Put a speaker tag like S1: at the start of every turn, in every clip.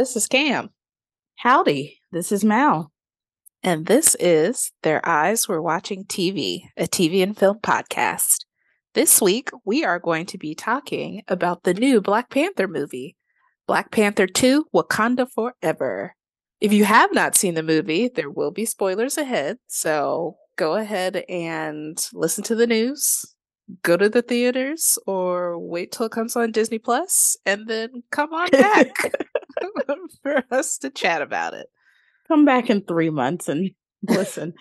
S1: This is Cam.
S2: Howdy, this is Mal.
S1: And this is Their Eyes Were Watching TV, a TV and film podcast. This week, we are going to be talking about the new Black Panther movie, Black Panther 2 Wakanda Forever. If you have not seen the movie, there will be spoilers ahead. So go ahead and listen to the news, go to the theaters, or wait till it comes on Disney Plus, and then come on back for us to chat about it.
S2: Come back in three months and listen.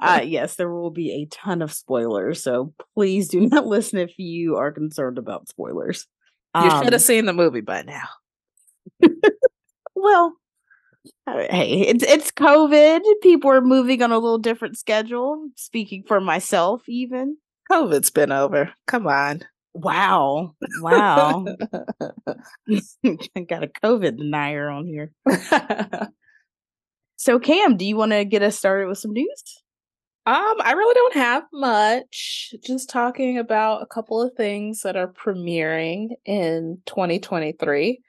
S2: uh, yes, there will be a ton of spoilers. So please do not listen if you are concerned about spoilers.
S1: You um, should have seen the movie by now.
S2: well, uh, hey, it's it's COVID. People are moving on a little different schedule. Speaking for myself, even
S1: COVID's been over. Come on.
S2: Wow. Wow. I Got a COVID denier on here. so Cam, do you want to get us started with some news?
S1: Um, I really don't have much. Just talking about a couple of things that are premiering in 2023.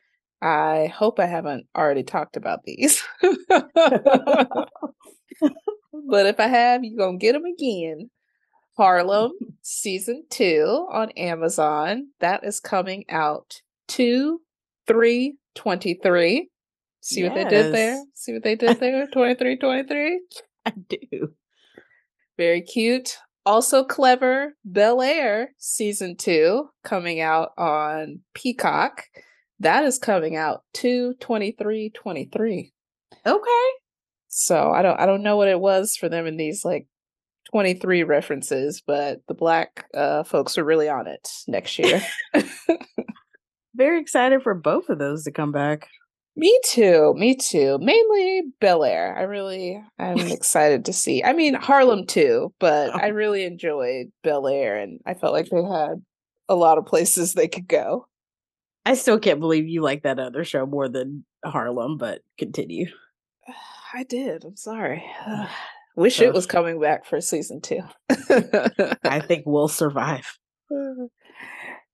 S1: I hope I haven't already talked about these. but if I have, you're going to get them again. Harlem season two on Amazon. That is coming out 2 3 23. See yes. what they did there? See what they did there? 23 23.
S2: I do.
S1: Very cute. Also clever Bel Air season two coming out on Peacock. That is coming out 2 23 23.
S2: Okay.
S1: So I don't I don't know what it was for them in these like 23 references, but the black uh, folks are really on it next year.
S2: Very excited for both of those to come back.
S1: Me too. Me too. Mainly Bel Air. I really I'm excited to see. I mean Harlem too, but oh. I really enjoyed Bel Air and I felt like they had a lot of places they could go.
S2: I still can't believe you like that other show more than Harlem, but continue.
S1: I did. I'm sorry. Wish it was coming back for season two.
S2: I think we'll survive.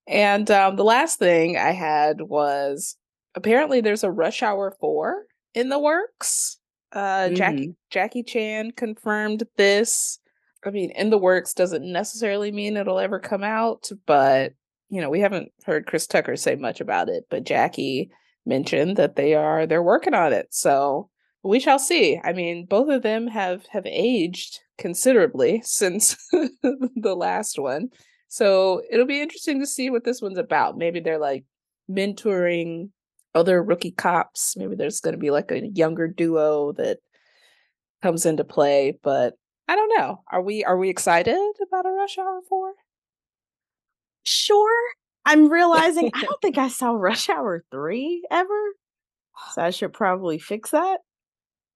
S1: And um, the last thing I had was apparently there's a Rush Hour 4 in the works. Uh, mm-hmm. Jackie Jackie Chan confirmed this. I mean, in the works doesn't necessarily mean it'll ever come out, but you know, we haven't heard Chris Tucker say much about it, but Jackie mentioned that they are they're working on it. So we shall see. I mean, both of them have have aged considerably since the last one. So it'll be interesting to see what this one's about. Maybe they're like mentoring other rookie cops. Maybe there's going to be like a younger duo that comes into play, but I don't know. Are we are we excited about a Rush Hour 4?
S2: Sure. I'm realizing I don't think I saw Rush Hour 3 ever. So I should probably fix that.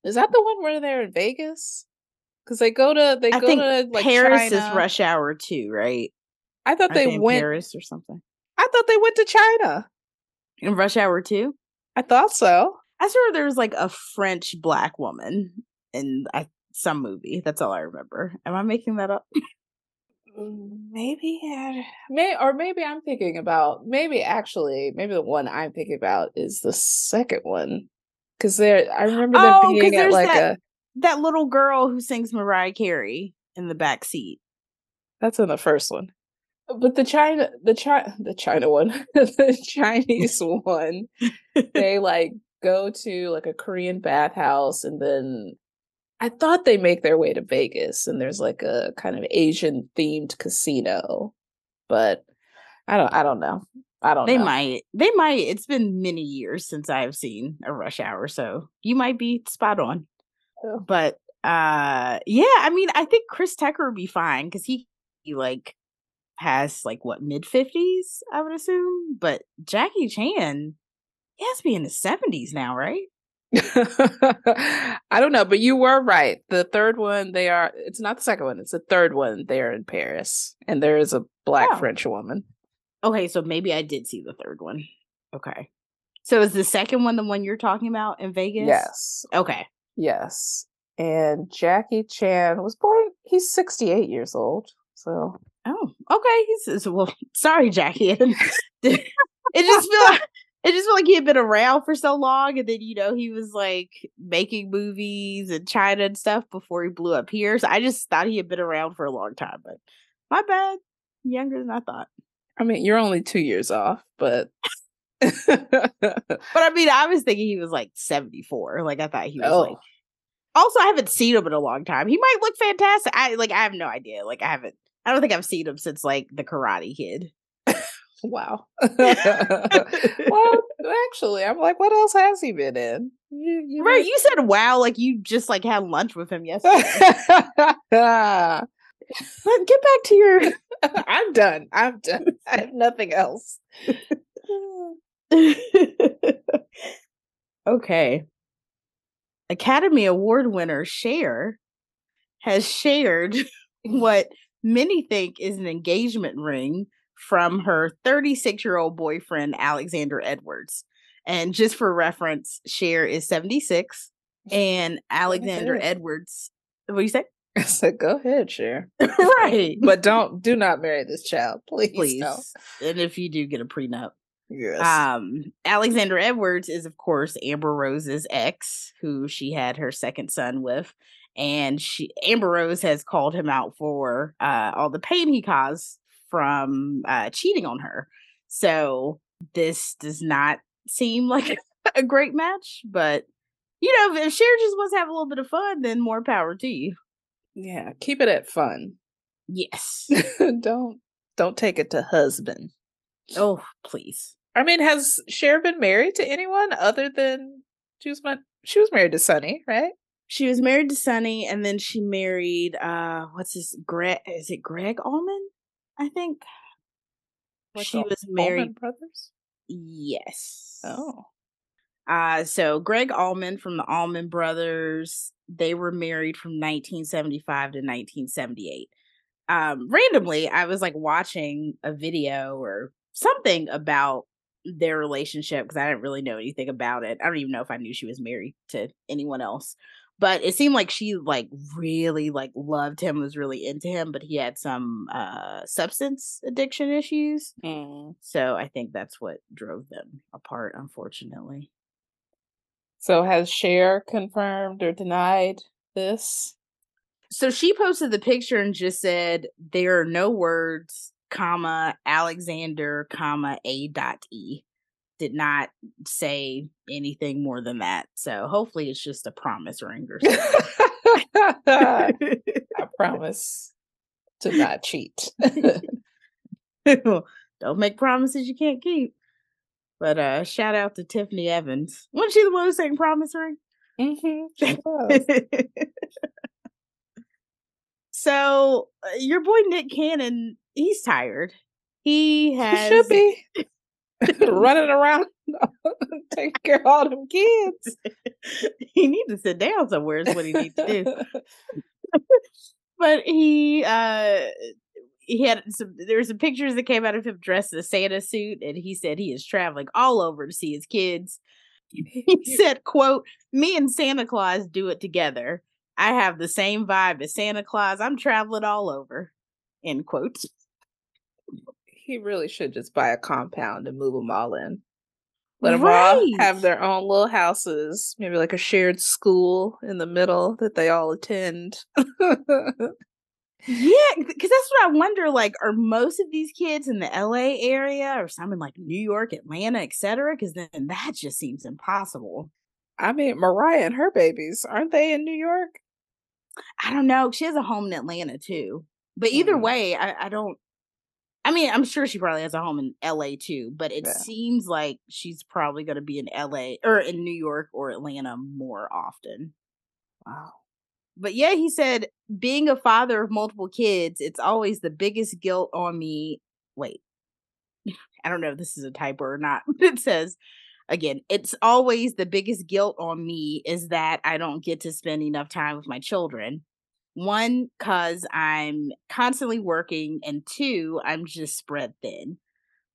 S1: Is that the one where they're in Vegas? Because they go to they I go to like
S2: Paris
S1: China.
S2: is rush hour too, right?
S1: I thought they went
S2: Paris or something.
S1: I thought they went to China
S2: in rush hour too.
S1: I thought so.
S2: I saw there was like a French black woman in I, some movie. That's all I remember. Am I making that up?
S1: Mm, maybe, may or maybe I'm thinking about maybe actually maybe the one I'm thinking about is the second one because there I remember them oh, being at like
S2: that,
S1: a
S2: that little girl who sings Mariah Carey in the back seat.
S1: That's in the first one. But the China the China the China one, the Chinese one, they like go to like a Korean bathhouse and then I thought they make their way to Vegas and there's like a kind of Asian themed casino. But I don't I don't know. I don't
S2: they
S1: know.
S2: might. They might. It's been many years since I've seen a rush hour, so you might be spot on. Oh. But uh yeah, I mean, I think Chris Tucker would be fine because he, he like has like what mid fifties, I would assume. But Jackie Chan, he has to be in his seventies now, right?
S1: I don't know, but you were right. The third one, they are. It's not the second one. It's the third one. They are in Paris, and there is a black oh. French woman.
S2: Okay, so maybe I did see the third one. Okay. So is the second one the one you're talking about in Vegas?
S1: Yes.
S2: Okay.
S1: Yes. And Jackie Chan was born he's 68 years old. So
S2: Oh, okay. He's well, sorry, Jackie. it just feel it just felt like he had been around for so long, and then you know he was like making movies in China and stuff before he blew up here. So I just thought he had been around for a long time, but my bad, younger than I thought.
S1: I mean, you're only two years off, but.
S2: but I mean, I was thinking he was like 74. Like I thought he was oh. like. Also, I haven't seen him in a long time. He might look fantastic. I like. I have no idea. Like I haven't. I don't think I've seen him since like the Karate Kid.
S1: Wow. well, actually, I'm like, what else has he been in?
S2: You, you right, you said wow, like you just like had lunch with him yesterday. get back to your.
S1: I'm done. I'm done. I have nothing else.
S2: okay. Academy Award winner Cher has shared what many think is an engagement ring from her 36 year old boyfriend, Alexander Edwards. And just for reference, Cher is 76 and Alexander Edwards. What do you say?
S1: I said, go ahead, Cher.
S2: right.
S1: But don't, do not marry this child, please. Please. No.
S2: And if you do get a prenup. Yes. Um, Alexander Edwards is, of course, Amber Rose's ex, who she had her second son with. And she Amber Rose has called him out for uh, all the pain he caused from uh, cheating on her. So this does not seem like a great match, but you know, if Cher just wants to have a little bit of fun, then more power to you.
S1: Yeah, keep it at fun.
S2: Yes.
S1: don't don't take it to husband.
S2: Oh, please.
S1: I mean, has Cher been married to anyone other than she was she was married to Sonny, right?
S2: She was married to Sonny, and then she married uh what's his Gregg is it Gregg Allman? I think
S1: she was married. Allman Brothers.
S2: Yes.
S1: Oh.
S2: Uh, so Gregg Allman from the Allman Brothers, they were married from 1975 to 1978. Um, randomly, I was like watching a video or something about their relationship because I didn't really know anything about it. I don't even know if I knew she was married to anyone else but it seemed like she like really like loved him was really into him but he had some uh substance addiction issues mm. so i think that's what drove them apart unfortunately
S1: so has Cher confirmed or denied this
S2: so she posted the picture and just said there are no words comma alexander comma a dot e did not say anything more than that. So hopefully it's just a promise ring or something.
S1: I promise to not cheat.
S2: Don't make promises you can't keep. But uh shout out to Tiffany Evans. Wasn't she the one who sang promise ring? Mm-hmm. so uh, your boy Nick Cannon, he's tired. He has
S1: he should be. running around taking care of all them kids.
S2: he needs to sit down somewhere is what he needs to do. but he uh he had some there were some pictures that came out of him dressed in a Santa suit and he said he is traveling all over to see his kids. He said, quote, me and Santa Claus do it together. I have the same vibe as Santa Claus. I'm traveling all over. End quote
S1: he really should just buy a compound and move them all in. Let them right. all have their own little houses, maybe like a shared school in the middle that they all attend.
S2: yeah, because that's what I wonder. Like, are most of these kids in the LA area or some in like New York, Atlanta, etc.? Because then that just seems impossible.
S1: I mean, Mariah and her babies aren't they in New York?
S2: I don't know. She has a home in Atlanta too. But either mm. way, I, I don't I mean, I'm sure she probably has a home in LA too, but it yeah. seems like she's probably going to be in LA or in New York or Atlanta more often.
S1: Wow.
S2: But yeah, he said, being a father of multiple kids, it's always the biggest guilt on me. Wait, I don't know if this is a typo or not. it says, again, it's always the biggest guilt on me is that I don't get to spend enough time with my children. One, because I'm constantly working, and two, I'm just spread thin.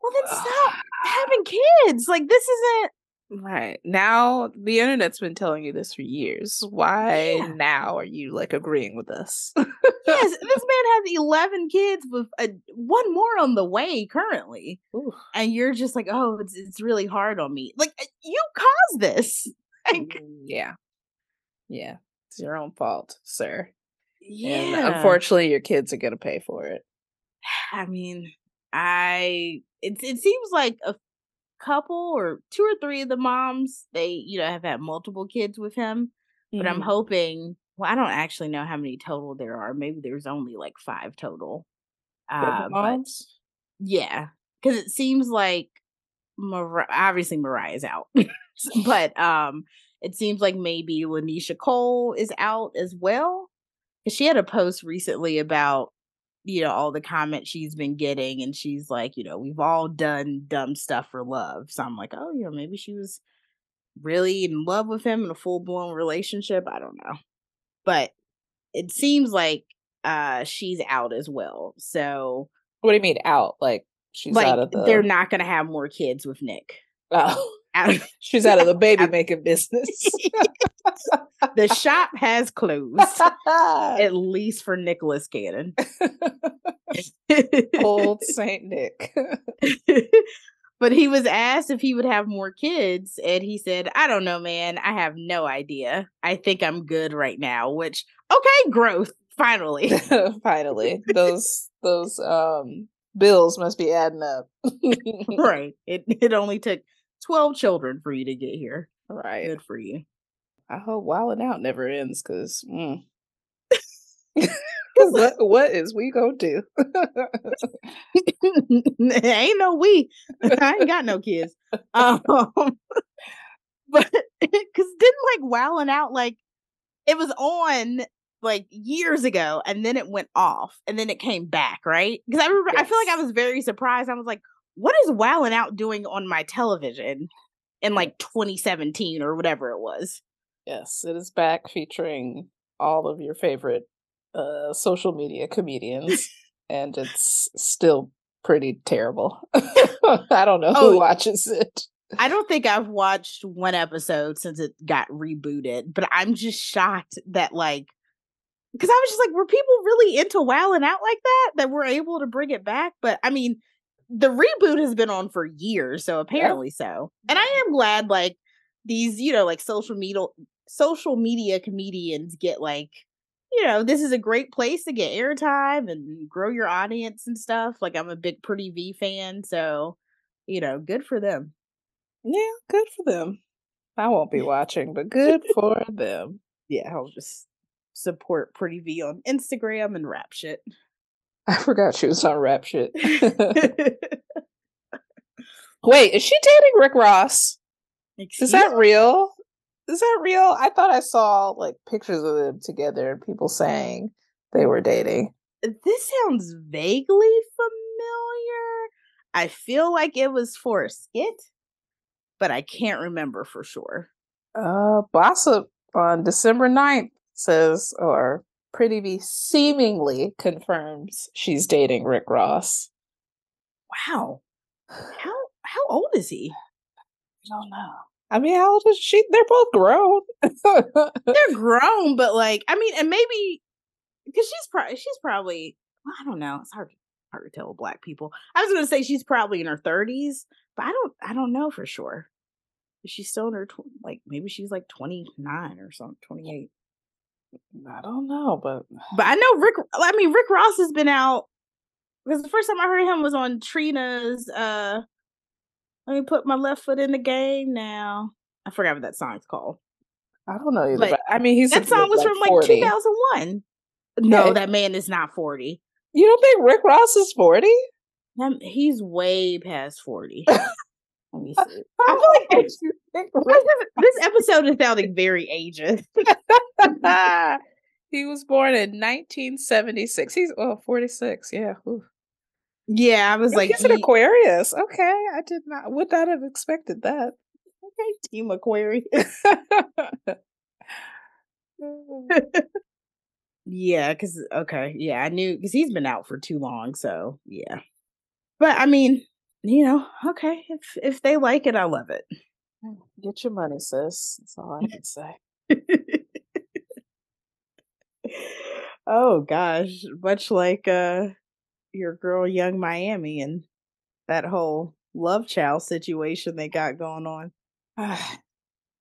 S2: Well, then stop ah. having kids. Like this isn't
S1: Right. Now the internet's been telling you this for years. Why
S2: Yeah.
S1: now are you like agreeing with us?
S2: Yes, this man has 11 kids with a, one more on the way currently.
S1: Ooh.
S2: And you're just like, oh, it's, it's really hard on me. Like, uh, you caused this. Like,
S1: Mm, yeah. Yeah. It's your own fault, sir. And
S2: yeah.
S1: unfortunately your kids are gonna pay for it.
S2: I mean, I, it, it seems like a couple or two or three of the moms, they, you know, have had multiple kids with him. But I'm
S1: Mhm.
S2: hoping, well, I don't actually know how many total there are. Maybe there's only like five total. Uh, but
S1: moms?
S2: Yeah, because it seems like Mar- obviously Mariah's out, but um, it seems like maybe Lanisha Cole is out as well. Because she had a post recently about you know all the comments she's been getting, and she's like, you know, we've all done dumb stuff for love. So I'm like, oh, you know, maybe she was really in love with him in a full blown relationship. I don't know, but it seems like uh she's out as well. So
S1: What do you mean out? Like she's
S2: like
S1: out of the
S2: they're not gonna have more kids with Nick.
S1: Oh.
S2: Out of-
S1: she's out of the baby making business.
S2: the shop has closed, at least for Nicholas Cannon.
S1: Old Saint Nick.
S2: but he was asked if he would have more kids, and he said, "I don't know, man. I have no idea. I think I'm good right now." Which, okay, growth finally.
S1: Finally. Those those um bills must be adding up.
S2: right. It it only took twelve children for you to get here.
S1: right.
S2: Good for you.
S1: I hope Wild 'N Out never ends because mm. what what is we gonna do?
S2: ain't no we. I ain't got no kids. Um, but because didn't like Wild 'N Out like it was on like years ago and then it went off and then it came back, right? Because I remember I feel like I was very surprised. I was like, what is Wild 'N Out doing on my television in like 2017 or whatever it was?
S1: yes, it is back featuring all of your favorite uh social media comedians, and it's still pretty terrible. I don't know
S2: Oh,
S1: who watches it.
S2: I don't think I've watched one episode since it got rebooted, but I'm just shocked that like because I was just like, were people really into Wild 'N Out like that that we're able to bring it back? But I mean, the reboot has been on for years, so apparently so. And I mm-hmm. am glad like these, you know, like social media social media comedians get like, you know, this is a great place to get airtime and grow your audience and stuff. Like I'm a big Pretty Vee fan, so you know, good for them.
S1: Yeah, good for them. I won't be watching, but good for them.
S2: yeah, I'll just support Pretty Vee on Instagram and rap shit.
S1: I forgot she was on rap shit. Wait, is she dating Rick Ross? Is that real? Is that real? I thought I saw like pictures of them together and people saying they were dating.
S2: This sounds vaguely familiar. I feel like it was for a skit, but I can't remember for sure.
S1: Uh Bossip on December 9th says or Pretty Vee seemingly confirms she's dating Rick Ross.
S2: Wow. How how old is he?
S1: I don't know. I mean, how old is she? They're both grown.
S2: They're grown, but like I mean, and maybe because she's probably she's probably well, I don't know. It's hard hard to tell with black people. I was gonna say she's probably in her thirties, but I don't I don't know for sure. Is she still in her tw- like maybe she's like twenty nine or something, twenty eight.
S1: I don't know, but
S2: But I know Rick. I mean, Rick Ross has been out because the first time I heard him was on Trina's. uh Let me put my left foot in the game now. I forgot what that song's called.
S1: I don't know either. I mean, he's
S2: That song was from like 2001. No,
S1: Yeah.
S2: that man is not 40.
S1: You don't think Rick Ross is 40?
S2: He's way past 40. Let me see.
S1: I
S2: feel like This, this episode is sounding very ageist.
S1: He was born in 1976. He's well 46. Yeah. Ooh.
S2: Yeah, I was
S1: Like
S2: like,
S1: he's an Aquarius. Okay, I did not would not have expected that.
S2: okay, Team Aquarius. Yeah, because okay, yeah, I knew because he's been out for too long, so yeah. But I mean, you know, okay, if if they like it, I love it.
S1: Get your money, sis. That's all I can say.
S2: oh gosh, much like uh your girl Yung Miami and that whole love child situation they got going on.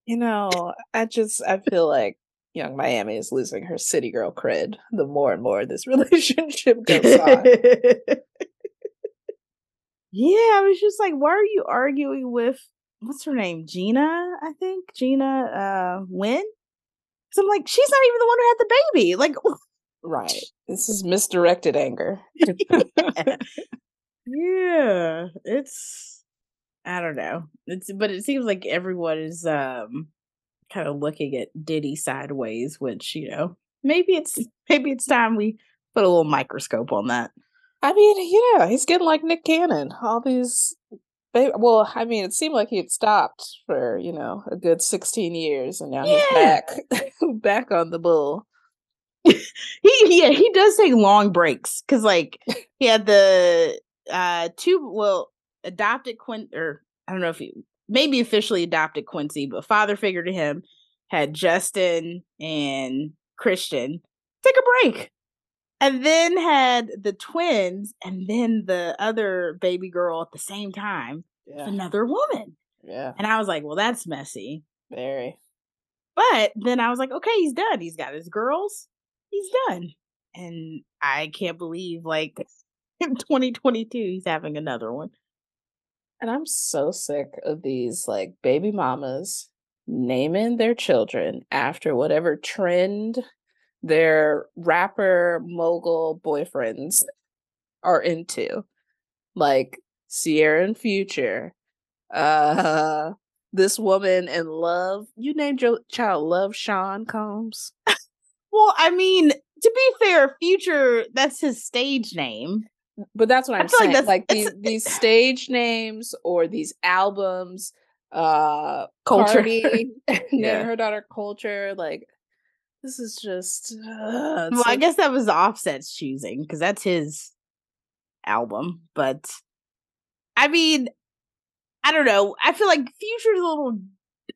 S1: you know, I just I feel like Yung Miami is losing her city girl cred the more and more this relationship goes on.
S2: yeah, I was just like, why are you arguing with what's her name? Gina, I think. Gina uh Huynh? Because I'm like, she's not even the one who had the baby. Like
S1: Right. This is misdirected anger.
S2: yeah. yeah. It's I don't know. It's but it seems like everyone is um kind of looking at Diddy sideways, which, you know, maybe it's maybe it's time we put a little microscope on that.
S1: I mean, yeah, he's getting like Nick Cannon. All these well, I mean, it seemed like he had stopped for, you know, a good 16 years and now yeah. he's back back on the bull.
S2: he yeah, he does take long breaks cuz like he had the uh two well adopted Quint or I don't know if he maybe officially adopted Quincy, but father figure to him had Justin and Christian take a break. And then had the twins and then the other baby girl at the same time. Yeah. Another woman.
S1: Yeah.
S2: And I was like, well, that's messy.
S1: Very.
S2: But then I was like, okay, he's done. He's got his girls. He's done. And I can't believe like in 2022 he's having another one.
S1: And I'm so sick of these like baby mamas naming their children after whatever trend their rapper mogul boyfriends are into. Like Ciara and Future, uh this woman in love. You named your child Love Sean Combs.
S2: well, I mean, to be fair, Future, that's his stage name.
S1: But that's what I'm saying. Like, like these these stage names or these albums, uh
S2: culture
S1: name yeah. her daughter culture. Like this is just uh,
S2: well, like, I guess that was Offset's choosing because that's his album. But I mean, I don't know. I feel like Future's a little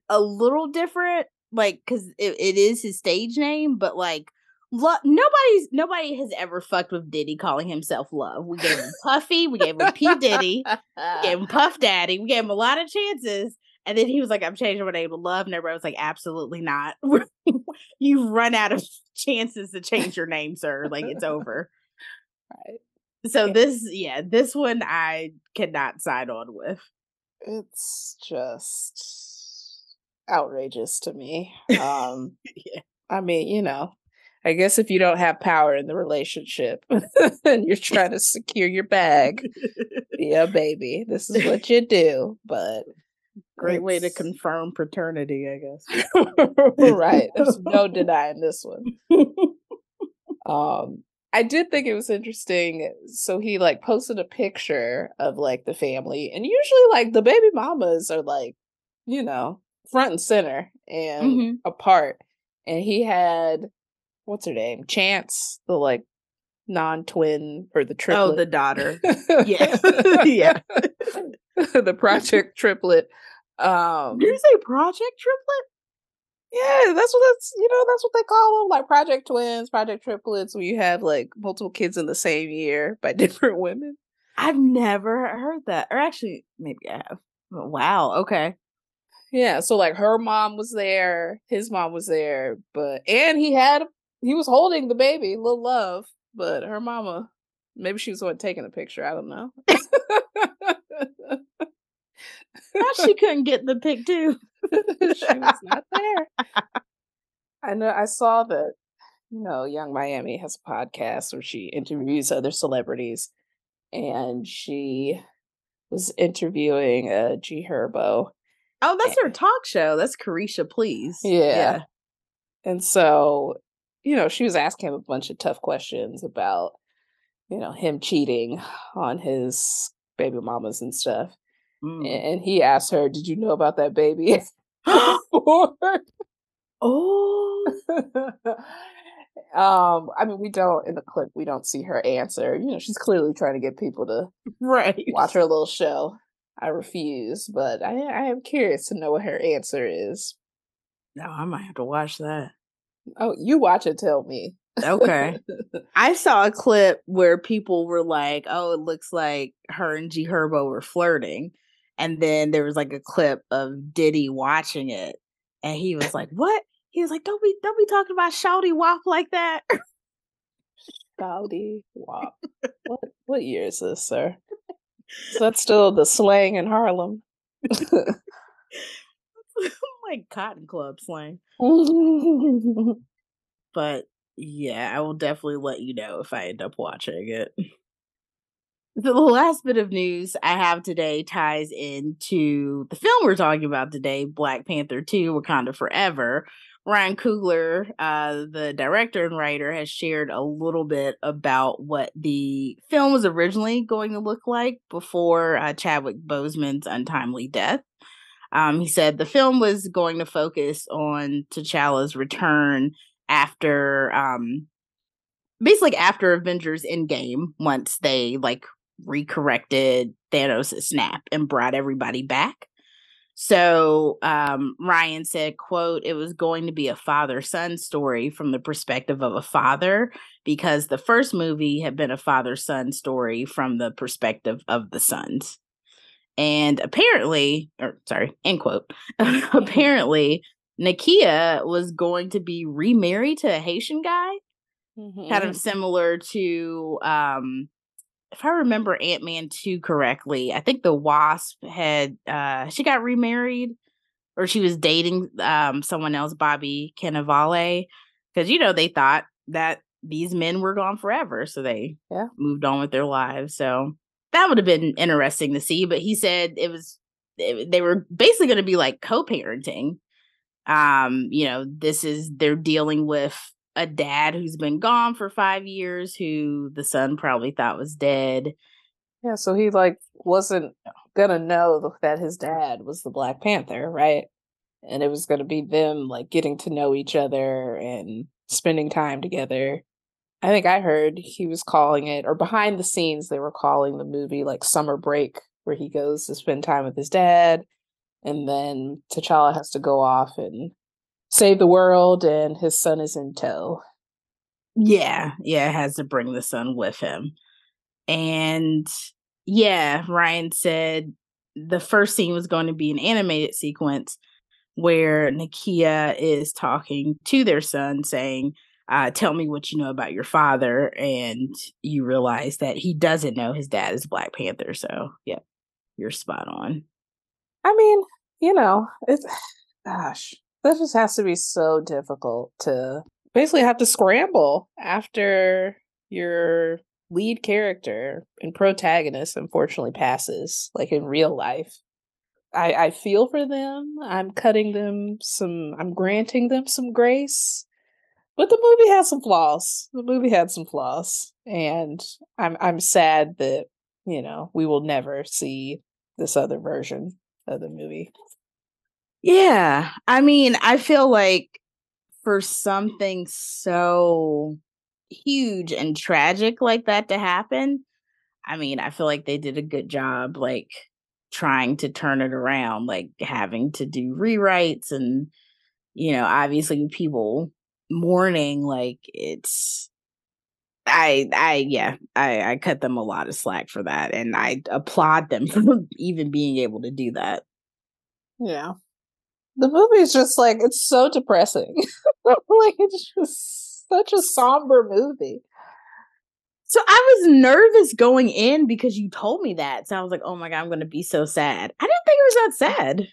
S2: a little different, like because it, it is his stage name, but like Lo- nobody's nobody has ever fucked with Diddy calling himself Love. We gave him Puffy, we gave him P Diddy, we gave him Puff Daddy, we gave him a lot of chances, and then he was like, "I'm changing my name to Love," and everybody was like, "Absolutely not! You've run out of chances to change your name, sir. Like it's over."
S1: Right.
S2: So this, yeah, this one I cannot side on with.
S1: It's just outrageous to me. Um, yeah. I mean, you know, I guess if you don't have power in the relationship and you're trying to secure your bag, yeah, baby, this is what you do. But
S2: great way to confirm paternity, I guess.
S1: right. There's no denying this one. Um, I did think it was interesting. So he like posted a picture of like the family, and usually like the baby mamas are like, you know, front and center and mm-hmm. apart. And he had what's her name? Chance, the like non-twin or the triplet.
S2: Oh, the daughter. yeah. yeah.
S1: the project triplet. Um
S2: Did you say project triplet?
S1: Yeah, that's what that's you know, that's what they call them, like project twins, project triplets, where you have like multiple kids in the same year by different women.
S2: I've never heard that. Or actually, maybe I have. Wow, okay.
S1: Yeah, so like her mom was there, his mom was there, but and he had he was holding the baby, little love, but her mama, maybe she was the one taking the picture. I don't know.
S2: she couldn't get the pic too.
S1: she was not there. I know. I saw that. You know, Yung Miami has a podcast where she interviews other celebrities, and she was interviewing uh, G Herbo.
S2: Oh, that's and, her talk show. That's Caresha Please.
S1: Yeah. yeah. And so you know, she was asking him a bunch of tough questions about, you know, him cheating on his baby mamas and stuff. Mm. And he asked her, Did you know about that baby?
S2: oh.
S1: um, I mean, we don't in the clip, we don't see her answer. You know, she's clearly trying to get people to
S2: right
S1: watch her little show. I refuse, but I I am curious to know what her answer is.
S2: No, I might have to watch that.
S1: Oh, you watch it, tell me.
S2: Okay. I saw a clip where people were like, "Oh, it looks like her and G Herbo were flirting," and then there was like a clip of Diddy watching it, and he was like, "What?" He was like, "Don't be, don't be talking about Shouty Wop like that."
S1: Shouty Wop. what what year is this, sir? Is that still the slang in Harlem?
S2: like Cotton Club slang. but yeah, I will definitely let you know if I end up watching it. The last bit of news I have today ties into the film we're talking about today, Black Panther 2 Wakanda Forever. Ryan Coogler, uh, the director and writer, has shared a little bit about what the film was originally going to look like before uh, Chadwick Boseman's untimely death. Um, he said the film was going to focus on T'Challa's return after, um, basically after Avengers Endgame, once they like recorrected Thanos' snap and brought everybody back. So um, Ryan said, quote, it was going to be a father-son story from the perspective of a father because the first movie had been a father-son story from the perspective of the sons. And apparently, or sorry, end quote, apparently Nakia was going to be remarried to a Haitian guy, mm-hmm. kind of similar to um if I remember Ant Man 2 correctly, I think the Wasp had uh she got remarried or she was dating um someone else, Bobby Cannavale. Because you know, they thought that these men were gone forever. So they yeah. moved on with their lives. So that would have been interesting to see. But he said it was they were basically going to be like co-parenting. Um, you know, this is they're dealing with a dad who's been gone for five years, who the son probably thought was dead.
S1: Yeah, so he like wasn't gonna know that his dad was the Black Panther, right? And it was gonna be them like getting to know each other and spending time together. I think I heard he was calling it, or behind the scenes, they were calling the movie like Summer Break, where he goes to spend time with his dad, and then T'Challa has to go off and save the world and his son is in tow.
S2: Yeah, yeah, has to bring the son with him. And yeah, Ryan said the first scene was going to be an animated sequence where Nakia is talking to their son saying, uh, tell me what you know about your father. And you realize that he doesn't know his dad is Black Panther. So, yeah, you're spot on.
S1: I mean, you know, it's, gosh, that just has to be so difficult to basically have to scramble after your lead character and protagonist unfortunately passes, like in real life. I, I feel for them. I'm cutting them some, I'm granting them some grace. But the movie has some flaws. The movie had some flaws. And I'm I'm sad that, you know, we will never see this other version of the movie.
S2: Yeah. I mean, I feel like for something so huge and tragic like that to happen, I mean, I feel like they did a good job like trying to turn it around, like having to do rewrites and you know, obviously people mourning like it's I I yeah, I I cut them a lot of slack for that and I applaud them for even being able to do that.
S1: Yeah the movie is just like it's so depressing. like it's just such a somber movie.
S2: So I was nervous going in because you told me that. So I was like, "Oh my god, I'm going to be so sad." I didn't think it was that sad.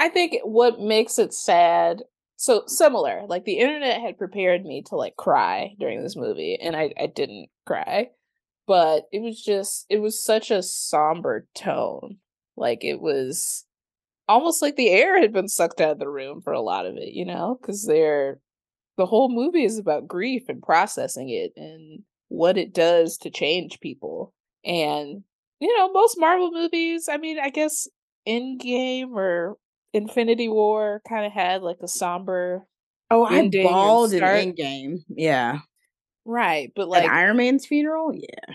S1: I think what makes it sad so similar, like the internet had prepared me to like cry during this movie and I I didn't cry. But it was just it was such a somber tone. Like it was almost like the air had been sucked out of the room for a lot of it, you know, because they're the whole movie is about grief and processing it and what it does to change people. And you know, most Marvel movies, I mean, I guess Endgame or Infinity War kind of had like a somber.
S2: Oh, I bawled in Endgame. Yeah,
S1: right. But like
S2: At Iron Man's funeral, yeah,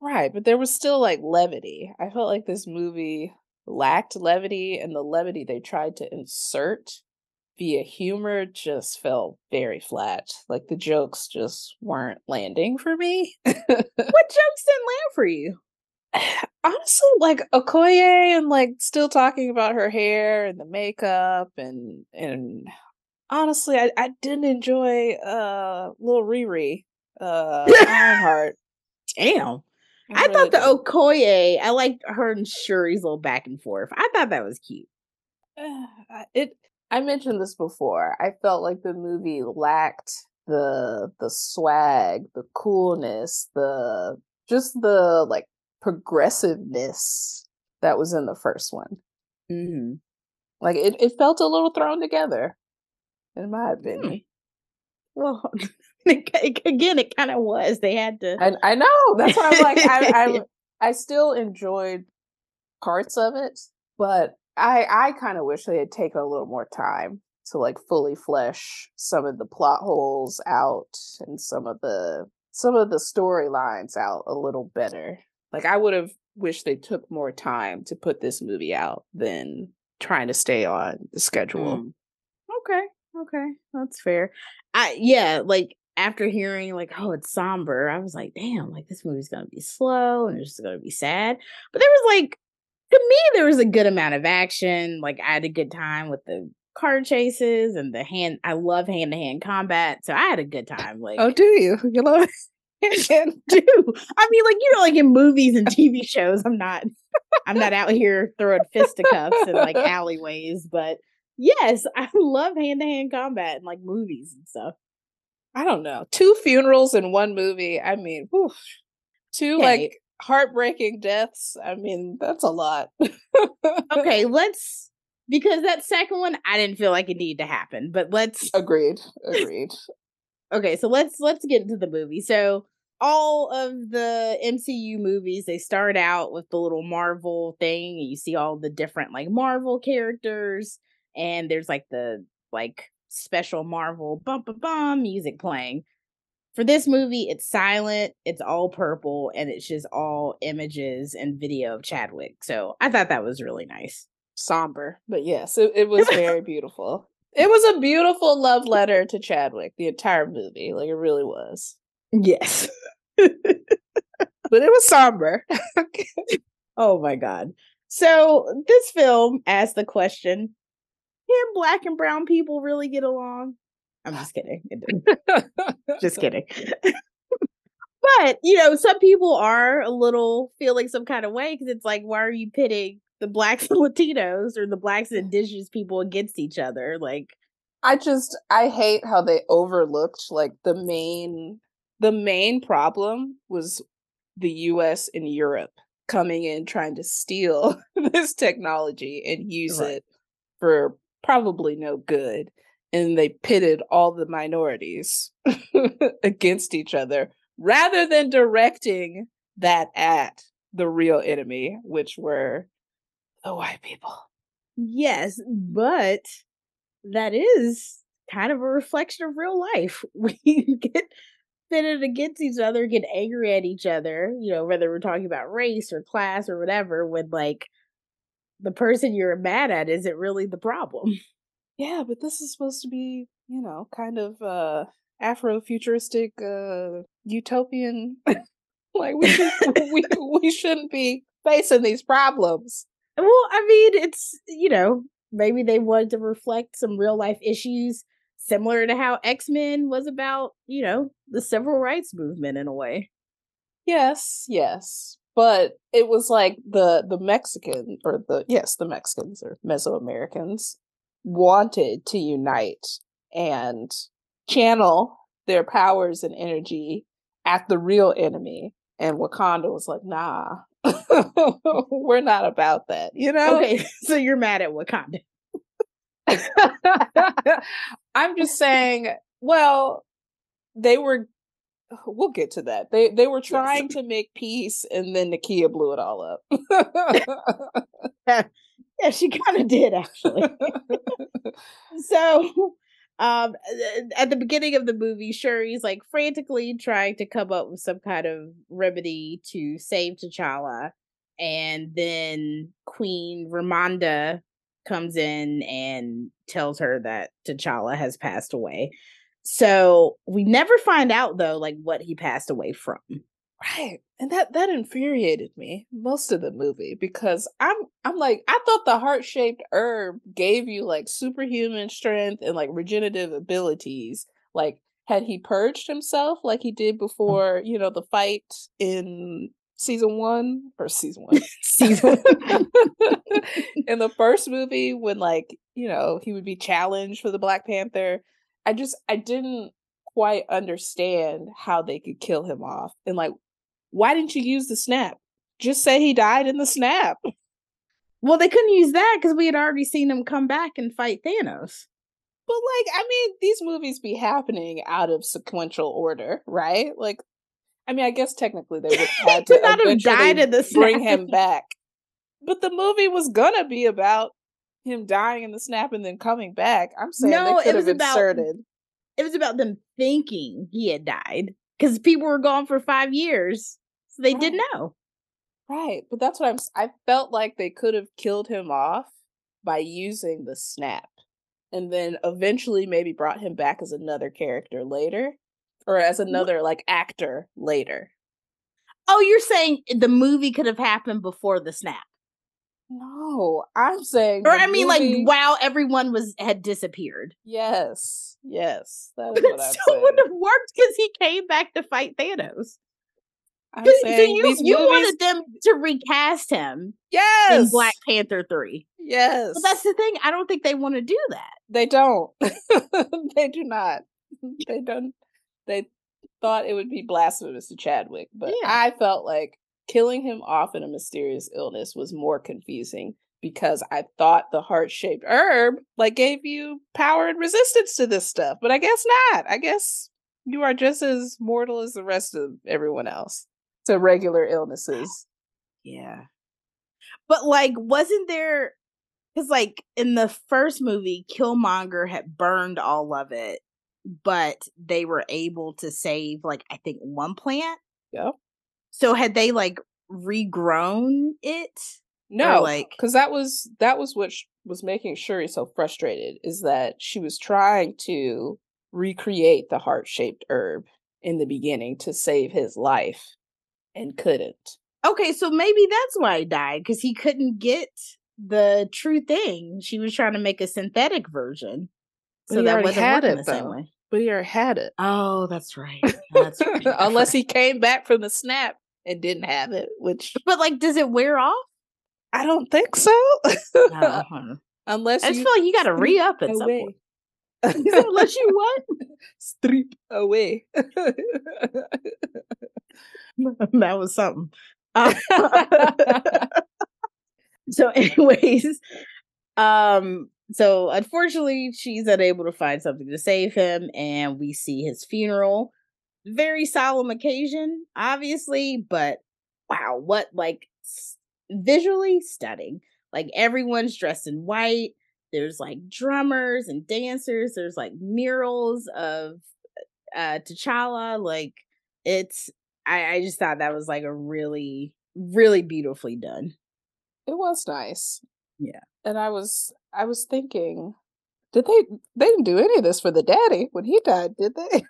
S1: right. But there was still like levity. I felt like this movie lacked levity, and the levity they tried to insert via humor just fell very flat. Like the jokes just weren't landing for me.
S2: what jokes didn't land for you?
S1: Honestly, like Okoye and like still talking about her hair and the makeup and and honestly, I, I didn't enjoy uh little Riri, uh Ironheart.
S2: Damn. I, I thought the did. Okoye, I liked her and Shuri's little back and forth. I thought that was cute.
S1: It I mentioned this before. I felt like the movie lacked the the swag, the coolness, the just the like progressiveness that was in the first one. Mm-hmm. Like it, it felt a little thrown together, in my hmm. opinion. Mm.
S2: Well, again, it kind of was. They had to.
S1: I, I know. That's why I'm like, I, I, I still enjoyed parts of it, but I, I kind of wish they had taken a little more time to like fully flesh some of the plot holes out and some of the some of the storylines out a little better. Like I would have wished they took more time to put this movie out than trying to stay on the schedule. Mm.
S2: Okay. Okay. That's fair. I yeah, like after hearing like, oh, it's somber, I was like, damn, like this movie's gonna be slow and it's just gonna be sad. But there was like to me, there was a good amount of action. Like I had a good time with the car chases and the hand I love hand to hand combat. So I had a good time. Like
S1: Oh, do you? You love
S2: and do. I mean, like you know, like in movies and TV shows, I'm not, I'm not out here throwing fisticuffs in like alleyways, but yes, I love hand to hand combat and like movies and stuff.
S1: I don't know, two funerals in one movie. I mean, whew, two okay. like heartbreaking deaths. I mean, that's a lot.
S2: okay, let's because that second one I didn't feel like it needed to happen, but let's
S1: agreed, agreed.
S2: okay, so let's let's get into the movie. So all of the MCU movies, they start out with the little Marvel thing, and you see all the different like Marvel characters, and there's like the like special Marvel bum bum bum music playing. For this movie, it's silent, it's all purple, and it's just all images and video of Chadwick. So I thought that was really nice.
S1: Somber, but yes, it, it was very beautiful. It was a beautiful love letter to Chadwick, the entire movie. Like it really was.
S2: Yes.
S1: but it was somber.
S2: oh my god. So this film asked the question Can black and brown people really get along? I'm just kidding. just kidding. but, you know, some people are a little feeling some kind of way because it's like, why are you pitting the blacks and Latinos or the blacks and indigenous people against each other? Like,
S1: I just, I hate how they overlooked like the main the main problem was the US and Europe coming in trying to steal this technology and use right. it for probably no good. And they pitted all the minorities against each other rather than directing that at the real enemy, which were the white people.
S2: Yes, but that is kind of a reflection of real life. We get pitted against each other, get angry at each other, you know, whether we're talking about race or class or whatever, when like the person you're mad at isn't really the problem.
S1: Yeah, but this is supposed to be, you know, kind of uh Afro-futuristic uh utopian like we, we we shouldn't be facing these problems.
S2: Well, I mean, it's you know, maybe they wanted to reflect some real life issues similar to how X-Men was about, you know, the civil rights movement in a way.
S1: Yes, yes. But it was like the the Mexican or the yes, the Mexicans or Mesoamericans wanted to unite and channel their powers and energy at the real enemy. And Wakanda was like, nah, we're not about that, you know?
S2: Okay, so you're mad at Wakanda.
S1: I'm just saying, well, they were we'll get to that. They they were trying to make peace and then Nakia blew it all up.
S2: yeah, she kind of did actually. so um at the beginning of the movie, Shuri's like frantically trying to come up with some kind of remedy to save T'Challa. and then Queen Ramonda comes in and tells her that T'Challa has passed away. So we never find out though, like what he passed away from.
S1: Right. And that that infuriated me most of the movie because I'm I'm like I thought the heart-shaped herb gave you like superhuman strength and like regenerative abilities. Like had he purged himself like he did mm. before, you know, the fight in season 1 or season 1 season in the first movie when like, you know, he would be challenged for the Black Panther. I just I didn't quite understand how they could kill him off and like why didn't you use the snap? Just say he died in the snap.
S2: Well, they couldn't use that because we had already seen him come back and fight Thanos.
S1: But like, I mean, these movies be happening out of sequential order, right? Like, I mean, I guess technically they would have had to not have died in the bring him back. But the movie was gonna be about him dying in the snap and then coming back. I'm saying no, it was
S2: inserted. About, it was about them thinking he had died because people were gone for five years. So they right. didn't know.
S1: Right. But that's what I'm I felt like they could have killed him off by using the snap and then eventually maybe brought him back as another character later or as another what? like actor later.
S2: Oh, you're saying the movie could have happened before the snap.
S1: No, I'm saying
S2: Or I mean movie... like while everyone was had disappeared.
S1: Yes. Yes. That is what
S2: I'm still saying. wouldn't have worked because he came back to fight Thanos. I'm saying you, you movies... wanted them to recast him.
S1: Yes.
S2: In Black Panther 3.
S1: Yes.
S2: But that's the thing. I don't think they want to do that.
S1: They don't. they do not. They don't. They thought it would be blasphemous to Chadwick, but yeah. I felt like killing him off in a mysterious illness was more confusing because I thought the heart shaped herb like gave you power and resistance to this stuff, but I guess not. I guess you are just as mortal as the rest of everyone else to regular illnesses.
S2: Yeah. But like, wasn't there because like in the first movie, Killmonger had burned all of it, but they were able to save like I think one plant.
S1: Yeah.
S2: So had they like regrown it?
S1: No, like because that was that was what sh- was making Shuri so frustrated is that she was trying to recreate the heart shaped herb in the beginning to save his life and couldn't.
S2: Okay, so maybe that's why he died because he couldn't get the true thing. She was trying to make a synthetic version,
S1: so that wasn't had it, the same way. But he already had it.
S2: Oh, that's right. That's
S1: right. Unless he came back from the snap and didn't have it, which.
S2: But like, does it wear off?
S1: I don't think so.
S2: no. Unless I just feel like you got to re up at some point. Unless you what?
S1: Strip away.
S2: that was something. Uh, so, anyways, um, so unfortunately, she's unable to find something to save him, and we see his funeral. Very solemn occasion, obviously, but wow, what like s- visually stunning. Like everyone's dressed in white. There's like drummers and dancers. There's like murals of uh T'Challa. Like it's I, I just thought that was like a really, really beautifully done.
S1: It was nice.
S2: Yeah.
S1: And I was I was thinking, did they they didn't do any of this for the daddy when he died, did they?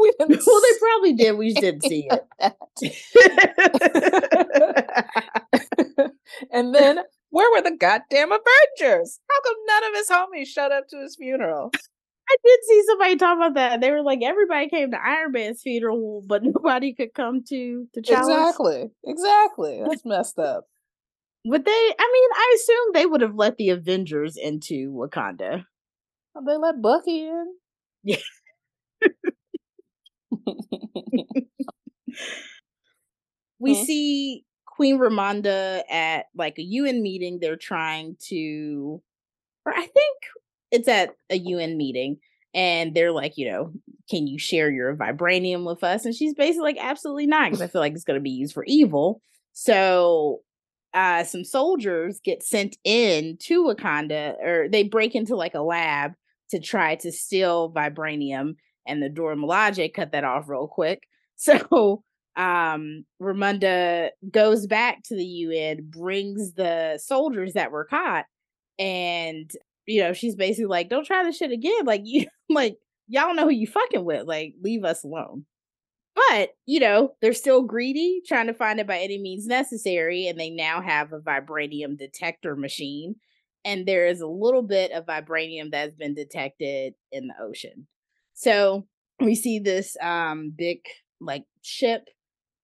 S2: We well, they probably did. We didn't see it.
S1: and then where were the goddamn Avengers? How come none of his homies showed up to his funeral?
S2: I did see somebody talk about that. They were like, everybody came to Iron Man's funeral, but nobody could come to T'Challa's.
S1: Exactly. Exactly. That's messed up.
S2: Would they? I mean, I assume they would have let the Avengers into Wakanda.
S1: They let Bucky in.
S2: Yeah. we see Queen Ramonda at like a UN meeting. They're trying to, or I think it's at a UN meeting and they're like, you know, can you share your vibranium with us? And she's basically like, absolutely not, because I feel like it's going to be used for evil. So, uh, some soldiers get sent in to Wakanda, or they break into like a lab to try to steal vibranium, and the Dora Milaje cut that off real quick. So um Ramonda goes back to the UN, brings the soldiers that were caught, and you know, she's basically like, Don't try this shit again. Like you like y'all know who you fucking with. Like, leave us alone. But, you know, they're still greedy, trying to find it by any means necessary, and they now have a vibranium detector machine. And there is a little bit of vibranium that's been detected in the ocean. So we see this um big like ship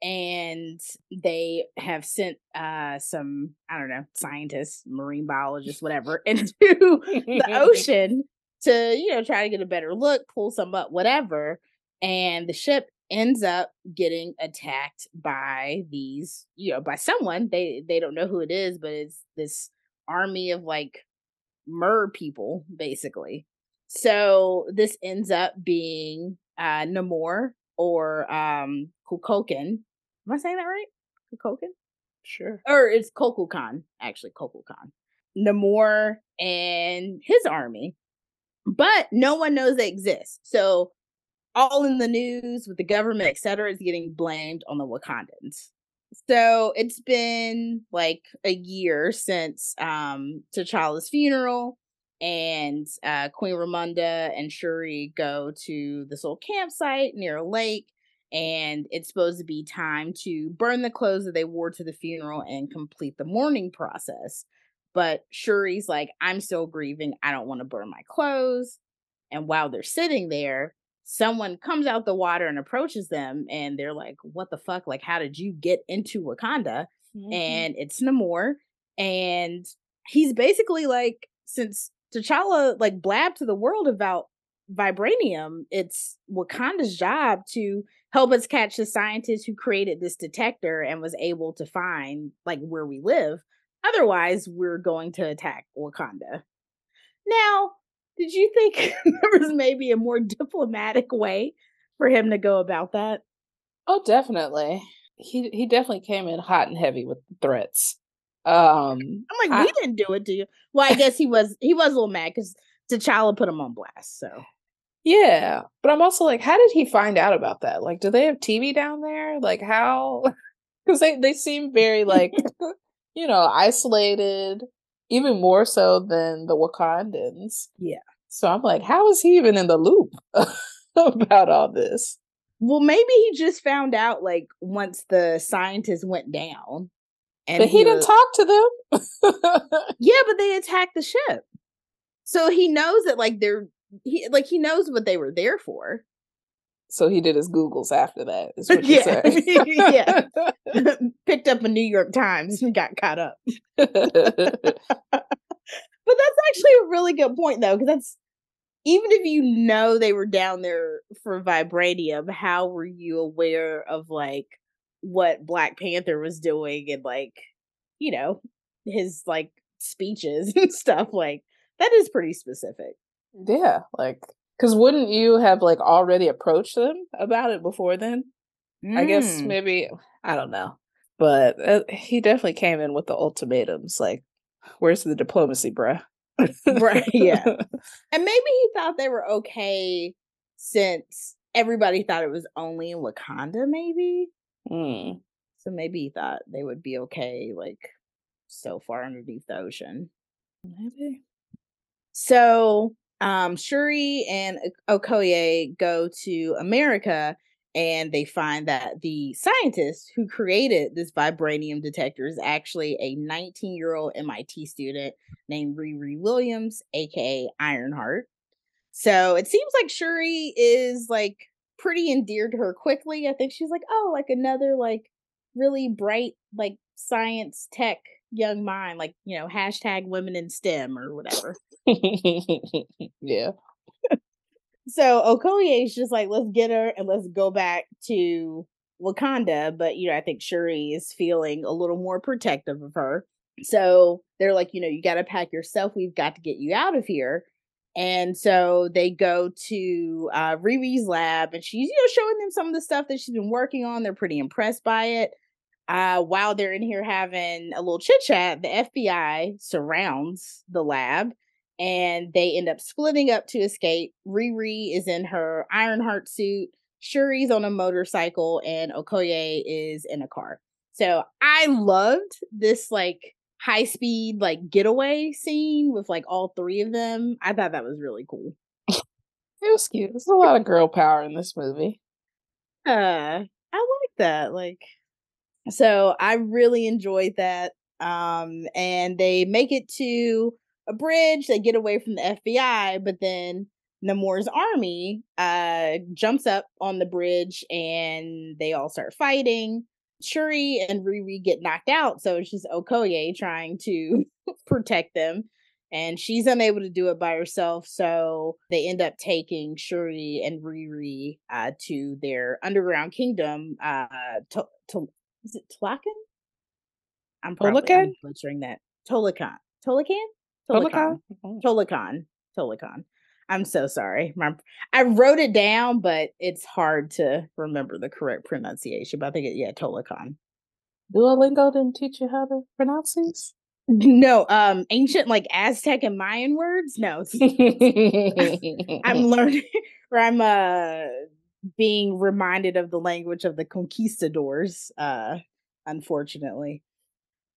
S2: and they have sent uh some i don't know scientists marine biologists whatever into the ocean to you know try to get a better look pull some up whatever and the ship ends up getting attacked by these you know by someone they they don't know who it is but it's this army of like mer people basically so this ends up being uh namor or um Kukulkan. Am I saying that right? Kukulkan?
S1: Sure.
S2: Or it's Kokukan, actually Kokukan. Namor and his army. But no one knows they exist. So all in the news with the government, et cetera, is getting blamed on the Wakandans. So it's been like a year since um T'Challa's funeral and uh, Queen Ramonda and Shuri go to this old campsite near a lake, and it's supposed to be time to burn the clothes that they wore to the funeral and complete the mourning process. But Shuri's like, I'm still grieving. I don't want to burn my clothes. And while they're sitting there, someone comes out the water and approaches them, and they're like, What the fuck? Like, how did you get into Wakanda? Mm-hmm. And it's Namor. And he's basically like, since T'Challa like blabbed to the world about vibranium. It's Wakanda's job to help us catch the scientist who created this detector and was able to find like where we live. Otherwise, we're going to attack Wakanda. Now, did you think there was maybe a more diplomatic way for him to go about that?
S1: Oh, definitely. He he definitely came in hot and heavy with threats. Um,
S2: I'm like, I, we didn't do it to you. Well, I guess he was he was a little mad because T'Challa put him on blast. So
S1: yeah, but I'm also like, how did he find out about that? Like, do they have TV down there? Like, how? Because they they seem very like, you know, isolated, even more so than the Wakandans.
S2: Yeah.
S1: So I'm like, how is he even in the loop about all this?
S2: Well, maybe he just found out like once the scientists went down.
S1: And but he, he didn't was, talk to them.
S2: yeah, but they attacked the ship. So he knows that like they're he like he knows what they were there for.
S1: So he did his Googles after that. Is what yeah.
S2: yeah. Picked up a New York Times and got caught up. but that's actually a really good point though, because that's even if you know they were down there for vibranium, how were you aware of like what Black Panther was doing and like, you know, his like speeches and stuff. Like that is pretty specific.
S1: Yeah, like because wouldn't you have like already approached them about it before then? Mm. I guess mm. maybe I don't know, but uh, he definitely came in with the ultimatums. Like, where's the diplomacy, bruh?
S2: right. Yeah, and maybe he thought they were okay since everybody thought it was only in Wakanda. Maybe
S1: Mm.
S2: So maybe he thought they would be okay, like so far underneath the ocean.
S1: Maybe.
S2: So um Shuri and Okoye go to America and they find that the scientist who created this vibranium detector is actually a 19 year old MIT student named Riri Williams, aka Ironheart. So it seems like Shuri is like pretty endeared to her quickly. I think she's like, oh, like another like really bright like science tech young mind, like you know, hashtag women in STEM or whatever.
S1: yeah.
S2: so Okoye is just like, let's get her and let's go back to Wakanda. But you know, I think Shuri is feeling a little more protective of her. So they're like, you know, you got to pack yourself. We've got to get you out of here. And so they go to uh, Riri's lab, and she's you know showing them some of the stuff that she's been working on. They're pretty impressed by it. Uh, while they're in here having a little chit chat, the FBI surrounds the lab, and they end up splitting up to escape. Riri is in her Ironheart suit. Shuri's on a motorcycle and Okoye is in a car. So I loved this like high speed like getaway scene with like all three of them. I thought that was really cool.
S1: it was cute. There's a lot of girl power in this movie.
S2: Uh, I like that. Like, so I really enjoyed that. Um, and they make it to a bridge. They get away from the FBI, but then Namor's army uh jumps up on the bridge and they all start fighting. Shuri and Riri get knocked out, so it's just Okoye trying to protect them. And she's unable to do it by herself, so they end up taking Shuri and Riri uh, to their underground kingdom. Uh, to, to, is it Tolakan? I'm probably I'm butchering that. Tolakan. Tolakan? Tolakan. Tolakan. Tolakan. Tolakan. I'm so sorry. My, I wrote it down, but it's hard to remember the correct pronunciation. But I think it, yeah, Tolakan.
S1: Duolingo didn't teach you how to pronounce these?
S2: No, um, ancient like Aztec and Mayan words. No, I'm learning, or I'm uh being reminded of the language of the conquistadors. Uh, unfortunately.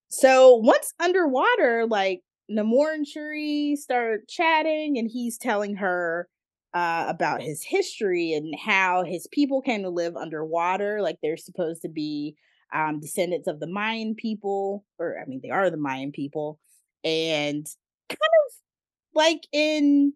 S2: So once underwater, like Namor and Shuri start chatting, and he's telling her uh, about his history and how his people came to live underwater. Like they're supposed to be um, descendants of the Mayan people, or I mean, they are the Mayan people, and kind of like in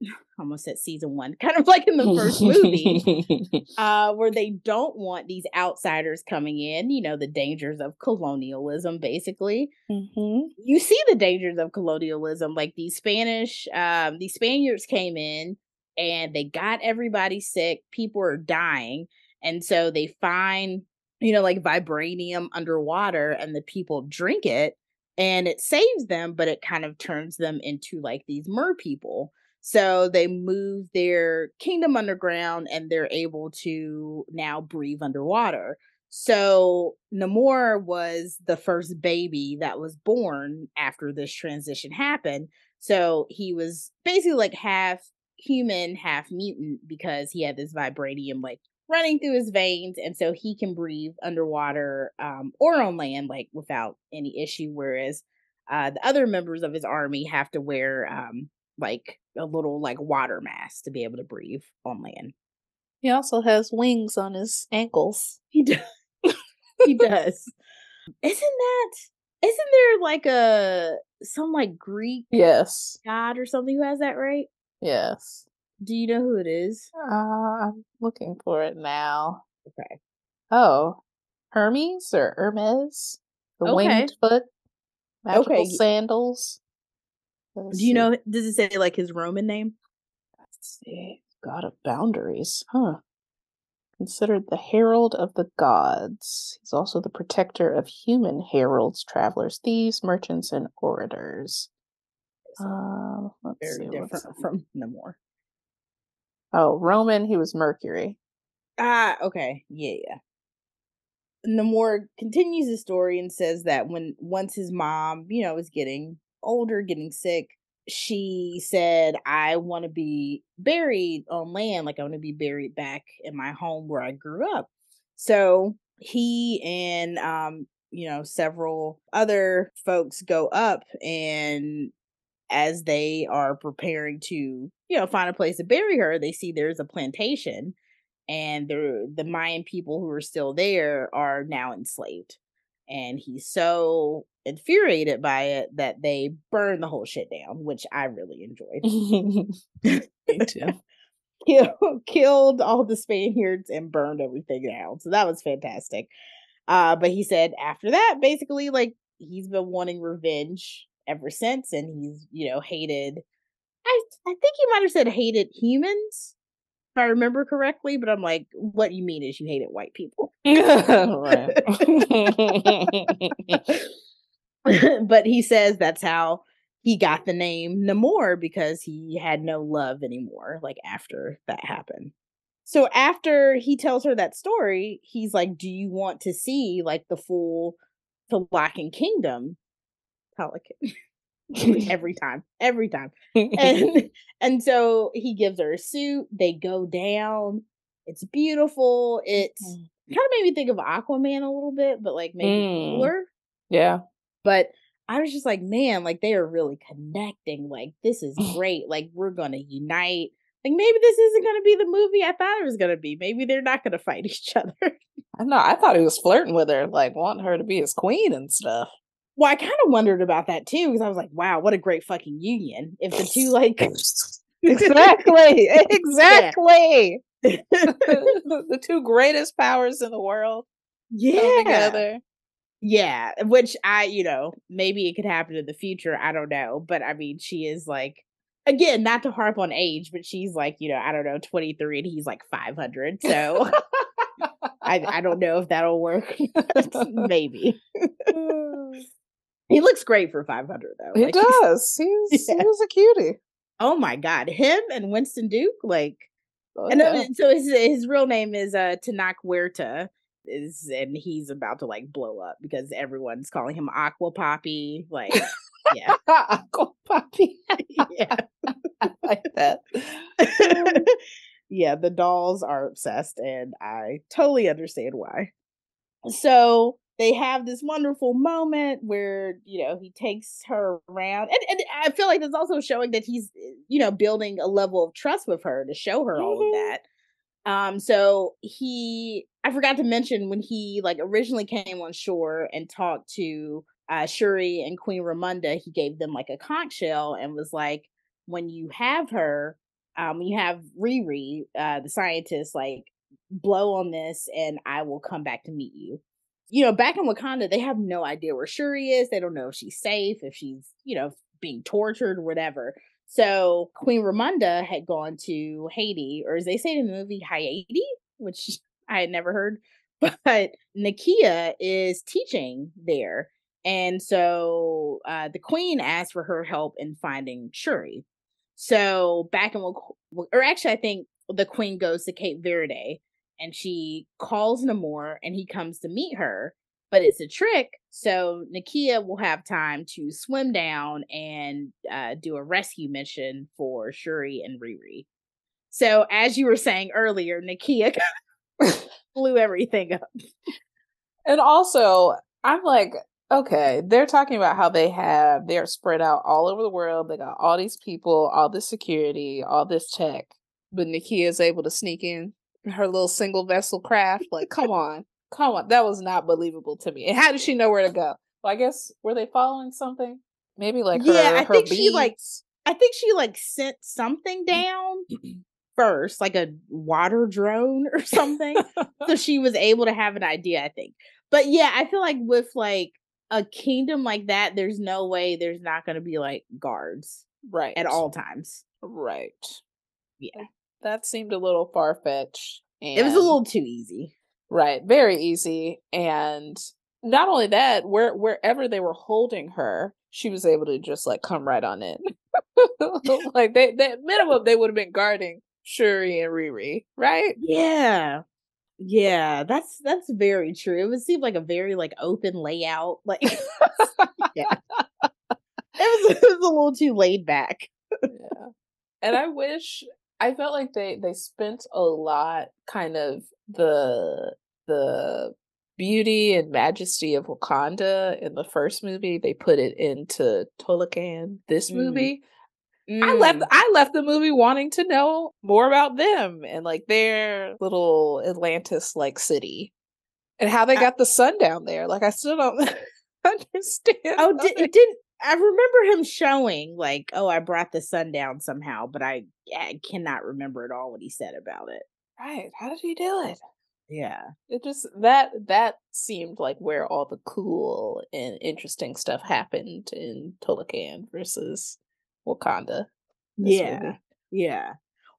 S2: almost at season one, kind of like in the first movie, uh, where they don't want these outsiders coming in, you know, the dangers of colonialism, basically. Mm-hmm. You see the dangers of colonialism, like these Spanish, um, these Spaniards came in and they got everybody sick, people are dying. And so they find, you know, like vibranium underwater and the people drink it and it saves them, but it kind of turns them into like these mer people. So they move their kingdom underground and they're able to now breathe underwater. So Namor was the first baby that was born after this transition happened. So he was basically like half human, half mutant because he had this vibranium like running through his veins and so he can breathe underwater um, or on land like without any issue whereas uh, the other members of his army have to wear um, like a little like water mask to be able to breathe on land.
S1: He also has wings on his ankles.
S2: He does. he does. Isn't that isn't there like a some like Greek
S1: yes
S2: god or something who has that right?
S1: Yes.
S2: Do you know who it is?
S1: Uh, I'm looking for it now.
S2: Okay.
S1: Oh, Hermes or Hermes, the okay. winged foot, magical okay. sandals.
S2: Let's Do you see. know? Does it say like his Roman name?
S1: Let's see. God of boundaries, huh? Considered the herald of the gods. He's also the protector of human heralds, travelers, thieves, merchants, and orators.
S2: Uh, very different from Namor.
S1: Oh, Roman, he was Mercury.
S2: Ah, okay. Yeah, yeah. Namor continues the story and says that when once his mom, you know, was getting older, getting sick, she said, I want to be buried on land. Like, I want to be buried back in my home where I grew up. So he and, um, you know, several other folks go up and as they are preparing to, you know, find a place to bury her, they see there's a plantation and the the Mayan people who are still there are now enslaved. And he's so infuriated by it that they burn the whole shit down, which I really enjoyed. Me too. Kill, killed all the Spaniards and burned everything down. So that was fantastic. Uh, but he said after that, basically, like he's been wanting revenge ever since, and he's you know hated. I I think he might have said hated humans if I remember correctly, but I'm like, what you mean is you hated white people. but he says that's how he got the name Namor because he had no love anymore, like after that happened. So after he tells her that story, he's like, Do you want to see like the full Tolakan kingdom? Pelican. every time, every time. And and so he gives her a suit. They go down It's beautiful. It's mm. kind of made me think of Aquaman a little bit, but like maybe mm. cooler.
S1: Yeah.
S2: But I was just like, man, like they are really connecting. Like this is great. like we're gonna unite. Like maybe this isn't gonna be the movie I thought it was gonna be. Maybe they're not gonna fight each other.
S1: I know. I thought he was flirting with her, like wanting her to be his queen and stuff.
S2: Well, I kind of wondered about that too because I was like, wow, what a great fucking union. If the two like
S1: exactly, exactly. the two greatest powers in the world.
S2: Yeah. Together. Yeah. Which I, you know, maybe it could happen in the future. I don't know. But I mean, she is like again, not to harp on age, but she's like, you know, I don't know, 23 and he's like 500. So I, I don't know if that'll work. Maybe. he looks great for 500 though.
S1: He like, does. He's, yeah. he's a cutie.
S2: Oh my God. Him and Winston Duke, like, oh, and yeah. so his, his real name is uh, Tenoch Huerta is and he's about to like blow up because everyone's calling him Aqua Papi. Like, yeah,
S1: Aqua Papi. yeah, I like that.
S2: yeah, the dolls are obsessed, and I totally understand why. So they have this wonderful moment where you know he takes her around and, and i feel like it's also showing that he's you know building a level of trust with her to show her mm-hmm. all of mm-hmm. that um, so he I forgot to mention when he like originally came on shore and talked to uh Shuri and Queen Ramonda, he gave them like a conch shell and was like, when you have her, um, you have Riri, uh, the scientist, like blow on this and I will come back to meet you. You know, back in Wakanda, they have no idea where Shuri is. They don't know if she's safe, if she's, you know, being tortured, whatever. So Queen Ramonda had gone to Haiti, or as they say in the movie, Haiti, which I had never heard. But Nakia is teaching there. And so uh, the queen asked for her help in finding Shuri. So back in, or actually, I think the queen goes to Cape Verde and she calls Namor and he comes to meet her but it's a trick. So Nakia will have time to swim down and uh, do a rescue mission for Shuri and Riri. So as you were saying earlier, Nakia blew everything up.
S1: And also, I'm like, okay, they're talking about how they have they're spread out all over the world. They got all these people, all this security, all this tech, but Nakia is able to sneak in her little single vessel craft. Like, come on. Come on, that was not believable to me. And how did she know where to go? Well, I guess were they following something? Maybe like her, yeah, I her think beads?
S2: she like I think she like sent something mm. down mm-hmm. First, like a water drone or something. so she was able to have an idea, I think. But yeah, I feel like with like a kingdom like that, there's no way there's not going to be like guards,
S1: right,
S2: at all times,
S1: right.
S2: Yeah,
S1: that seemed a little far fetched.
S2: It was a little too easy.
S1: Right. Very easy. And not only that, where wherever they were holding her, she was able to just like come right on in. like they, they minimum they would have been guarding Shuri and Riri, right?
S2: Yeah. Yeah, that's that's very true. It would seem like a very like open layout. Like yeah. It was it was a little too laid back.
S1: yeah. And I wish I felt like they they spent a lot kind of the the beauty and majesty of Wakanda in the first movie. They put it into Talokan this mm. movie. Mm. I left I left the movie wanting to know more about them and like their little Atlantis like city and how they got I, the sun down there. Like I still don't understand.
S2: Oh, did, it didn't I remember him showing like, oh, I brought the sun down somehow, but I, I cannot remember at all what he said about it.
S1: Right. How did he do it?
S2: Yeah.
S1: It just that that seemed like where all the cool and interesting stuff happened in Talokan versus Wakanda.
S2: Yeah. Movie. Yeah.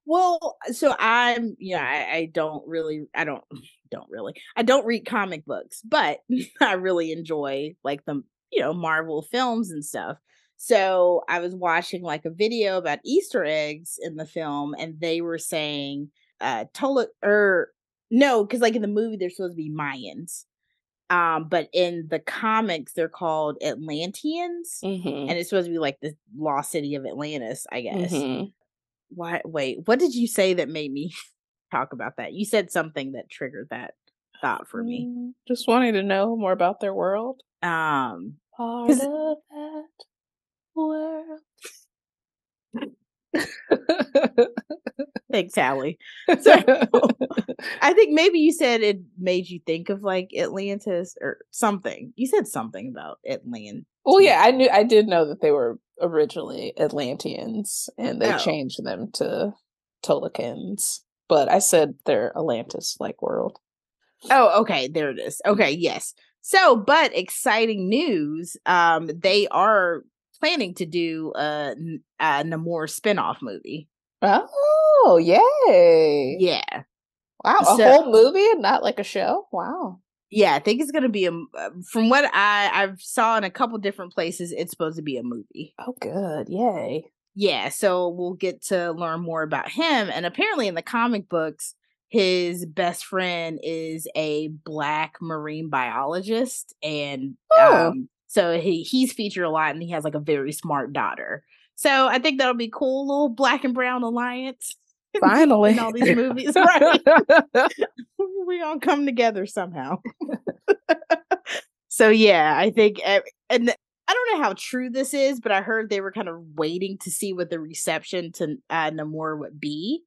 S2: Well, so I'm yeah, I, I don't really I don't don't really I don't read comic books, but I really enjoy like the you know Marvel films and stuff. So I was watching like a video about Easter eggs in the film, and they were saying uh Tola or no, because like in the movie they're supposed to be Mayans. Um, but in the comics they're called Atlanteans, mm-hmm. and it's supposed to be like the lost city of Atlantis, I guess. Mm-hmm. Why? Wait, what did you say that made me talk about that. You said something that triggered that thought for me.
S1: Mm, just wanting to know more about their world.
S2: Um, part of that world. Thanks, Halle. So I think maybe you said it made you think of like Atlantis or something. You said something about Atlantis.
S1: Well, yeah, I knew I did know that they were originally Atlanteans and they oh. changed them to Tolkien's. But I said they're Atlantis like world.
S2: Oh, okay. There it is. Okay, yes. So, but exciting news. Um, they are planning to do a, a Namor spinoff movie.
S1: Oh, yay.
S2: Yeah.
S1: Wow, a so, whole movie and not like a show? Wow.
S2: Yeah, I think it's going to be a uh, from what I I've saw in a couple different places it's supposed to be a movie.
S1: Oh good. Yay.
S2: Yeah, so we'll get to learn more about him and apparently in the comic books his best friend is a black marine biologist and oh. um so he he's featured a lot and he has like a very smart daughter. So I think that'll be cool, little black and brown alliance.
S1: Finally,
S2: in all these movies, right? we all come together somehow. so yeah, I think, and I don't know how true this is, but I heard they were kind of waiting to see what the reception to uh, Namor would be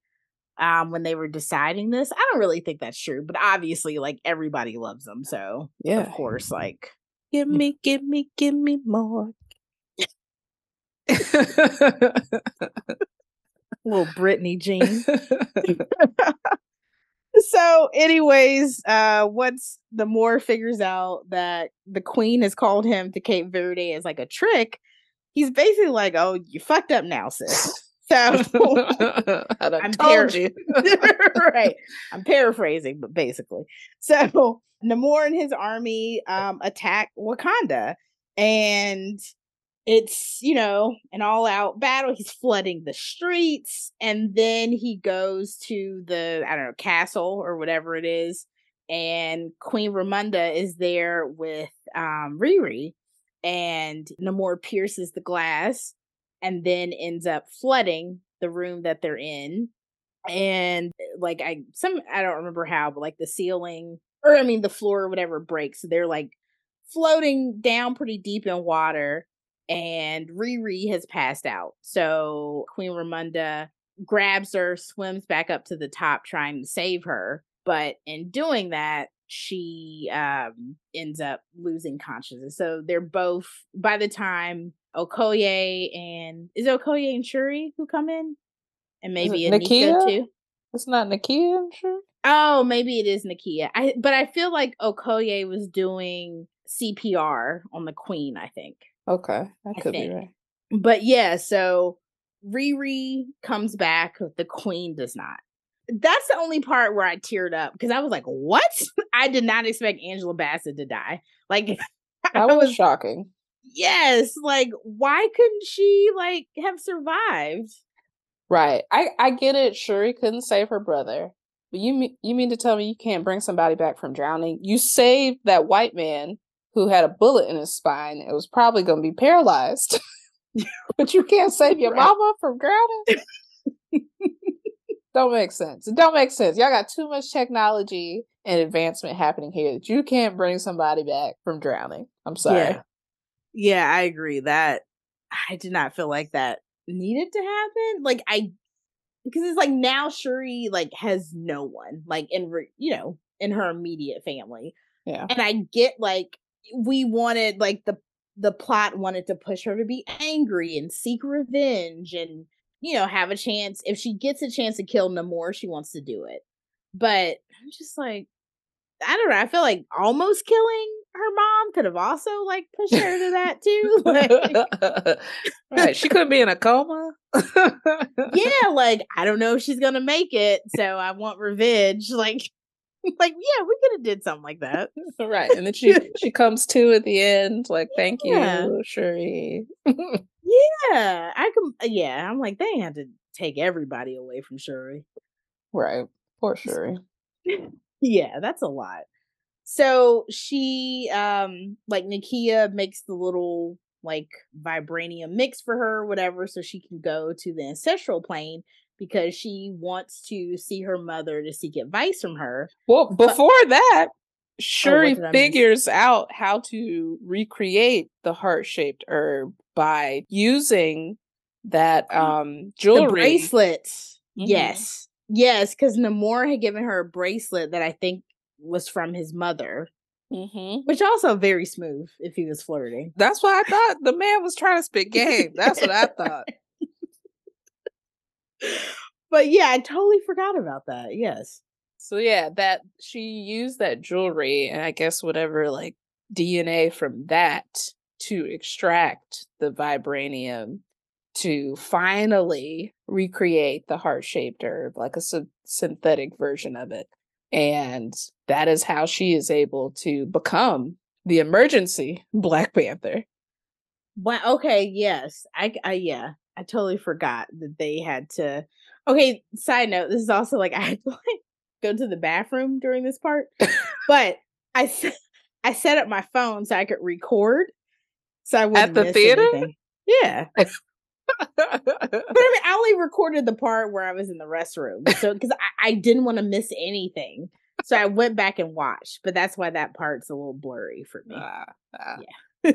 S2: um when they were deciding this. I don't really think that's true, but obviously, like everybody loves them, so yeah, of course, like
S1: Give me, give me, give me more.
S2: Little Britney Jean. so, anyways, uh, once Namor figures out that the queen has called him to Cape Verde as like a trick, he's basically like, "Oh, you fucked up now, sis." So
S1: I'm told you.
S2: right. I'm paraphrasing, but basically. So Namor and his army um, attack Wakanda, and it's you know an all-out battle. He's flooding the streets, and then he goes to the I don't know castle or whatever it is, and Queen Ramonda is there with um, Riri, and Namor pierces the glass, and then ends up flooding the room that they're in and like i some i don't remember how but like the ceiling or I mean the floor or whatever breaks. So they're like floating down pretty deep in water and Riri has passed out. So Queen Ramonda grabs her, swims back up to the top trying to save her, but in doing that, she um ends up losing consciousness. So they're both by the time Okoye and is Okoye and Shuri who come in? And maybe Nakia too.
S1: It's not Nakia and Shuri?
S2: Oh, maybe it is Nakia. I but I feel like Okoye was doing CPR on the Queen. I think.
S1: Okay, that could be right.
S2: But yeah, so Riri comes back. The Queen does not. That's the only part where I teared up because I was like, "What?" I did not expect Angela Bassett to die. Like
S1: that was, was shocking.
S2: Yes, like why couldn't she like have survived?
S1: Right. I I get it. Shuri couldn't save her brother, but you mean you mean to tell me you can't bring somebody back from drowning? You saved that white man who had a bullet in his spine and was probably going to be paralyzed, but you can't save your right. mama from drowning. don't make sense. It don't make sense. Y'all got too much technology and advancement happening here that you can't bring somebody back from drowning. I'm sorry.
S2: Yeah, yeah I agree. That I did not feel like that needed to happen. Like I because it's like now Shuri like has no one like in re- you know in her immediate family.
S1: Yeah.
S2: And I get like we wanted like the the plot wanted to push her to be angry and seek revenge and you know have a chance if she gets a chance to kill Namor she wants to do it. But I'm just like I don't know. I feel like almost killing her mom could have also like pushed her to that too.
S1: Like, right. She could be in a coma.
S2: yeah, like I don't know if she's gonna make it, so I want revenge. Like like yeah, we could have did something like that.
S1: right. And then she she comes to at the end, like, thank yeah. you, Shuri.
S2: yeah. I can yeah, I'm like, they had to take everybody away from Shuri.
S1: Right. Poor Shuri.
S2: yeah, that's a lot. So she um like Nakia makes the little like vibranium mix for her or whatever so she can go to the ancestral plane because she wants to see her mother to seek advice from her.
S1: Well, before but, that, oh, Shuri oh, figures out how to recreate the heart shaped herb by using that um jewelry
S2: the bracelet. Mm-hmm. Yes. Yes, because Namor had given her a bracelet that I think was from his mother. Mm-hmm. Which also very smooth if he was flirting.
S1: That's what I thought. The man was trying to spit game. That's what I thought.
S2: But yeah, I totally forgot about that. Yes.
S1: So yeah, that she used that jewelry and I guess whatever like DNA from that to extract the vibranium to finally recreate the heart shaped herb, like a synthetic version of it. And that is how she is able to become the emergency Black Panther.
S2: Well, okay, yes. I, I yeah, I totally forgot that they had to. Okay, side note, this is also like I had to like go to the bathroom during this part, but I I set up my phone so I could record, so I wouldn't at the theater. Anything. Yeah. but I mean, I only recorded the part where I was in the restroom, so because I, I didn't want to miss anything, so I went back and watched. But that's why that part's a little blurry for me. Uh, uh. Yeah.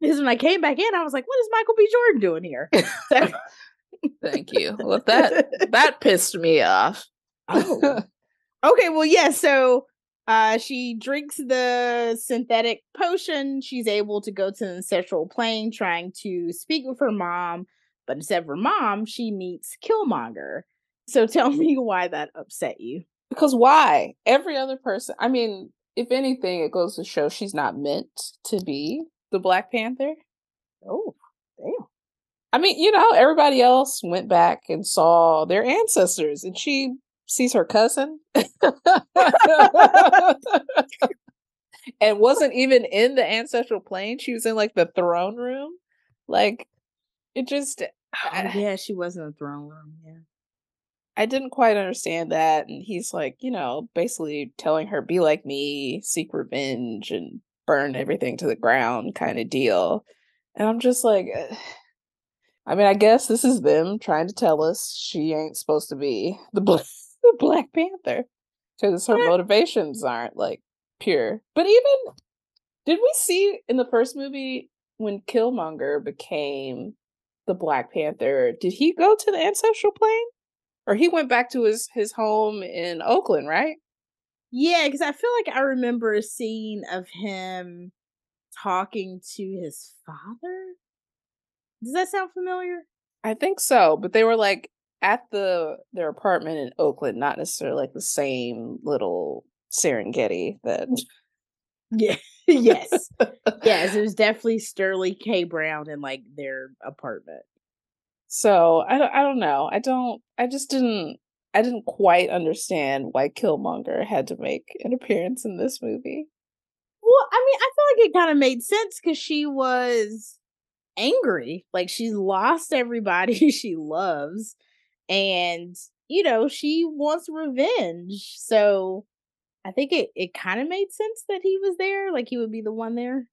S2: Because when I came back in, I was like, "What is Michael B. Jordan doing here?"
S1: Thank you. Well, that that pissed me off.
S2: Oh. Okay. Well, yeah. So uh, she drinks the synthetic potion. She's able to go to the ancestral plane, trying to speak with her mom. But instead of her mom, she meets Killmonger. So tell me why that upset you.
S1: Because why? Every other person, I mean, if anything, it goes to show she's not meant to be the Black Panther.
S2: Oh, damn.
S1: I mean, you know, everybody else went back and saw their ancestors, and she sees her cousin and wasn't even in the ancestral plane. She was in like the throne room. Like it just
S2: oh, yeah, she was in the throne room. Yeah.
S1: I didn't quite understand that. And he's like, you know, basically telling her, be like me, seek revenge, and burn everything to the ground kind of deal. And I'm just like, I mean, I guess this is them trying to tell us she ain't supposed to be the the Black Panther because her motivations aren't like pure. But even did we see in the first movie when Killmonger became the Black Panther? Did he go to the ancestral plane, or he went back to his his home in Oakland? Right?
S2: Yeah, because I feel like I remember a scene of him talking to his father. Does that sound familiar?
S1: I think so, but they were like at the their apartment in Oakland, not necessarily like the same little Serengeti that.
S2: Yeah. yes. yes. It was definitely Sterling K. Brown in like their apartment.
S1: So I don't. I don't know. I don't. I just didn't. I didn't quite understand why Killmonger had to make an appearance in this movie.
S2: Well, I mean, I feel like it kind of made sense because she was angry. Like she's lost everybody she loves and you know she wants revenge so i think it, it kind of made sense that he was there like he would be the one there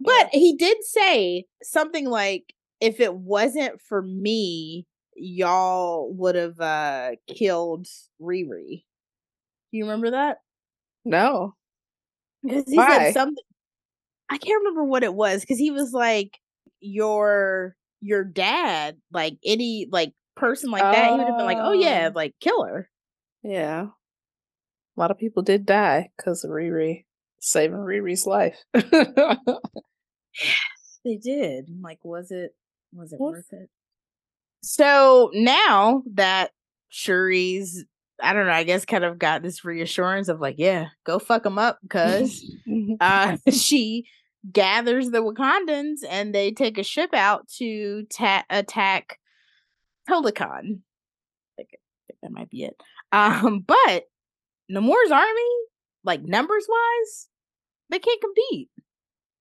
S2: but he did say something like if it wasn't for me y'all would have uh killed riri do you remember that
S1: no
S2: because he Why? said something i can't remember what it was because he was like your your dad like any like person like that, he would have been like, "Oh yeah, oh. like kill her."
S1: Yeah, a lot of people did die because of Riri saving Riri's life.
S2: they did. Like, was it was it worth it? So now that Shuri's, I don't know, I guess kind of got this reassurance of like, yeah, go fuck them up because uh, she gathers the Wakandans and they take a ship out to ta- attack Talokan. I think, that might be it. Um, but Namor's army, like numbers wise, they can't compete.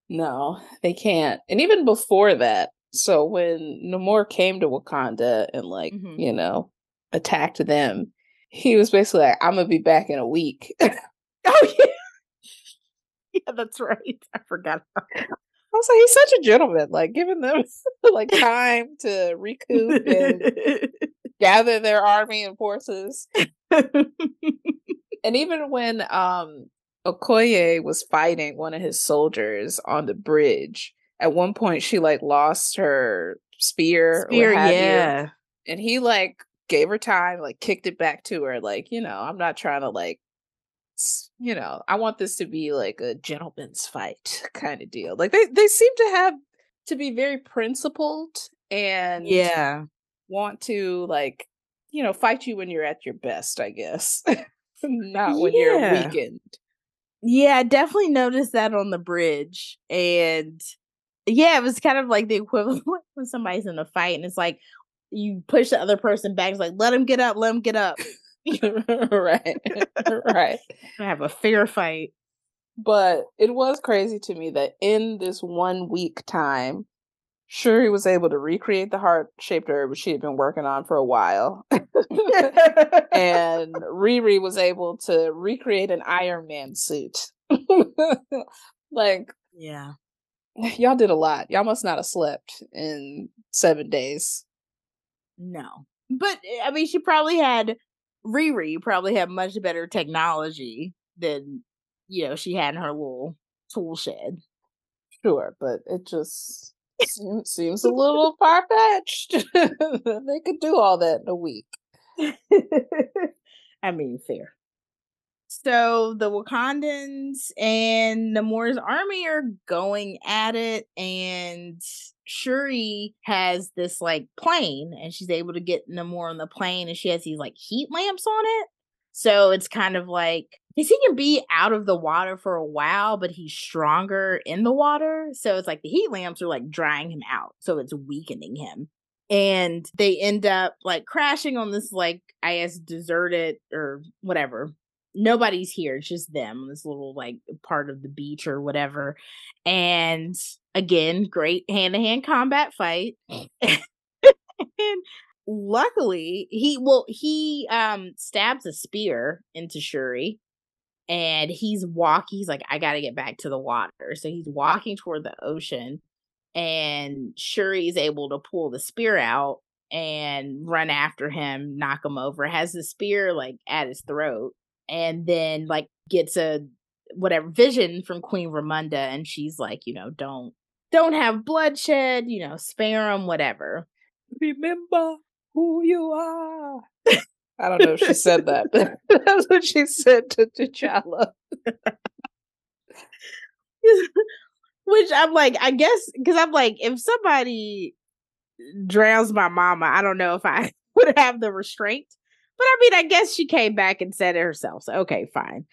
S1: No, they can't. And even before that, so when Namor came to Wakanda and like, mm-hmm. you know, attacked them, he was basically like, I'm gonna be back in a week.
S2: oh yeah. yeah, that's right. I forgot.
S1: I was like, he's such a gentleman, like giving them like time to recoup and gather their army and forces. and even when um Okoye was fighting one of his soldiers on the bridge, at one point she like lost her spear.
S2: Spear, yeah. You,
S1: and he like gave her time, like kicked it back to her, like, you know, I'm not trying to like you know, I want this to be like a gentleman's fight kind of deal. Like they they seem to have to be very principled and
S2: yeah,
S1: want to like, you know, fight you when you're at your best, I guess. not when yeah. you're weakened.
S2: Yeah, I definitely noticed that on the bridge. And yeah, it was kind of like the equivalent when somebody's in a fight and it's like you push the other person back. It's like, let him get up, let him get up.
S1: right. right.
S2: have a fair fight.
S1: But it was crazy to me that in this one week time, Shuri was able to recreate the heart shaped herb she had been working on for a while. and Riri was able to recreate an Iron Man suit. like,
S2: yeah.
S1: Y'all did a lot. Y'all must not have slept in seven days.
S2: No. But eh, I mean, she probably had Riri probably had much better technology than you know she had in her little tool shed.
S1: Sure, but it just seems, seems a little far fetched. they could do all that in a week.
S2: I mean, fair. So the Wakandans and Namor's army are going at it, and Shuri has this like plane and she's able to get Namor on the plane and she has these like heat lamps on it. So it's kind of like because he can be out of the water for a while, but he's stronger in the water. So it's like the heat lamps are like drying him out. So it's weakening him. And they end up like crashing on this like I guess deserted or whatever nobody's here it's just them this little like part of the beach or whatever and again great hand-to-hand combat fight. And luckily he well he um stabs a spear into shuri and he's walking he's like i gotta get back to the water. So he's walking toward the ocean and shuri is able to pull the spear out and run after him knock him over has the spear like at his throat and then like gets a whatever vision from Queen Ramonda, and she's like, you know, don't don't have bloodshed, you know, spare them, whatever.
S1: Remember who you are. I don't know if she said that, but that's what she said to T'Challa.
S2: Which I'm like, I guess, because I'm like, if somebody drowns my mama, I don't know if I would have the restraint but I mean, I guess she came back and said it herself. So, okay, fine.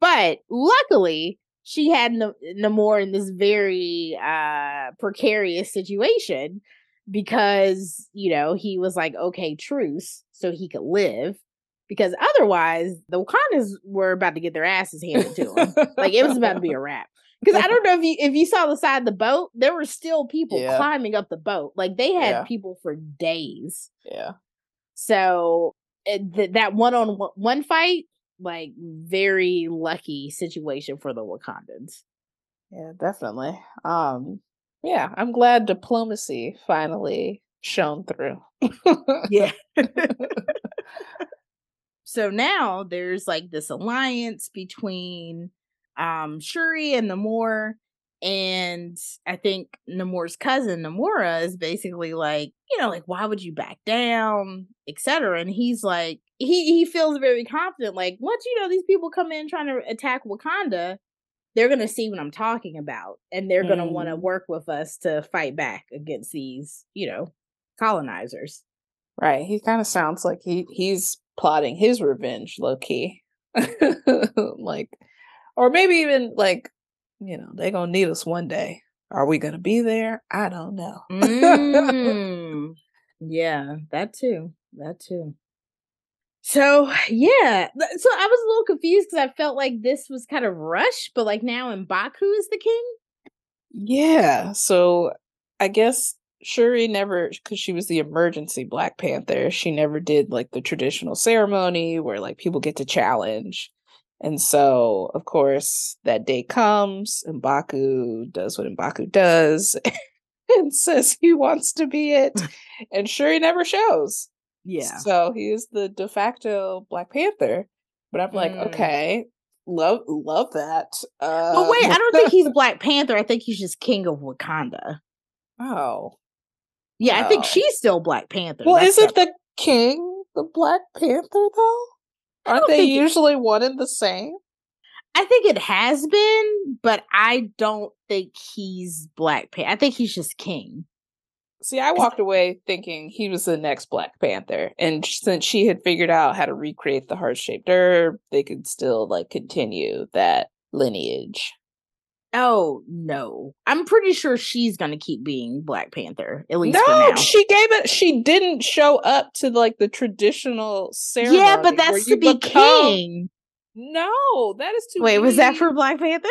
S2: But luckily, she had no, Namor in this very uh, precarious situation because, you know, he was like, okay, truce, so he could live. Because otherwise, the Wakandas were about to get their asses handed to them. like it was about to be a wrap. Because I don't know if you if you saw the side of the boat, there were still people yeah. climbing up the boat. Like they had yeah. people for days.
S1: Yeah.
S2: So th- that one on one fight, like very lucky situation for the Wakandans.
S1: Yeah, definitely. Um, yeah, I'm glad diplomacy finally shone through.
S2: yeah. so now there's like this alliance between um Shuri and the Namor and I think Namor's cousin Namora is basically like, you know, like why would you back down, etc. And he's like, he he feels very confident. Like once you know these people come in trying to attack Wakanda, they're gonna see what I'm talking about, and they're gonna mm. want to work with us to fight back against these, you know, colonizers.
S1: Right. He kind of sounds like he he's plotting his revenge, low key. like, or maybe even like you know, they're gonna need us one day. Are we gonna be there? I don't know.
S2: mm, yeah, that too. That too. So yeah, so I was a little confused because I felt like this was kind of rushed, but like now Mbaku is the king.
S1: Yeah, so I guess Shuri never, because she was the emergency Black Panther, she never did like the traditional ceremony where like people get to challenge And so, of course, that day comes, and Mbaku does what Mbaku does and says he wants to be it. and Shuri never shows.
S2: Yeah.
S1: So he is the de facto Black Panther. But I'm like, mm. okay, love love that.
S2: Uh, but wait, I don't think he's a Black Panther. I think he's just King of Wakanda.
S1: Oh.
S2: Yeah, I think she's still Black Panther.
S1: Well, That's isn't the king the Black Panther though? Aren't they usually one and the same?
S2: I think it has been, but I don't think he's Black Panther. I think he's just king.
S1: See, I walked away thinking he was the next Black Panther, and since she had figured out how to recreate the heart shaped herb, they could still like continue that lineage.
S2: Oh no, I'm pretty sure she's gonna keep being Black Panther at least.
S1: No, she gave it. She didn't show up to like the traditional ceremony.
S2: Yeah, but that's to be become... king.
S1: No, that is
S2: to. Wait,
S1: be...
S2: was that for Black Panther?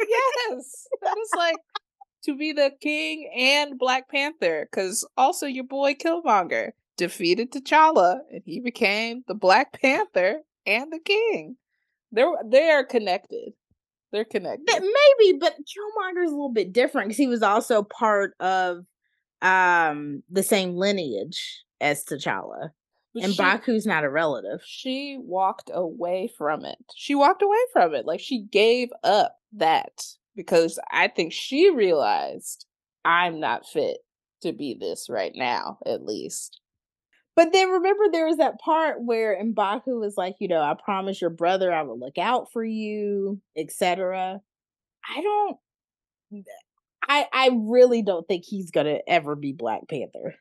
S1: yes, that is like to be the king and Black Panther, because also your boy Killmonger defeated T'Challa, and he became the Black Panther and the king. They're they are connected. They're connected.
S2: Maybe, but Killmonger's a little bit different because he was also part of um the same lineage as T'Challa. But and she, Mbaku's not a relative.
S1: She walked away from it. She walked away from it. Like she gave up that because I think she realized I'm not fit to be this right now, at least.
S2: But then remember, there was that part where Mbaku was like, you know, I promise your brother I will look out for you, etc. I don't. I I really don't think he's gonna ever be Black Panther.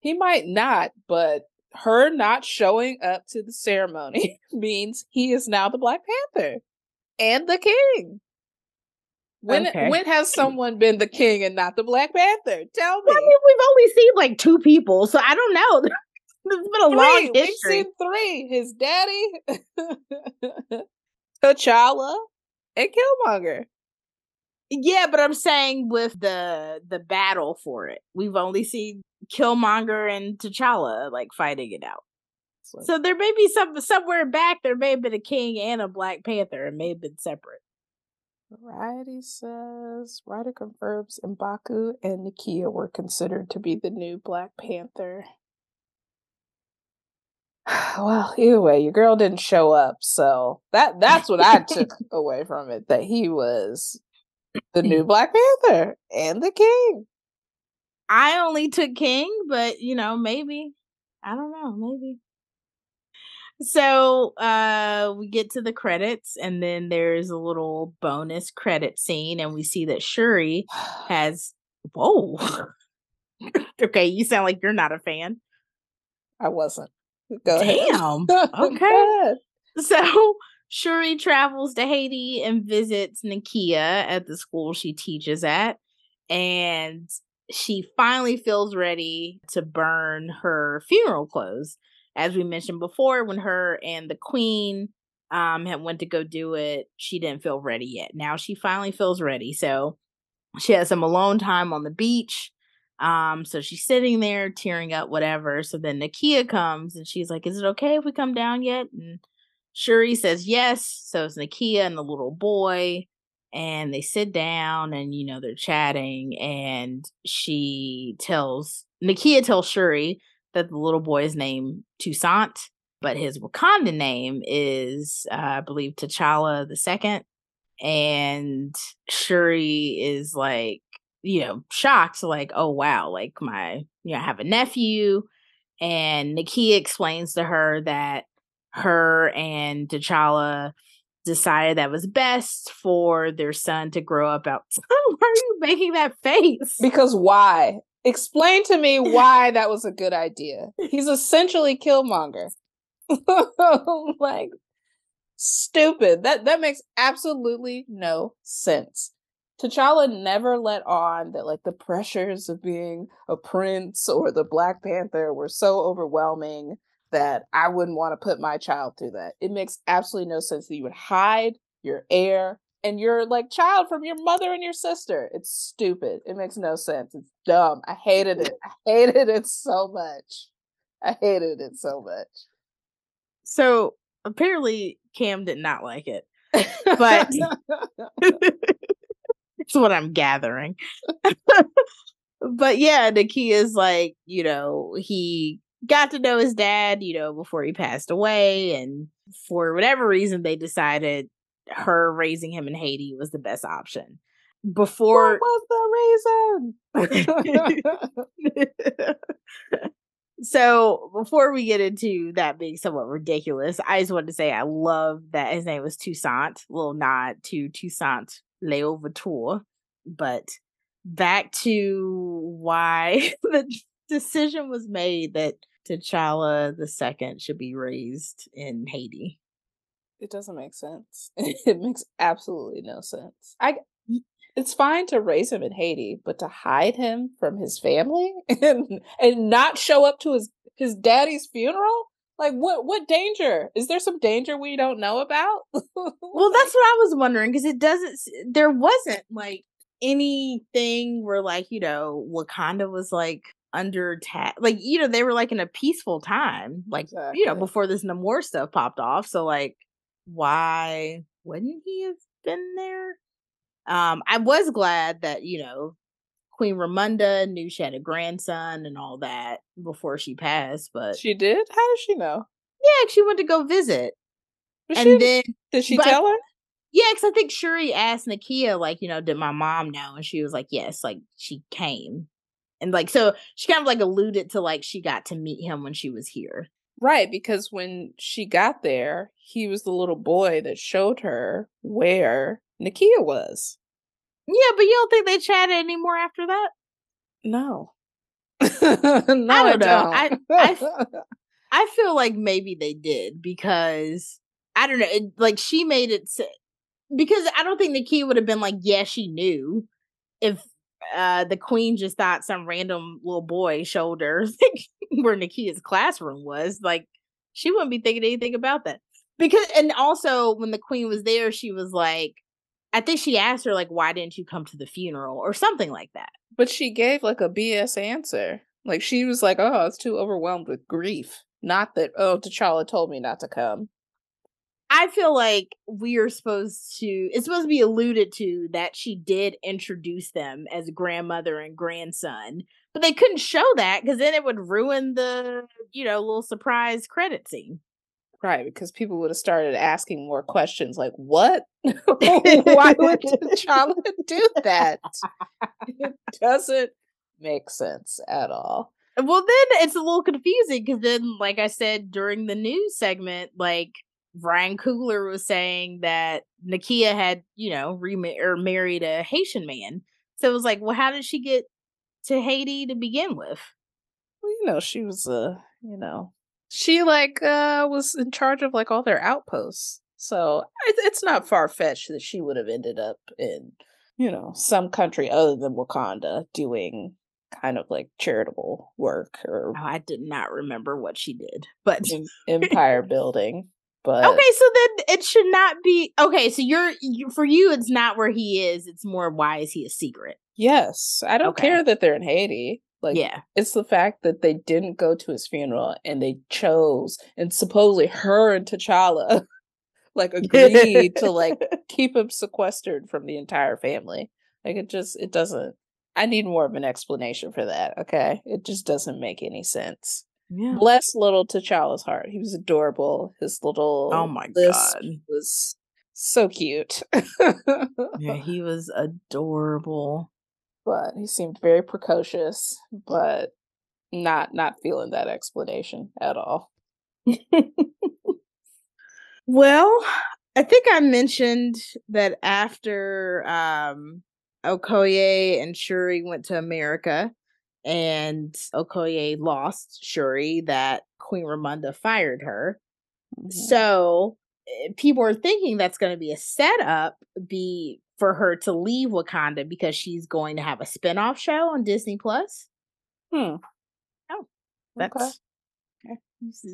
S1: He might not, but her not showing up to the ceremony means he is now the Black Panther and the king. When okay. when has someone been the king and not the Black Panther? Tell me. I
S2: mean, we've only seen like two people, so I don't know. It's been a three. long history.
S1: We've seen three. His daddy, T'Challa, and Killmonger.
S2: Yeah, but I'm saying with the the battle for it, we've only seen Killmonger and T'Challa like fighting it out. So, so there may be some somewhere back there may have been a king and a Black Panther. and may have been separate.
S1: Variety says writer confirms Mbaku and Nakia were considered to be the new Black Panther. Well, either way, your girl didn't show up, so that that's what I took away from it. That he was the new Black Panther and the King.
S2: I only took King, but you know, maybe. I don't know, maybe. So uh we get to the credits and then there's a little bonus credit scene and we see that Shuri has whoa. okay, you sound like you're not a fan.
S1: I wasn't.
S2: Go Damn. okay. So Shuri travels to Haiti and visits Nakia at the school she teaches at. And she finally feels ready to burn her funeral clothes. As we mentioned before, when her and the queen um had went to go do it, she didn't feel ready yet. Now she finally feels ready. So she has some alone time on the beach um, so she's sitting there tearing up, whatever. So then Nakia comes and she's like, Is it okay if we come down yet? And Shuri says yes. So it's Nakia and the little boy. And they sit down and, you know, they're chatting. And she tells, Nakia tells Shuri that the little boy's name Toussaint, but his Wakanda name is, uh, I believe, T'Challa the second. And Shuri is like, you know, shocked, like, oh wow, like my, you know, I have a nephew. And Nakia explains to her that her and T'Challa decided that was best for their son to grow up out. why are you making that face?
S1: Because why? Explain to me why that was a good idea. He's essentially Killmonger. like stupid. That that makes absolutely no sense. T'Challa never let on that like the pressures of being a prince or the Black Panther were so overwhelming that I wouldn't want to put my child through that. It makes absolutely no sense that you would hide your heir and your like child from your mother and your sister. It's stupid. It makes no sense. It's dumb. I hated it. I hated it so much. I hated it so much.
S2: So apparently Cam did not like it. But it's what I'm gathering. but yeah, is like, you know, he got to know his dad, you know, before he passed away. And for whatever reason, they decided her raising him in Haiti was the best option. Before
S1: what was the
S2: reason? so before we get into that being somewhat ridiculous, I just wanted to say I love that his name was Toussaint, little nod to Toussaint Louverture. But back to why the decision was made that T'Challa the second should be raised in Haiti.
S1: It doesn't make sense. it makes absolutely no sense. I it's fine to raise him in Haiti, but to hide him from his family and and not show up to his his daddy's funeral? Like what what danger? Is there some danger we don't know about?
S2: well, that's what I was wondering because it doesn't there wasn't like anything where like, you know, Wakanda was like under attack. Like, you know, they were like in a peaceful time, like, exactly. you know, before this Namor stuff popped off. So, like, why wouldn't he have been there? Um, I was glad that, you know, Queen Ramonda knew she had a grandson and all that before she passed, but
S1: she did? How did she know?
S2: Yeah, she went to go visit.
S1: Was and she, then did she tell her?
S2: Yeah, because I think Shuri asked Nakia, like, you know, did my mom know? And she was like, yes, like she came and like so she kind of like alluded to like she got to meet him when she was here
S1: right because when she got there he was the little boy that showed her where nakia was
S2: yeah but you don't think they chatted anymore after that
S1: no
S2: no i don't I know don't. I, I i feel like maybe they did because i don't know it, like she made it because i don't think nakia would have been like yeah she knew if uh the queen just thought some random little boy showed her where Nakia's classroom was. Like she wouldn't be thinking anything about that. Because and also when the queen was there, she was like, I think she asked her like, why didn't you come to the funeral or something like that.
S1: But she gave like a BS answer. Like she was like, oh, I was too overwhelmed with grief. Not that oh, T'Challa told me not to come.
S2: I feel like we are supposed to, it's supposed to be alluded to that she did introduce them as grandmother and grandson, but they couldn't show that because then it would ruin the, you know, little surprise credit scene.
S1: Right, because people would have started asking more questions like, what? Why would T'Challa do that? It doesn't make sense at all.
S2: Well, then it's a little confusing because then, like I said during the news segment, like Ryan Coogler was saying that Nakia had, you know, rem- or married a Haitian man. So it was like, well, how did she get to Haiti to begin with?
S1: Well, you know, she was uh, you know, she like uh was in charge of like all their outposts. So it's not far fetched that she would have ended up in, you know, some country other than Wakanda doing kind of like charitable work or
S2: oh, I did not remember what she did, but
S1: empire building. But
S2: okay, so then it should not be okay. So you're you, for you, it's not where he is. It's more why is he a secret?
S1: Yes, I don't okay. care that they're in Haiti. Like, yeah, it's the fact that they didn't go to his funeral and they chose, and supposedly her and T'Challa like agreed to like keep him sequestered from the entire family. Like, it just it doesn't. I need more of an explanation for that. Okay, it just doesn't make any sense. Yeah. Bless little T'Challa's heart. He was adorable. His oh little
S2: oh my god
S1: was so cute.
S2: yeah, he was adorable.
S1: But he seemed very precocious, but not not feeling that explanation at all.
S2: well, I think I mentioned that after um Okoye and Shuri went to America, and Okoye lost Shuri that Queen Ramonda fired her. Mm-hmm. So people are thinking that's going to be a setup be for her to leave Wakanda because she's going to have a spin-off show on Disney Plus.
S1: Hmm.
S2: Oh. That's okay.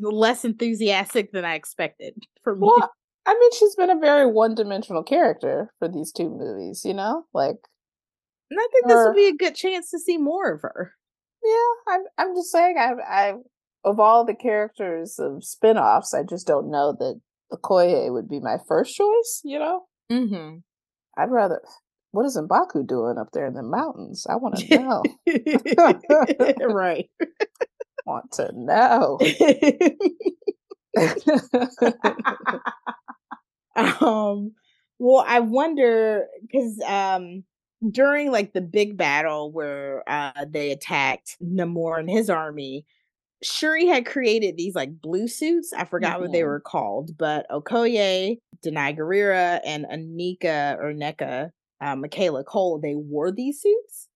S2: less enthusiastic than I expected for me.
S1: Well, I mean, she's been a very one-dimensional character for these two movies, you know? Like
S2: and I think this will be a good chance to see more of her.
S1: Yeah, I'm. I'm just saying. I. I of all the characters of spin-offs, I just don't know that Okoye would be my first choice, you know?
S2: Mm-hmm.
S1: I'd rather what is Mbaku doing up there in the mountains? I want to know.
S2: right.
S1: want to know.
S2: um well i wonder because um during like the big battle where uh they attacked namor and his army shuri had created these like blue suits i forgot mm-hmm. what they mm-hmm. were called but okoye danai gurira and anika or neka uh, michaela Coel, they wore these suits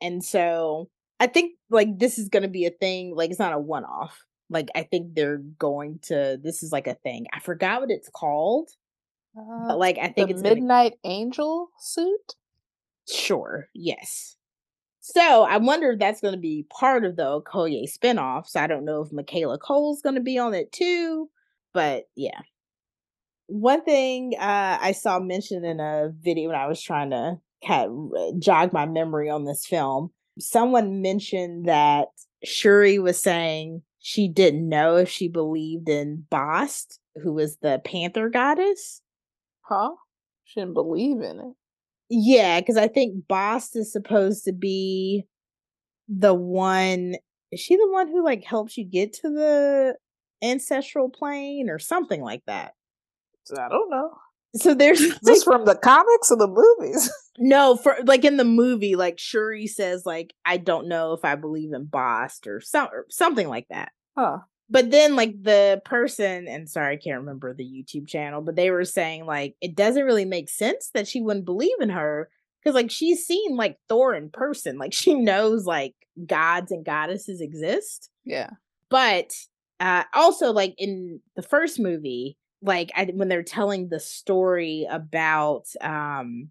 S2: and so i think like this is gonna be a thing like it's not a one-off like I think they're going to this is like a thing. I forgot what it's called. Uh, but like I think
S1: it's Midnight gonna... Angel suit?
S2: Sure, yes. So I wonder if that's gonna be part of the Okoye spinoff. So I don't know if Michaela Coel's gonna be on it too. But yeah. One thing uh, I saw mentioned in a video when I was trying to kind of jog my memory on this film, someone mentioned that Shuri was saying she didn't know if she believed in Bast, who was the panther goddess.
S1: Huh? She didn't believe in it.
S2: Yeah, because I think Bast is supposed to be the one. Is she the one who like helps you get to the ancestral plane or something like that?
S1: I don't know.
S2: So there's
S1: like, this from the comics or the movies?
S2: no, for like in the movie, like Shuri says, like I don't know if I believe in Bast or some or something like that.
S1: Huh.
S2: But then like the person, and sorry, I can't remember the YouTube channel, but they were saying like it doesn't really make sense that she wouldn't believe in her because like she's seen like Thor in person. Like she knows like gods and goddesses exist.
S1: Yeah.
S2: But uh also like in the first movie, like I, when they're telling the story about um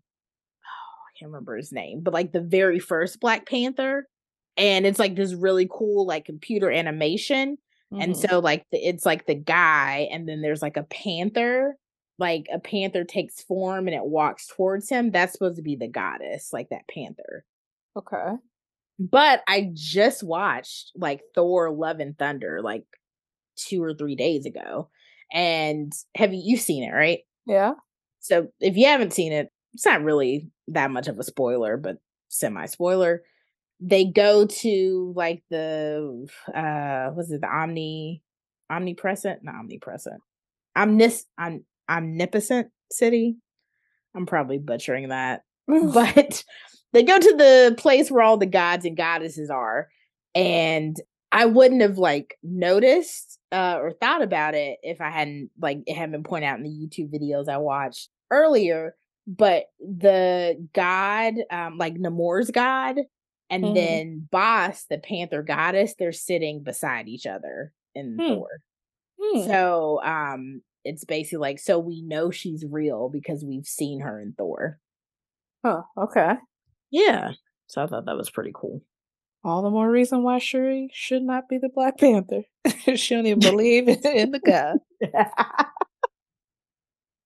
S2: oh, I can't remember his name, but like the very first Black Panther, and it's like this really cool like computer animation mm-hmm. and so like the, it's like the guy and then there's like a panther like a panther takes form and it walks towards him that's supposed to be the goddess like that panther.
S1: Okay.
S2: But i just watched like thor love and thunder like two or three days ago and have you you've seen it right?
S1: Yeah.
S2: So if you haven't seen it it's not really that much of a spoiler but semi spoiler they go to like the uh was it the omni omnipresent? Not omnipresent. Omnis om, omnipotent city? I'm probably butchering that. But they go to the place where all the gods and goddesses are and i wouldn't have like noticed uh or thought about it if i hadn't like it hadn't been pointed out in the youtube videos i watched earlier but the god um like namor's god and mm-hmm. then Bast, the Panther goddess, they're sitting beside each other in hmm. Thor. Hmm. So um it's basically like so we know she's real because we've seen her in Thor.
S1: Oh, okay.
S2: Yeah. So I thought that was pretty cool.
S1: All the more reason why Shuri should not be the Black Panther. she don't even believe in the god. well,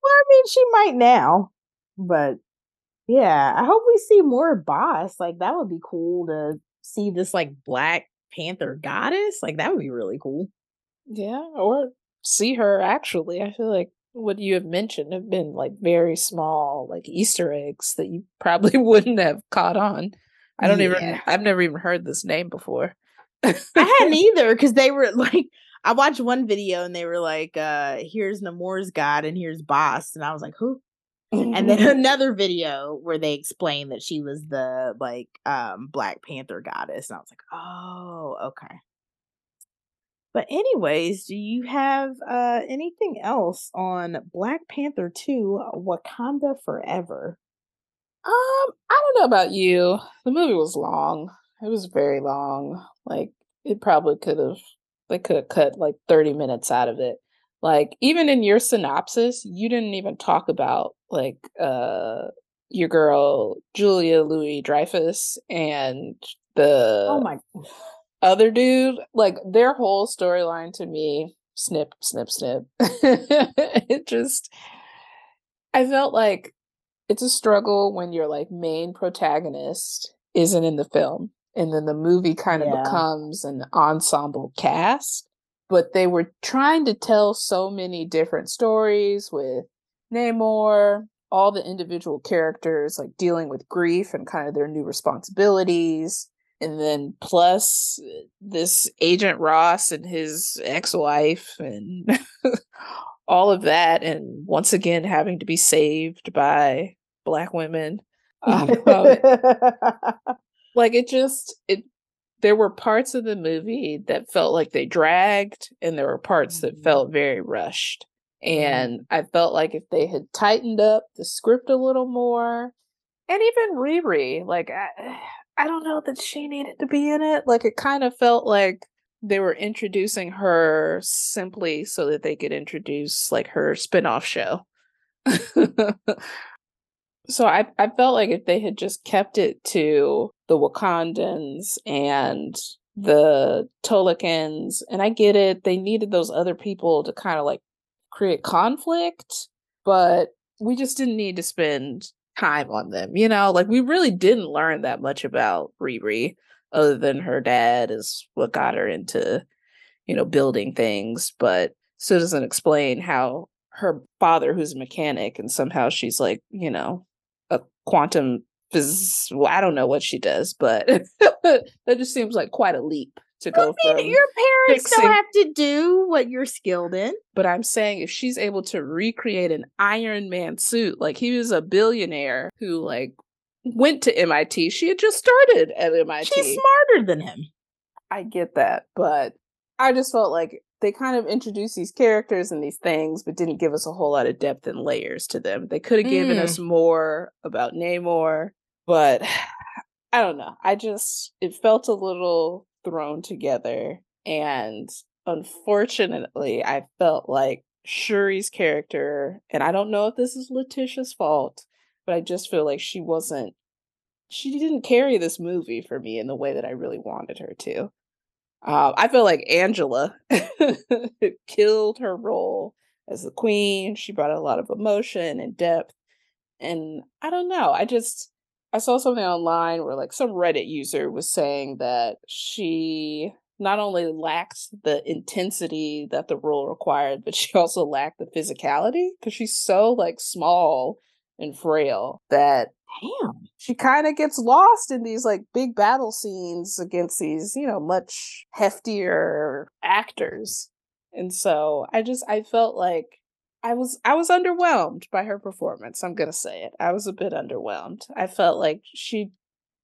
S2: I mean, she might now, but yeah, I hope we see more Bast. Like that would be cool to see this like Black Panther goddess. Like that would be really cool.
S1: Yeah, or see her actually. I feel like what you have mentioned have been like very small like Easter eggs that you probably wouldn't have caught on. I don't yeah. even I've never even heard this name before.
S2: I hadn't either because they were like I watched one video and they were like, uh, here's Namor's God and here's Bast. And I was like, who? And then another video where they explained that she was the like um Black Panther goddess, and I was like, oh, okay. But anyways, do you have uh anything else on Black Panther 2 Wakanda Forever?
S1: Um, I don't know about you. The movie was long. It was very long. Like it probably could have they could have cut like 30 minutes out of it. Like even in your synopsis, you didn't even talk about like uh your girl Julia Louis Dreyfus and the
S2: oh my
S1: other dude. Like their whole storyline to me, snip, snip, snip. it just I felt like it's a struggle when your like main protagonist isn't in the film and then the movie kind of yeah. becomes an ensemble cast but they were trying to tell so many different stories with Namor, all the individual characters like dealing with grief and kind of their new responsibilities. And then plus this Agent Ross and his ex wife and all of that. And once again, having to be saved by black women. Um, like it just, it, there were parts of the movie that felt like they dragged, and there were parts that mm-hmm. felt very rushed. Mm-hmm. And I felt like if they had tightened up the script a little more, and even Riri, like I, I don't know that she needed to be in it. Like it kind of felt like they were introducing her simply so that they could introduce like her spin-off show. so I I felt like if they had just kept it to the Wakandans and the Talokans, and I get it, they needed those other people to kind of like create conflict, but we just didn't need to spend time on them. You know, like we really didn't learn that much about Riri other than her dad is what got her into, you know, building things, but still doesn't explain how her father, who's a mechanic, and somehow she's like, you know, a quantum phys- well, I don't know what she does, but that just seems like quite a leap to go I mean,
S2: your parents fixing... don't have to do what you're skilled in.
S1: But i'm saying if she's able to recreate an iron man suit like he was a billionaire who like went to mit she had just started at mit
S2: she's smarter than him.
S1: I get that but i just felt like they kind of introduced these characters and these things but didn't give us a whole lot of depth and layers to them. They could have mm. given us more about namor but i don't know. I just it felt a little thrown together. And unfortunately, I felt like Shuri's character, and I don't know if this is Letitia's fault, but I just feel like she wasn't, she didn't carry this movie for me in the way that I really wanted her to. Um, I feel like Angela killed her role as the queen. She brought a lot of emotion and depth. And I don't know. I just, I saw something online where like some Reddit user was saying that she not only lacked the intensity that the role required, but she also lacked the physicality because she's so like small and frail that
S2: damn.
S1: she kind of gets lost in these like big battle scenes against these you know much heftier actors. And so i just i felt like I was I was underwhelmed by her performance. I'm gonna say it. I was a bit underwhelmed. I felt like she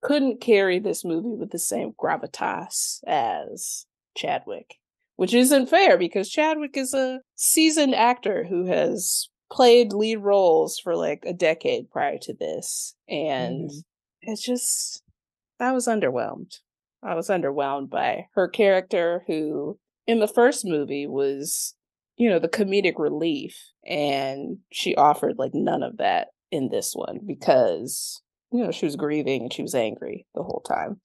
S1: couldn't carry this movie with the same gravitas as Chadwick, which isn't fair because Chadwick is a seasoned actor who has played lead roles for like a decade prior to this, and mm. it's just I was underwhelmed. I was underwhelmed by her character, who in the first movie was you know, the comedic relief. And she offered like none of that in this one because, you know, she was grieving and she was angry the whole time.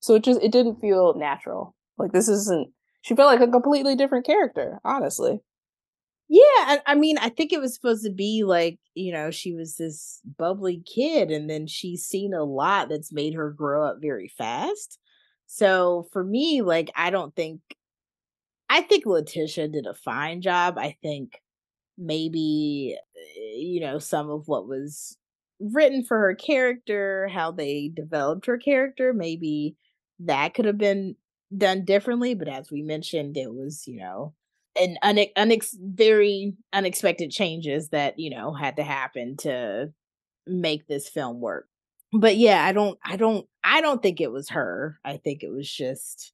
S1: So it just it didn't feel natural. Like this isn't she felt like a completely different character, honestly.
S2: Yeah, I, I, mean, I think it was supposed to be like, you know, she was this bubbly kid, and then she's seen a lot that's made her grow up very fast. So for me, like, I don't think I think Letitia did a fine job. I think maybe eh, you know some of what was written for her character, how they developed her character, maybe that could have been done differently, but as we mentioned it was, you know, an une- unex- very unexpected changes that, you know, had to happen to make this film work. But yeah, I don't I don't I don't think it was her. I think it was just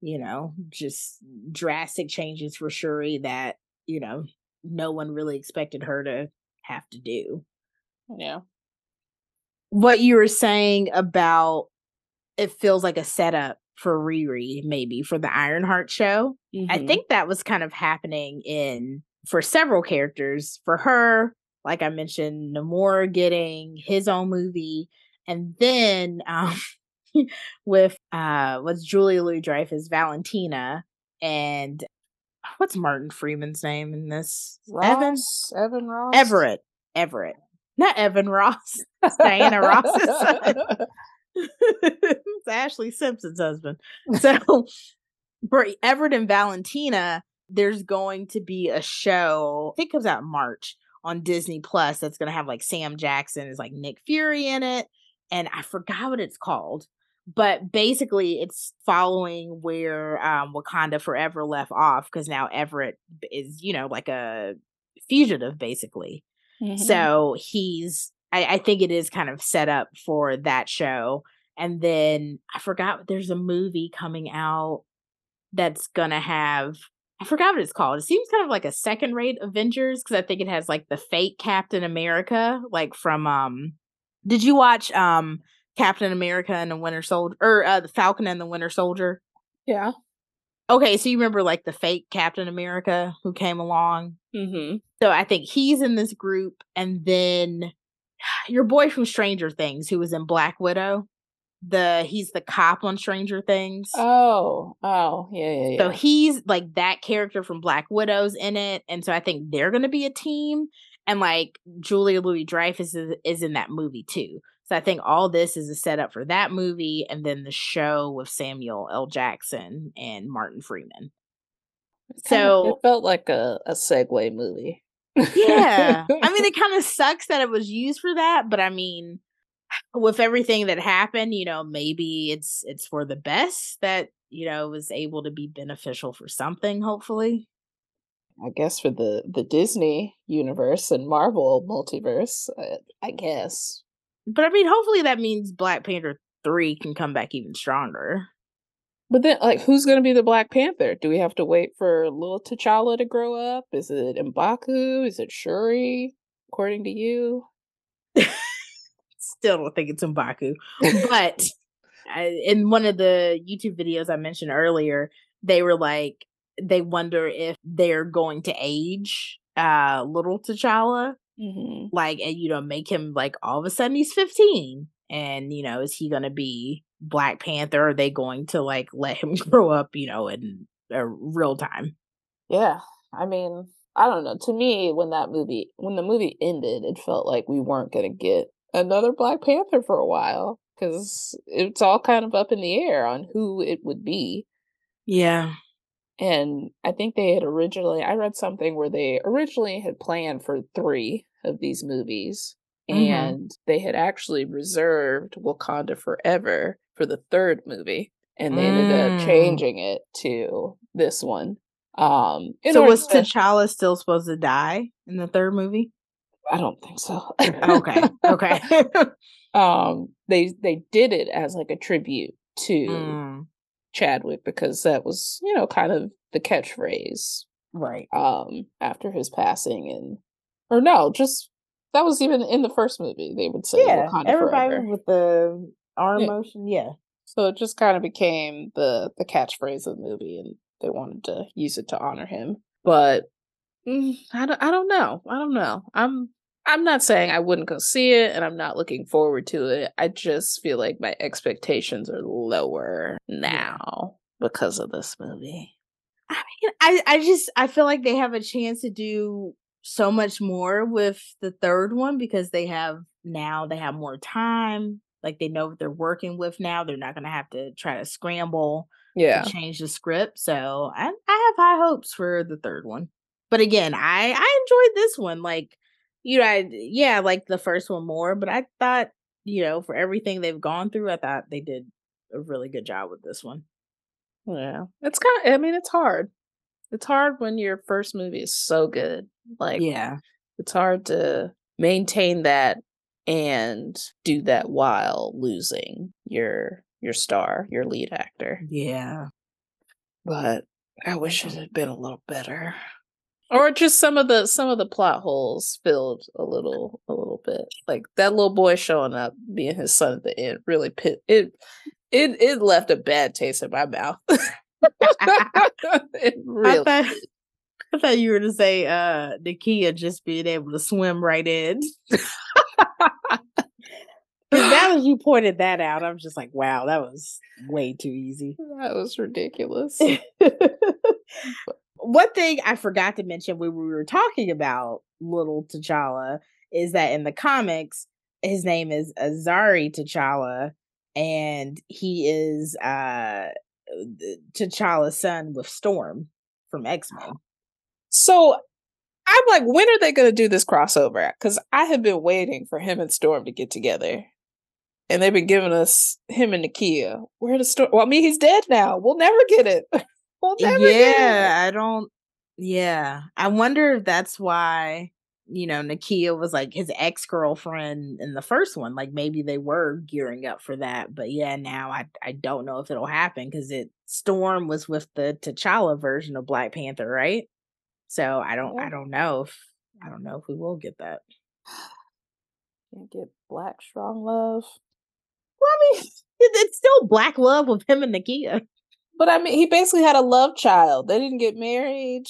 S2: you know, just drastic changes for Shuri that, you know, no one really expected her to have to do.
S1: Yeah.
S2: What you were saying about it feels like a setup for Riri, maybe for the Ironheart show. Mm-hmm. I think that was kind of happening in for several characters. For her, like I mentioned, Namor getting his own movie, and then um, with uh what's Julia Louis Dreyfus, Valentina, and what's Martin Freeman's name in this?
S1: Ross, Evan? Evan Ross?
S2: Everett. Everett. Not Evan Ross. Diana Ross's son. it's Ashlee Simpson's husband. So for Everett and Valentina, there's going to be a show. I think it comes out in March on Disney Plus. That's going to have like Sam Jackson is like Nick Fury in it, and I forgot what it's called. But basically, it's following where um, Wakanda Forever left off because now Everett is, you know, like a fugitive, basically. Mm-hmm. So he's, I, I think it is kind of set up for that show. And then I forgot there's a movie coming out that's gonna have I forgot what it's called. It seems kind of like a second rate Avengers because I think it has like the fake Captain America, like from um did you watch um Captain America and the Winter Soldier or uh, the Falcon and the Winter Soldier?
S1: Yeah.
S2: Okay, so you remember like the fake Captain America who came along?
S1: Mm-hmm.
S2: So I think he's in this group, and then your boy from Stranger Things who was in Black Widow the he's the cop on Stranger Things.
S1: Oh, oh, yeah, yeah, yeah.
S2: So he's like that character from Black Widows in it, and so I think they're gonna be a team. And like Julia Louis Dreyfus is, is in that movie too. So I think all this is a setup for that movie, and then the show with Samuel L. Jackson and Martin Freeman. so
S1: it felt like a, a segue movie.
S2: yeah, I mean, it kind of sucks that it was used for that, but I mean, with everything that happened, you know, maybe it's it's for the best that, you know, was able to be beneficial for something, hopefully.
S1: I guess for the the Disney universe and Marvel multiverse, uh, I guess.
S2: But I mean, hopefully that means Black Panther 3 can come back even stronger.
S1: But then, like, who's going to be the Black Panther? Do we have to wait for little T'Challa to grow up? Is it Mbaku? Is it Shuri? According to you?
S2: still don't think it's Mbaku. But in one of the YouTube videos I mentioned earlier, they were like, they wonder if they're going to age uh little T'Challa.
S1: Mm-hmm.
S2: Like, and you know, make him like all of a sudden he's 15. And, you know, is he going to be Black Panther? Are they going to like let him grow up, you know, in a real time?
S1: Yeah. I mean, I don't know. To me, when that movie, when the movie ended, it felt like we weren't going to get another Black Panther for a while because it's all kind of up in the air on who it would be.
S2: Yeah.
S1: And I think they had originally, I read something where they originally had planned for three of these movies. Mm-hmm. And they had actually reserved Wakanda Forever for the third movie. And they mm. ended up mm. changing it to this one. Um,
S2: so was to... T'Challa still supposed to die in the third movie?
S1: I don't think so.
S2: okay. Okay.
S1: um they they did it as like a tribute to mm. Chadwick because that was, you know, kind of the catchphrase.
S2: Right.
S1: Um after his passing and or no, just that was even in the first movie they would say
S2: yeah, everybody forever. with the arm yeah. motion, yeah.
S1: So it just kind of became the the catchphrase of the movie and they wanted to use it to honor him. But mm, I don't, I don't know. I don't know. I'm I'm not saying I wouldn't go see it and I'm not looking forward to it. I just feel like my expectations are lower now because of this movie.
S2: I mean, I, I just I feel like they have a chance to do so much more with the third one because they have now they have more time. Like they know what they're working with now. They're not gonna have to try to scramble
S1: yeah.
S2: to change the script. So I, I have high hopes for the third one. But again, I I enjoyed this one. Like you know, I, yeah, like the first one more, but I thought, you know, for everything they've gone through, I thought they did a really good job with this one.
S1: Yeah. It's kind of, I mean, it's hard. It's hard when your first movie is so good. Like,
S2: yeah,
S1: it's hard to maintain that and do that while losing your your star, your lead actor.
S2: Yeah.
S1: But I wish it had been a little better or just some of the some of the plot holes filled a little a little bit. Like that little boy showing up being his son at the end really pit it it it left a bad taste in my mouth. It really
S2: I thought, I thought you were to say uh Nakia just being able to swim right in. But now as you pointed that out, I'm just like, wow, that was way too easy.
S1: That was ridiculous
S2: one thing I forgot to mention when we were talking about little T'Challa is that in the comics, his name is Azari T'Challa, and he is uh T'Challa's son with Storm from X Men.
S1: So I'm like, when are they going to do this crossover? Because I have been waiting for him and Storm to get together, and they've been giving us him and Nakia. Where the Storm? Well, I mean, he's dead now. We'll never get it. Eh, never.
S2: Yeah, I don't. Yeah, I wonder if that's why you know, Nakia was like his ex girlfriend in the first one. Like maybe they were gearing up for that, but yeah, now I I don't know if it'll happen because it Storm was with the T'Challa version of Black Panther, right? So I don't I don't know if I don't know if we will get that.
S1: Can't get Black Strong Love.
S2: Well, I mean, it's still Black Love with him and Nakia.
S1: But I mean, he basically had a love child. They didn't get married.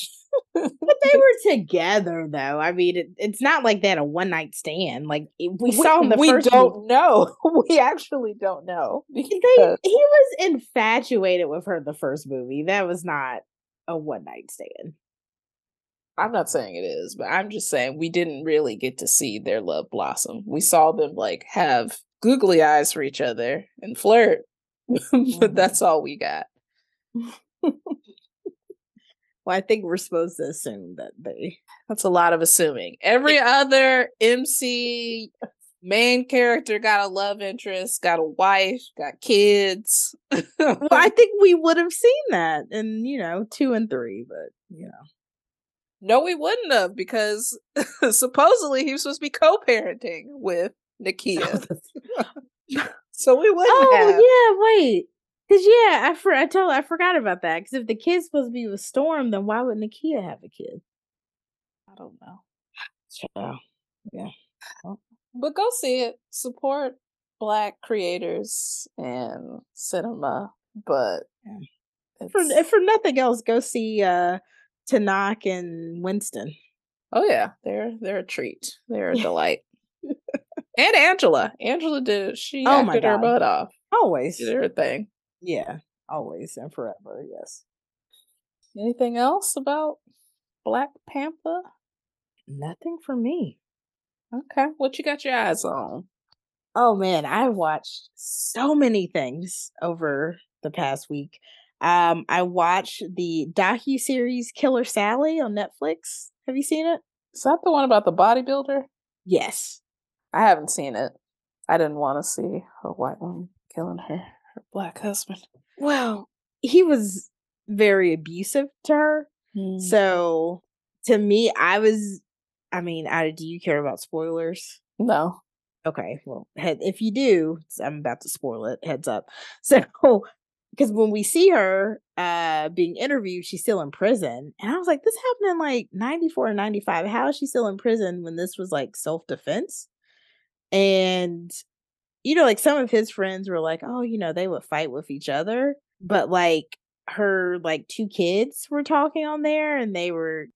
S2: but they were together, though. I mean, it, it's not like they had a one night stand. Like we, we saw in the
S1: we
S2: first.
S1: We don't know. We actually don't know.
S2: They, he was infatuated with her the first movie. That was not a one night stand.
S1: I'm not saying it is, but I'm just saying we didn't really get to see their love blossom. We saw them like have googly eyes for each other and flirt, but mm-hmm. that's all we got.
S2: well, I think we're supposed to assume that they.
S1: That's a lot of assuming. Every other MC main character got a love interest, got a wife, got kids.
S2: well, I think we would have seen that in, you know, two and three, but, you know.
S1: No, we wouldn't have because supposedly he was supposed to be co parenting with oh, Nakia. so we wouldn't oh, have.
S2: yeah, wait. Cause yeah, I for I told I forgot about that. Cause if the kid's supposed to be with Storm, then why would Nakia have a kid?
S1: I don't know.
S2: So, yeah.
S1: But go see it. Support black creators and cinema. But
S2: yeah. for if for nothing else, go see uh Tenoch and Winston.
S1: Oh yeah, they're they're a treat. They're a delight. and Angela. Angela did she oh acted her butt off.
S2: Always.
S1: Did her thing.
S2: Yeah, always and forever. Yes.
S1: Anything else about Black Panther?
S2: Nothing for me.
S1: Okay. What you got your eyes on?
S2: Oh man, I watched so many things over the past week. Um, I watched the docu series Killer Sally on Netflix. Have you seen it?
S1: Is that the one about the bodybuilder?
S2: Yes.
S1: I haven't seen it. I didn't want to see a white woman killing her her black husband.
S2: Well, he was very abusive to her. Mm. So to me, I was I mean, I, do you care about spoilers?
S1: No.
S2: Okay, well, if you do, I'm about to spoil it. Heads up. So, because when we see her uh being interviewed, she's still in prison, and I was like, this happened in like '94 and '95. How is she still in prison when this was like self defense? And you know, like some of his friends were like, oh, you know, they would fight with each other. But like her like two kids were talking on there and they were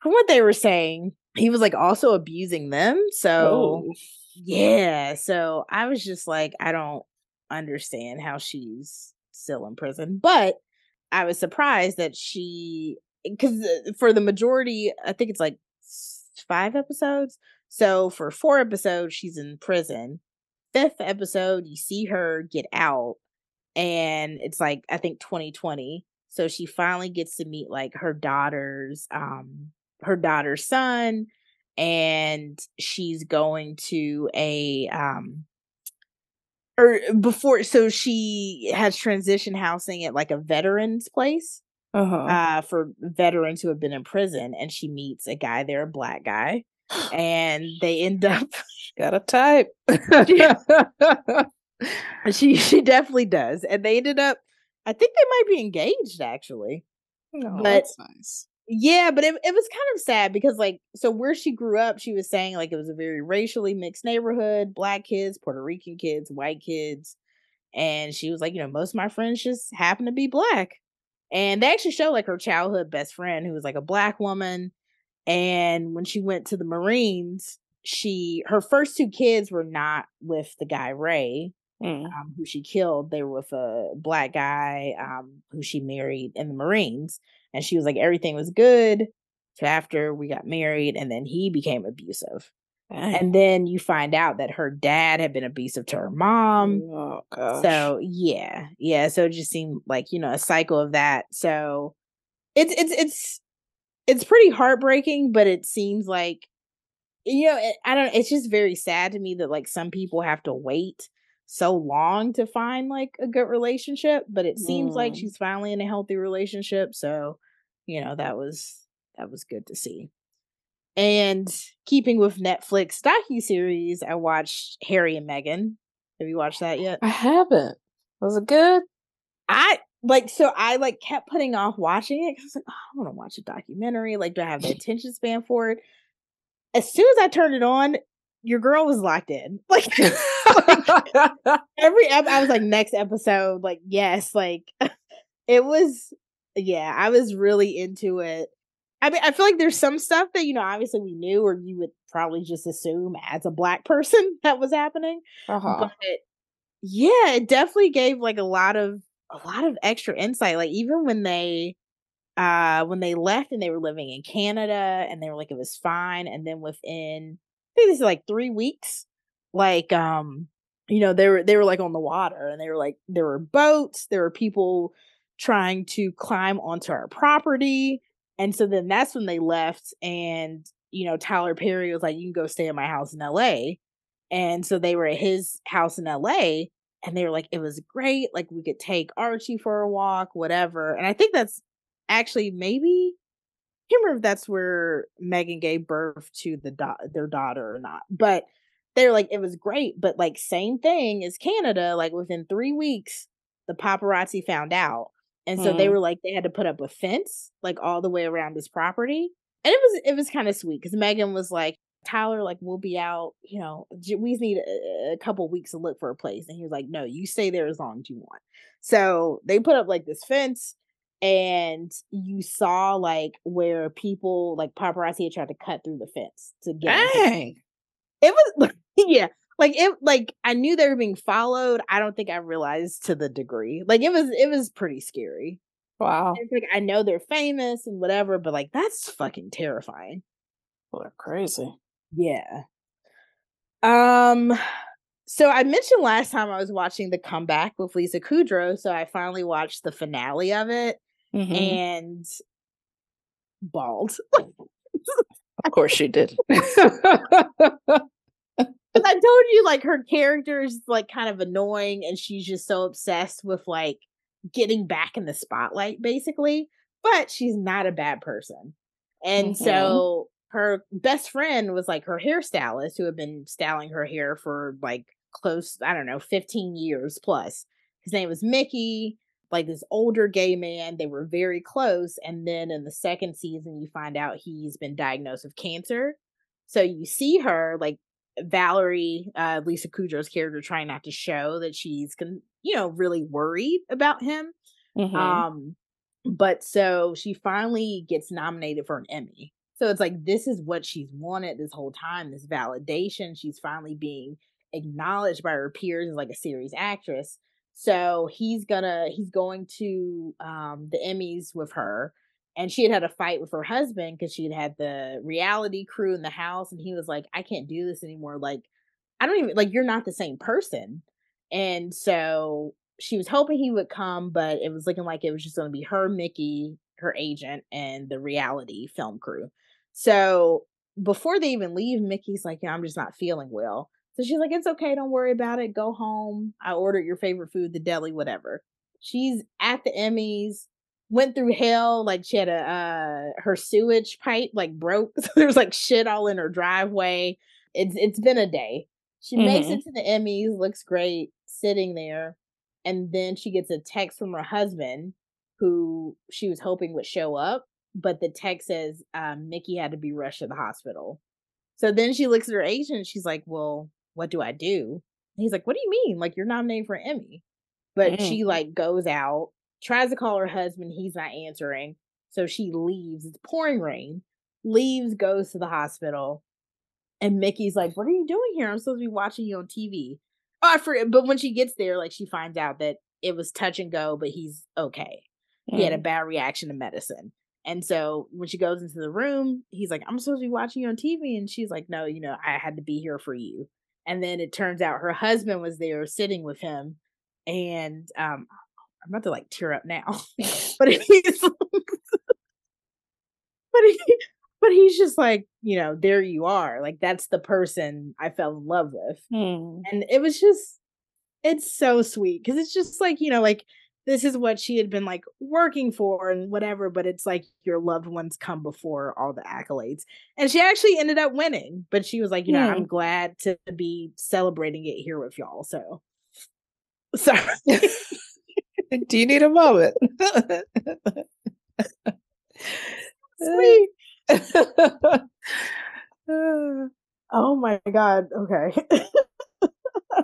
S2: from what they were saying, he was like also abusing them. So oh. yeah. So I was just like, I don't understand how she's still in prison. But I was surprised that she because uh, for the majority, I think it's like five episodes. So for four episodes, she's in prison fifth episode, you see her get out, and it's like I think 2020. So she finally gets to meet like her daughter's um her daughter's son, and she's going to a um or before so she has transition housing at like a veterans place uh-huh. uh for veterans who have been in prison and she meets a guy there a black guy and they end up
S1: got a type.
S2: she she definitely does, and they ended up. I think they might be engaged actually.
S1: Oh, but, that's nice.
S2: Yeah, but it, it was kind of sad because like so where she grew up, she was saying like it was a very racially mixed neighborhood, black kids, Puerto Rican kids, white kids. And she was like, you know, most of my friends just happen to be black. And they actually show like her childhood best friend who was like a black woman and when she went to the Marines, she her first two kids were not with the guy Ray, mm. um, who she killed. They were with a black guy um, who she married in the Marines, and she was like everything was good. So after we got married, and then he became abusive. Dang. And then you find out that her dad had been abusive to her mom. Oh. So yeah, yeah. So it just seemed like you know a cycle of that. So it's it's it's it's pretty heartbreaking, but it seems like you know it, I don't. It's just very sad to me that like some people have to wait so long to find like a good relationship. But it seems mm. like she's finally in a healthy relationship. So you know that was that was good to see. And keeping with Netflix docu series, I watched Harry and Meghan. Have you watched that yet?
S1: I haven't. Was it good?
S2: I like so I like kept putting off watching it because I was like, oh, I want to watch a documentary. Like, do I have the attention span for it? As soon as I turned it on, your girl was locked in. Like, like every ep- I was like, next episode, like, yes, like it was yeah, I was really into it. I mean, I feel like there's some stuff that you know, obviously we knew, or you would probably just assume as a black person that was happening. Uh-huh. But yeah, it definitely gave like a lot of a lot of extra insight. Like even when they uh when they left and they were living in Canada and they were like it was fine, and then within I think this is like three weeks, like um you know they were they were like on the water and they were like there were boats, there were people trying to climb onto our property and so then that's when they left and you know Tyler Perry was like you can go stay at my house in LA. And so they were at his house in LA and they were like it was great like we could take Archie for a walk whatever. And I think that's actually maybe I can't remember if that's where Meghan gave birth to the do- their daughter or not. But they're like it was great but like same thing as Canada like within 3 weeks the paparazzi found out and so mm. they were like they had to put up a fence like all the way around this property and it was it was kind of sweet because Meghan was like tyler like we'll be out you know we need a, a couple weeks to look for a place and he was like no you stay there as long as you want so they put up like this fence and you saw like where people like paparazzi had tried to cut through the fence to get Dang. it was yeah like it like I knew they were being followed. I don't think I realized to the degree. Like it was it was pretty scary. Wow. It's like I know they're famous and whatever, but like that's fucking terrifying.
S1: Well, they're crazy.
S2: Yeah. Um so I mentioned last time I was watching the comeback with Lisa Kudrow, so I finally watched the finale of it mm-hmm. and bawled.
S1: of course she did.
S2: I told you like her character is like kind of annoying and she's just so obsessed with like getting back in the spotlight basically, but she's not a bad person. And mm-hmm. so her best friend was like her hairstylist who had been styling her hair for like close, I don't know, 15 years plus. His name was Mickey, like this older gay man. They were very close. And then in the second season, you find out he's been diagnosed with cancer. So you see her like Valerie, uh, Lisa Kudrow's character, trying not to show that she's, con- you know, really worried about him. Mm-hmm. Um, but so she finally gets nominated for an Emmy. So it's like this is what she's wanted this whole time. This validation. She's finally being acknowledged by her peers as like a series actress. So he's gonna he's going to um the Emmys with her and she had had a fight with her husband because she had had the reality crew in the house and he was like i can't do this anymore like i don't even like you're not the same person and so she was hoping he would come but it was looking like it was just going to be her mickey her agent and the reality film crew so before they even leave mickey's like yeah, i'm just not feeling well so she's like it's okay don't worry about it go home i ordered your favorite food the deli whatever she's at the emmys went through hell. Like she had a uh her sewage pipe like broke. So there's like shit all in her driveway. It's it's been a day. She mm-hmm. makes it to the Emmys, looks great, sitting there. And then she gets a text from her husband who she was hoping would show up. But the text says um, Mickey had to be rushed to the hospital. So then she looks at her agent. she's like, Well, what do I do? And he's like, What do you mean? Like, you're nominated for Emmy. But mm. she like goes out tries to call her husband, he's not answering. So she leaves. It's pouring rain. Leaves, goes to the hospital. And Mickey's like, What are you doing here? I'm supposed to be watching you on TV. Oh, I forget. But when she gets there, like she finds out that it was touch and go, but he's okay. Mm. He had a mm. bad reaction to medicine. And so when she goes into the room, he's like, I'm supposed to be watching you on TV. And she's like, No, you know, I had to be here for you. And then it turns out her husband was there sitting with him. And um, I'm about to like tear up now. but he's but he but he's just like, you know, there you are. Like that's the person I fell in love with. Hmm. And it was just it's so sweet because it's just like, you know, like this is what she had been like working for and whatever, but it's like your loved ones come before all the accolades. And she actually ended up winning, but she was like, you know, I'm glad to be celebrating it here with y'all. So sorry.
S1: Do you need a moment?
S2: Sweet. oh my god. Okay.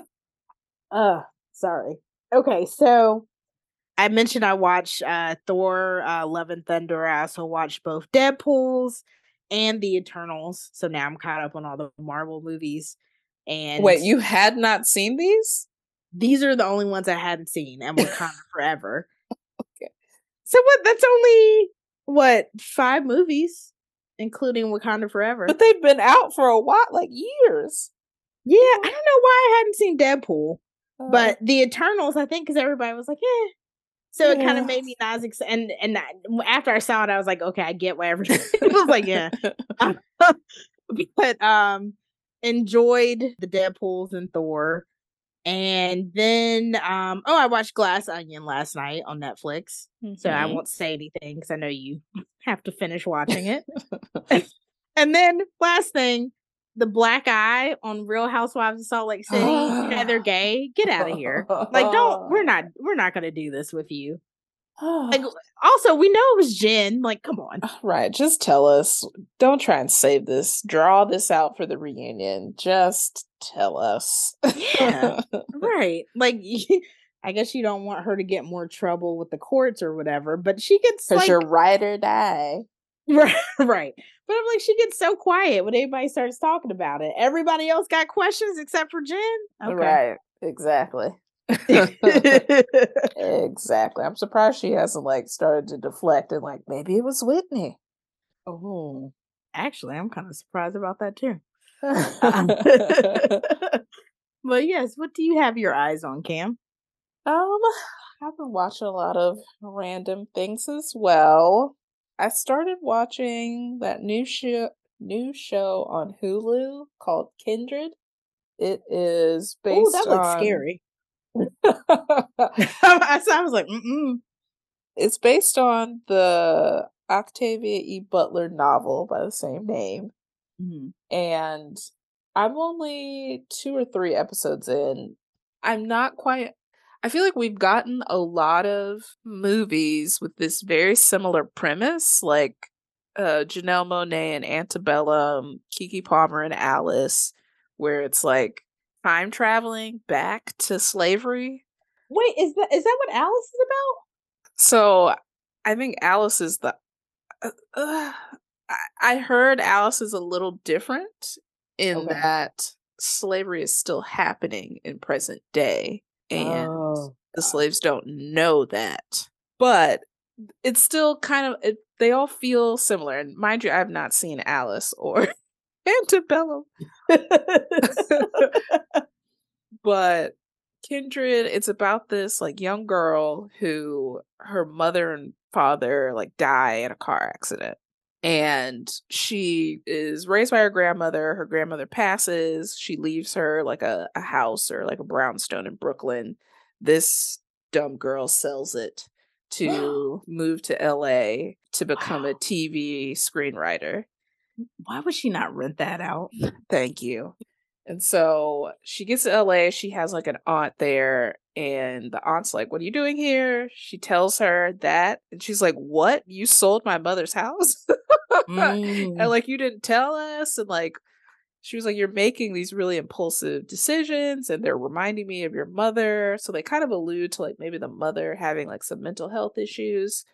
S2: uh sorry. Okay, so I mentioned I watched uh, Thor, uh, Love and Thunder. I also watched both Deadpool's and the Eternals. So now I'm caught up on all the Marvel movies. And
S1: wait, you had not seen these?
S2: These are the only ones I hadn't seen, and Wakanda Forever. okay. So what? That's only what five movies, including Wakanda Forever.
S1: But they've been out for a while, like years.
S2: Yeah, I don't know why I hadn't seen Deadpool. Uh, but the Eternals, I think, because everybody was like, "Yeah, so yeah. it kind of made me not ex- and and after I saw it, I was like, okay, I get why everything. I was like, yeah. but um, enjoyed the Deadpool's and Thor, and then um, oh, I watched Glass Onion last night on Netflix. Mm-hmm. So I mm-hmm. won't say anything because I know you have to finish watching it. and then last thing, the black eye on Real Housewives of Salt Lake City, Heather Gay, get out of here. Like, don't we're not we're not gonna do this with you. like also we know it was Jen. Like, come on.
S1: Uh, right. Just tell us. Don't try and save this. Draw this out for the reunion. Just tell us.
S2: yeah. Right. Like I guess you don't want her to get more trouble with the courts or whatever, but she gets
S1: because like, you're ride or die.
S2: Right, right. But I'm like, she gets so quiet when anybody starts talking about it. Everybody else got questions except for Jen.
S1: Okay. Right. Exactly. exactly. I'm surprised she hasn't like started to deflect and like maybe it was Whitney.
S2: Oh, actually, I'm kind of surprised about that too. but yes, what do you have your eyes on, Cam?
S1: Um, I've been watching a lot of random things as well. I started watching that new show new show on Hulu called Kindred. It is based. Oh,
S2: that looks
S1: on...
S2: scary. I was like, Mm-mm.
S1: it's based on the Octavia E. Butler novel by the same name, mm-hmm. and I'm only two or three episodes in. I'm not quite I feel like we've gotten a lot of movies with this very similar premise, like uh, Janelle Monáe and Antebellum, Keke Palmer and Alice, where it's like time traveling back to slavery.
S2: Wait, is that is that what Alice is about?
S1: So, I think Alice is the. Uh, uh, I heard Alice is a little different in okay. that slavery is still happening in present day and oh, the uh slaves don't know that. But it's still kind of it, they all feel similar. And mind you, I have not seen Alice or Antebellum. but Kindred, it's about this like young girl who her mother and father like die in a car accident and she is raised by her grandmother her grandmother passes she leaves her like a, a house or like a brownstone in brooklyn. This dumb girl sells it to move to la to become wow. a tv screenwriter.
S2: Why would she not rent that out?
S1: Thank you and so she gets to LA. She has like an aunt there, and the aunt's like, What are you doing here? She tells her that, and she's like, What? You sold my mother's house? mm. And like, you didn't tell us? And like, she was like, You're making these really impulsive decisions, and they're reminding me of your mother. So they kind of allude to like maybe the mother having like some mental health issues.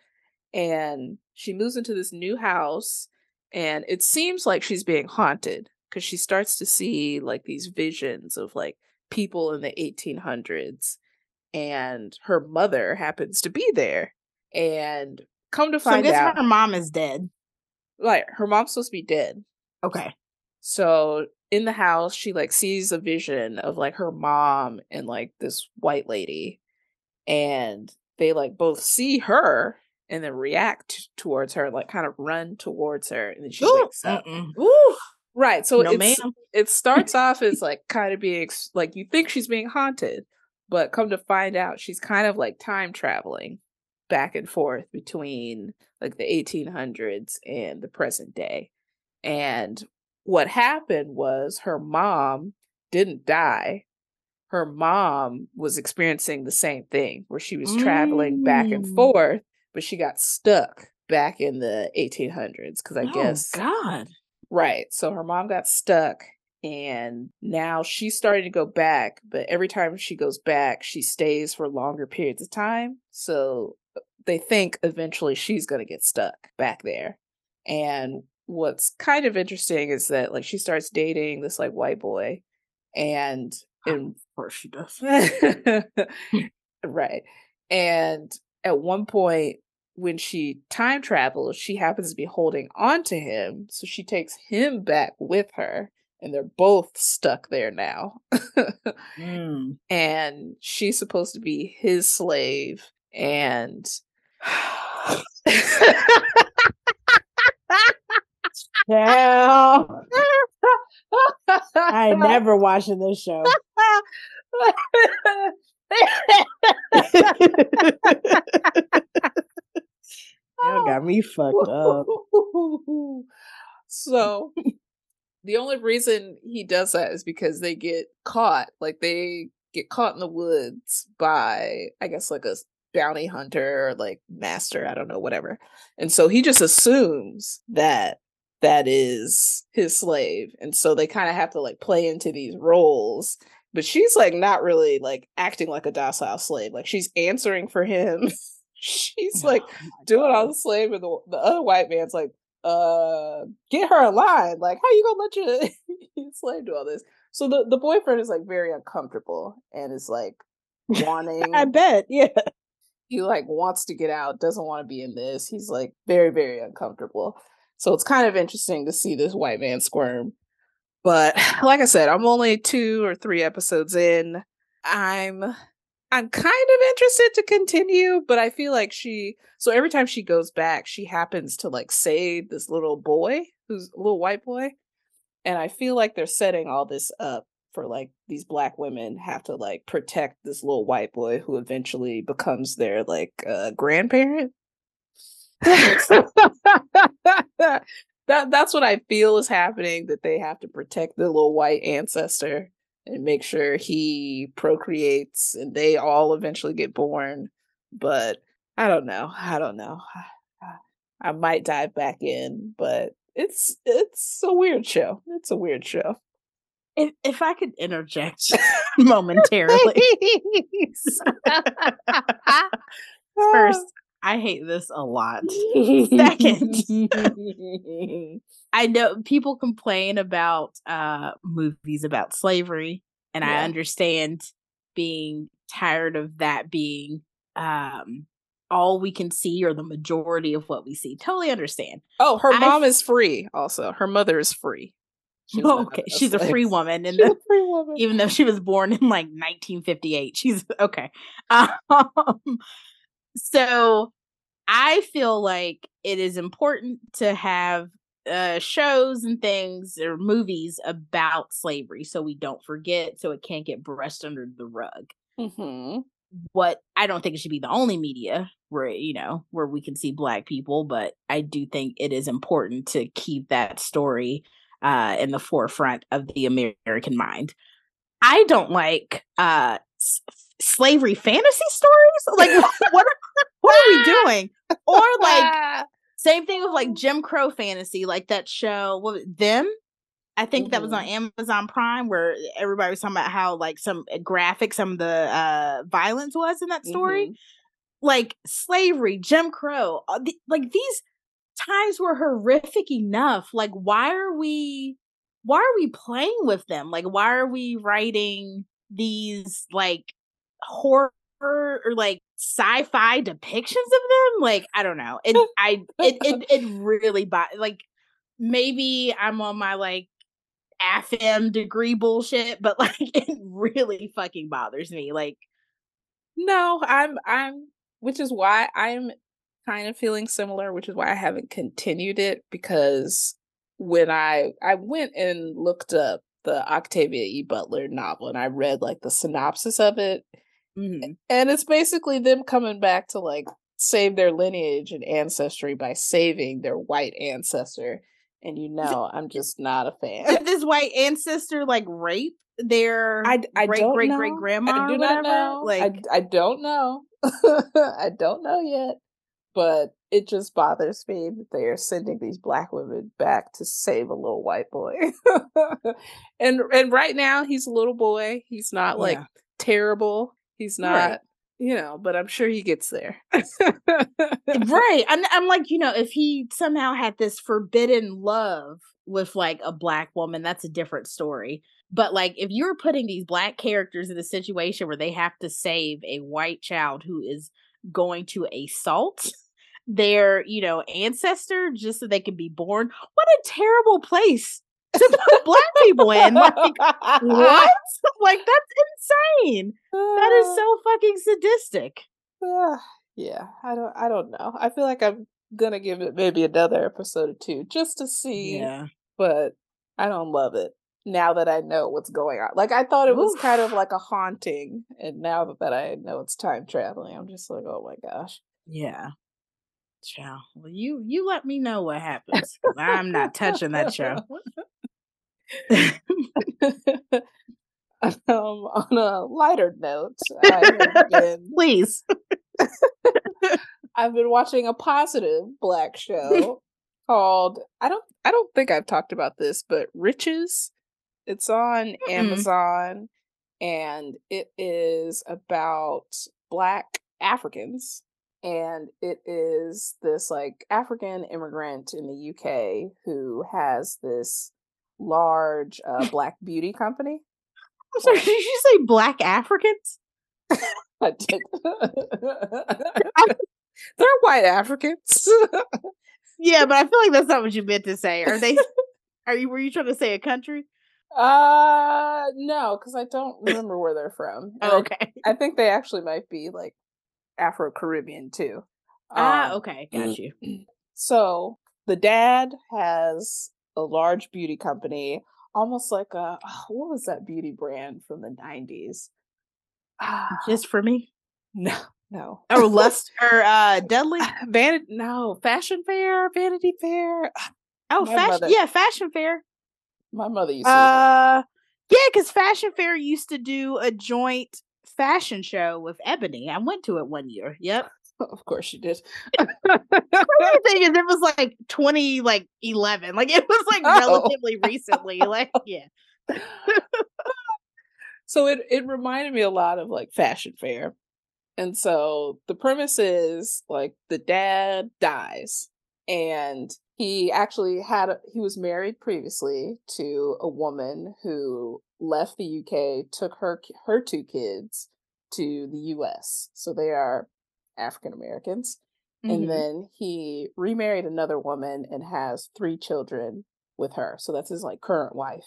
S1: And she moves into this new house, and it seems like she's being haunted because she starts to see like these visions of like people in the 1800s and her mother happens to be there and come to find
S2: so
S1: out,
S2: her mom is dead.
S1: Like her mom's supposed to be dead.
S2: Okay.
S1: So in the house, she like sees a vision of like her mom and like this white lady, and they like both see her and then react towards her, like kind of run towards her, and then she Ooh, wakes up. Ooh. Right. So no, it's, it starts off as like kind of being like you think she's being haunted, but come to find out she's kind of like time traveling back and forth between like the 1800s and the present day. And what happened was her mom didn't die. Her mom was experiencing the same thing where she was traveling mm. back and mm. forth, but she got stuck back in the 1800s because I oh, guess
S2: God.
S1: Right. So her mom got stuck and now she's starting to go back, but every time she goes back, she stays for longer periods of time. So uh, they think eventually she's going to get stuck back there. And what's kind of interesting is that like she starts dating this like white boy and
S2: in of course she does.
S1: right. And at one point when she time travels, she happens to be holding on to him. So she takes him back with her, and they're both stuck there now. mm. And she's supposed to be his slave. And.
S2: Yeah. I never watching this show. You got me fucked up.
S1: so the only reason he does that is because they get caught. Like they get caught in the woods by, I guess, like a bounty hunter or like master, I don't know, whatever. And so he just assumes that that is his slave. And so they kind of have to like play into these roles. But she's like not really like acting like a docile slave. Like she's answering for him. she's like oh doing all the slave and the, the other white man's like uh get her a line like how you gonna let your, your slave do all this? So the, the boyfriend is like very uncomfortable and is like wanting
S2: i bet yeah.
S1: he like wants to get out doesn't want to be in this he's like very very uncomfortable. So it's kind of interesting to see this white man squirm but like i said i'm only two or three episodes in. I'm I'm kind of interested to continue, but I feel like she so every time she goes back, she happens to like save this little boy who's a little white boy. And I feel like they're setting all this up for like these black women have to like protect this little white boy who eventually becomes their like uh, grandparent. that that's what I feel is happening that they have to protect the little white ancestor and make sure he procreates and they all eventually get born. But I don't know. I don't know. I might dive back in, but it's it's a weird show. It's a weird show.
S2: If if I could interject momentarily. First, I hate this a lot. Second, I know people complain about uh movies about slavery, and yeah. I understand being tired of that being um all we can see or the majority of what we see. Totally understand.
S1: Oh, her I mom is free also. Her mother is free.
S2: She's okay, a she's a free woman, and the, free woman. even though she was born in like 1958, she's okay. Um, so I feel like it is important to have uh, shows and things or movies about slavery so we don't forget, so it can't get brushed under the rug. Mm-hmm. What I don't think it should be the only media where you know where we can see black people, but I do think it is important to keep that story uh, in the forefront of the American mind. I don't like uh, slavery fantasy stories. Like, what are, what are we doing? Or like same thing with like Jim Crow fantasy, like that show. What them? I think mm-hmm. that was on mm-hmm. Amazon Prime, where everybody was talking about how like some uh, graphic, some of the uh violence was in that story. Mm-hmm. Like slavery, Jim Crow, uh, like these times were horrific enough. Like, why are we? Why are we playing with them? Like, why are we writing these like horror or, like sci-fi depictions of them. Like I don't know. It I it it, it really bo- like maybe I'm on my like FM degree bullshit, but like it really fucking bothers me. Like
S1: no, I'm I'm which is why I'm kind of feeling similar, which is why I haven't continued it because when I I went and looked up the Octavia E. Butler novel and I read like the synopsis of it. Mm-hmm. And it's basically them coming back to like save their lineage and ancestry by saving their white ancestor. And you know, I'm just not a fan.
S2: Did this white ancestor like rape their I, I great great great grandma? I do not
S1: know. Like I, I don't know. I don't know yet. But it just bothers me that they are sending these black women back to save a little white boy. and and right now he's a little boy. He's not like yeah. terrible. He's not right. you know, but I'm sure he gets there.
S2: right. I'm I'm like, you know, if he somehow had this forbidden love with like a black woman, that's a different story. But like if you're putting these black characters in a situation where they have to save a white child who is going to assault their, you know, ancestor just so they can be born. What a terrible place to put black people in. Like, what? Like, that's insane. That is so fucking sadistic.
S1: Uh, yeah, I don't I don't know. I feel like I'm gonna give it maybe another episode or two just to see. Yeah. But I don't love it now that I know what's going on. Like I thought it was Oof. kind of like a haunting, and now that I know it's time traveling, I'm just like, oh my gosh.
S2: Yeah. Child. Well, you you let me know what happens. I'm not touching that show.
S1: um, on a lighter note, been,
S2: please.
S1: I've been watching a positive black show called I don't I don't think I've talked about this, but Riches. It's on mm-hmm. Amazon and it is about black Africans and it is this like African immigrant in the UK who has this large uh, black beauty company.
S2: I'm sorry, did you say black Africans? I did.
S1: They're white Africans.
S2: yeah, but I feel like that's not what you meant to say. Are they? Are you? Were you trying to say a country?
S1: Uh, no, because I don't remember where they're from.
S2: Oh, okay.
S1: I, I think they actually might be like Afro Caribbean too.
S2: Ah, um, okay, got you.
S1: So the dad has a large beauty company, almost like a oh, what was that beauty brand from the nineties?
S2: Just for me?
S1: No, no.
S2: Oh, Lust or uh Deadly?
S1: Vanity? No, Fashion Fair, Vanity Fair.
S2: Oh, fashion. Yeah, Fashion Fair.
S1: My mother used
S2: to. Uh, yeah, because Fashion Fair used to do a joint fashion show with Ebony. I went to it one year. Yep.
S1: Of course you did.
S2: the thing is, it was like twenty, like eleven. Like it was like oh. relatively recently. Like yeah.
S1: so it it reminded me a lot of like fashion fair, and so the premise is like the dad dies, and he actually had a, he was married previously to a woman who left the UK, took her her two kids to the US. So they are African Americans. Mm-hmm. And then he remarried another woman and has three children with her. So that's his like current wife.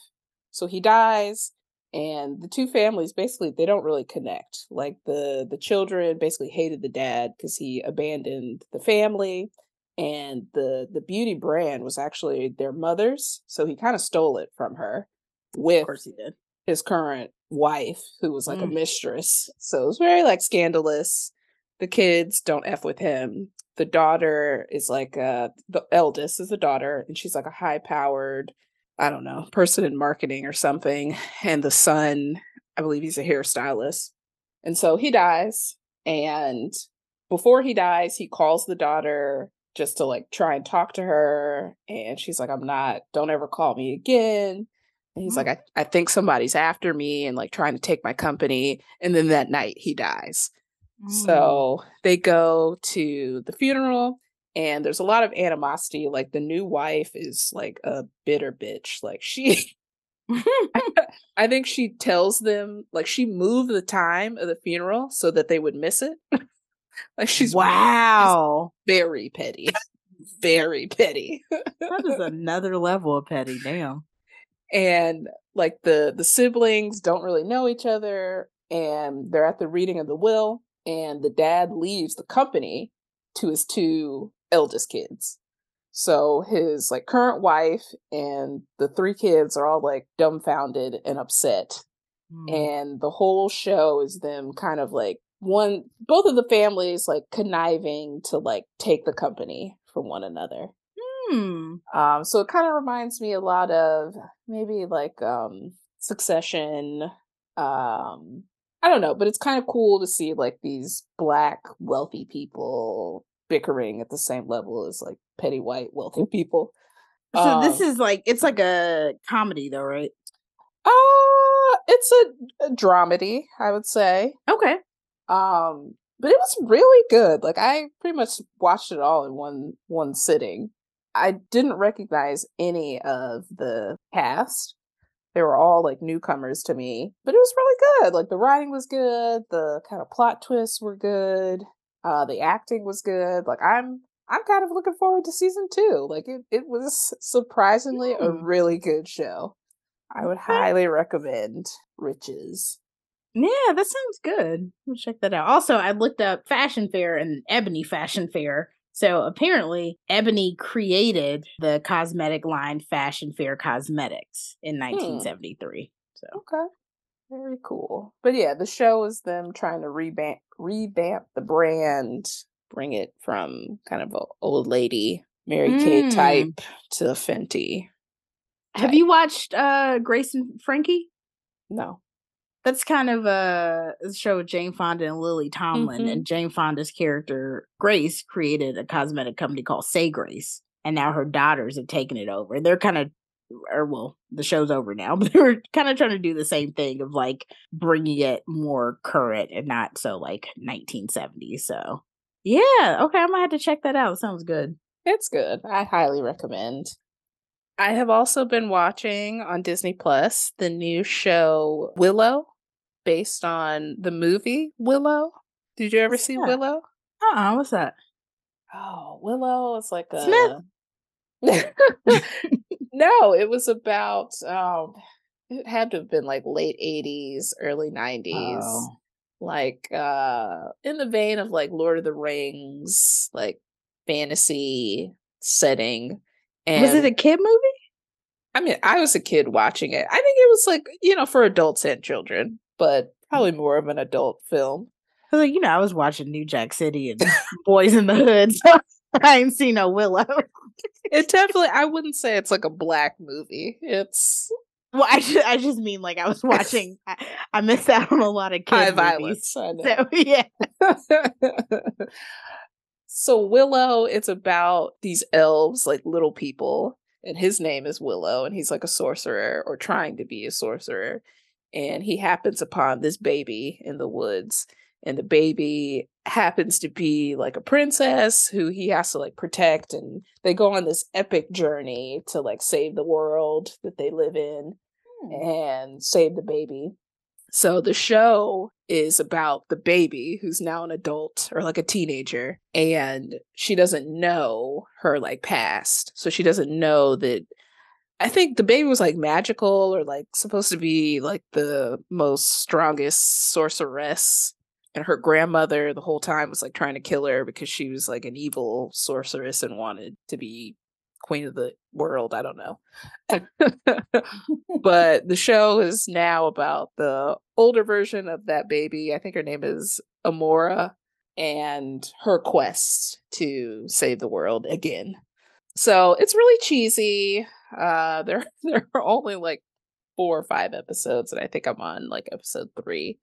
S1: So he dies and the two families basically they don't really connect. Like the the children basically hated the dad cuz he abandoned the family and the the beauty brand was actually their mother's, so he kind of stole it from her with of course he did his current wife, who was like mm. a mistress. So it was very like scandalous. The kids don't F with him. The daughter is like uh the eldest is the daughter, and she's like a high powered, I don't know, person in marketing or something. And the son, I believe he's a hairstylist. And so he dies. And before he dies, he calls the daughter just to like try and talk to her. And she's like, I'm not, don't ever call me again. And he's mm-hmm. like, I, I think somebody's after me and like trying to take my company. And then that night he dies. Mm. So they go to the funeral and there's a lot of animosity. Like the new wife is like a bitter bitch. Like she I think she tells them like she moved the time of the funeral so that they would miss it. like she's
S2: wow,
S1: she's very petty, very petty.
S2: that is another level of petty. Damn.
S1: And like the the siblings don't really know each other, and they're at the reading of the will, and the dad leaves the company to his two eldest kids. So his like current wife and the three kids are all like dumbfounded and upset. Mm. And the whole show is them kind of like one both of the families like conniving to like take the company from one another. Hmm. Um, so it kind of reminds me a lot of maybe like um succession. Um I don't know, but it's kind of cool to see like these black wealthy people bickering at the same level as like petty white wealthy people.
S2: So um, this is like it's like a comedy though, right?
S1: Uh it's a, a dramedy, I would say.
S2: Okay.
S1: Um but it was really good. Like I pretty much watched it all in one one sitting. I didn't recognize any of the cast. They were all like newcomers to me, but it was really good. Like the writing was good, the kind of plot twists were good. Uh, the acting was good. Like I'm I'm kind of looking forward to season two. Like it, it was surprisingly a hmm. really good show. I would highly recommend Riches.
S2: Yeah, that sounds good. We'll check that out. Also, I looked up Fashion Fair and Ebony Fashion Fair. So apparently, Ebony created the cosmetic line Fashion Fair Cosmetics in 1973. Hmm. So
S1: okay, very cool. But yeah, the show is them trying to revamp revamp the brand, bring it from kind of a old lady Mary mm. Kay type to Fenty.
S2: Type. Have you watched uh Grace and Frankie?
S1: No.
S2: That's kind of a show with Jane Fonda and Lily Tomlin. Mm-hmm. And Jane Fonda's character, Grace, created a cosmetic company called Say Grace. And now her daughters have taken it over. They're kind of or well, the show's over now, but they were kind of trying to do the same thing of like bringing it more current and not so like 1970s. So, yeah, okay, I'm gonna have to check that out. Sounds good.
S1: It's good. I highly recommend. I have also been watching on Disney Plus the new show Willow, based on the movie Willow. Did you ever what's see that? Willow?
S2: Uh uh-uh, what's that?
S1: Oh, Willow is like a no, it was about um it had to have been like late 80s, early 90s. Oh. Like uh in the vein of like Lord of the Rings, like fantasy setting.
S2: And was it a kid movie?
S1: I mean, I was a kid watching it. I think it was like, you know, for adults and children, but probably mm. more of an adult film.
S2: Like, you know, I was watching New Jack City and Boys in the Hood. So I ain't seen no Willow
S1: it definitely I wouldn't say it's like a black movie. It's
S2: well, I just, I just mean like I was watching. I, I missed out on a lot of kid high movies. violence. So yeah.
S1: so Willow, it's about these elves, like little people, and his name is Willow, and he's like a sorcerer or trying to be a sorcerer, and he happens upon this baby in the woods, and the baby happens to be like a princess who he has to like protect and they go on this epic journey to like save the world that they live in hmm. and save the baby so the show is about the baby who's now an adult or like a teenager and she doesn't know her like past so she doesn't know that I think the baby was like magical or like supposed to be like the most strongest sorceress and her grandmother the whole time was like trying to kill her because she was like an evil sorceress and wanted to be queen of the world i don't know. But the show is now about the older version of that baby i think her name is amora and her quest to save the world again. So it's really cheesy uh there there are only like four or five episodes and i think i'm on like episode three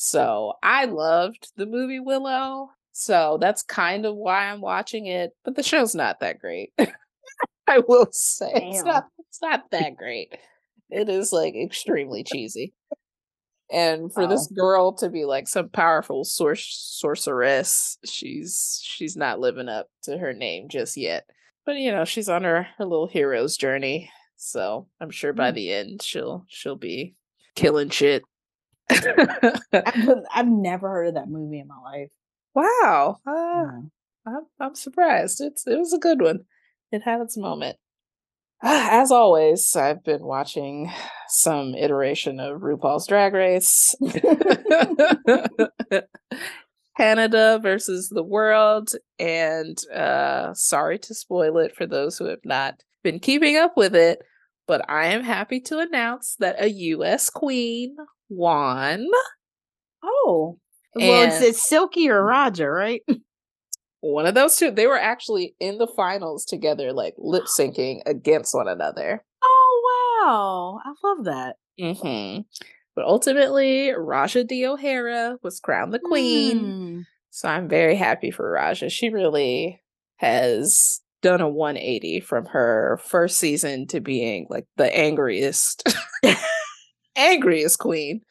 S1: so I loved the movie Willow. So that's kind of why I'm watching it. But the show's not that great. I will say it's not it's not that great. It is like extremely cheesy. And for oh. this girl to be like some powerful sor- sorceress, she's she's not living up to her name just yet. But you know, she's on her her little hero's journey So I'm sure by mm. the end she'll she'll be killing shit.
S2: I've, I've, never heard of that movie in my life.
S1: Wow, uh, yeah. I'm I'm surprised. It's it was a good one. It had its moment. As always, I've been watching some iteration of RuPaul's Drag Race. Canada versus the world. And uh, sorry to spoil it for those who have not been keeping up with it, but I am happy to announce that a US queen won.
S2: Oh. Well, it's, it's Silky or Roger, right?
S1: One of those two. They were actually in the finals together, like lip syncing against one another.
S2: Oh, wow. I love that.
S1: Mm-hmm. But ultimately, Ra'Jah D. O'Hara was crowned the queen. Mm. So I'm very happy for Ra'Jah. She really has done a 180 from her first season to being like the angriest, angriest queen.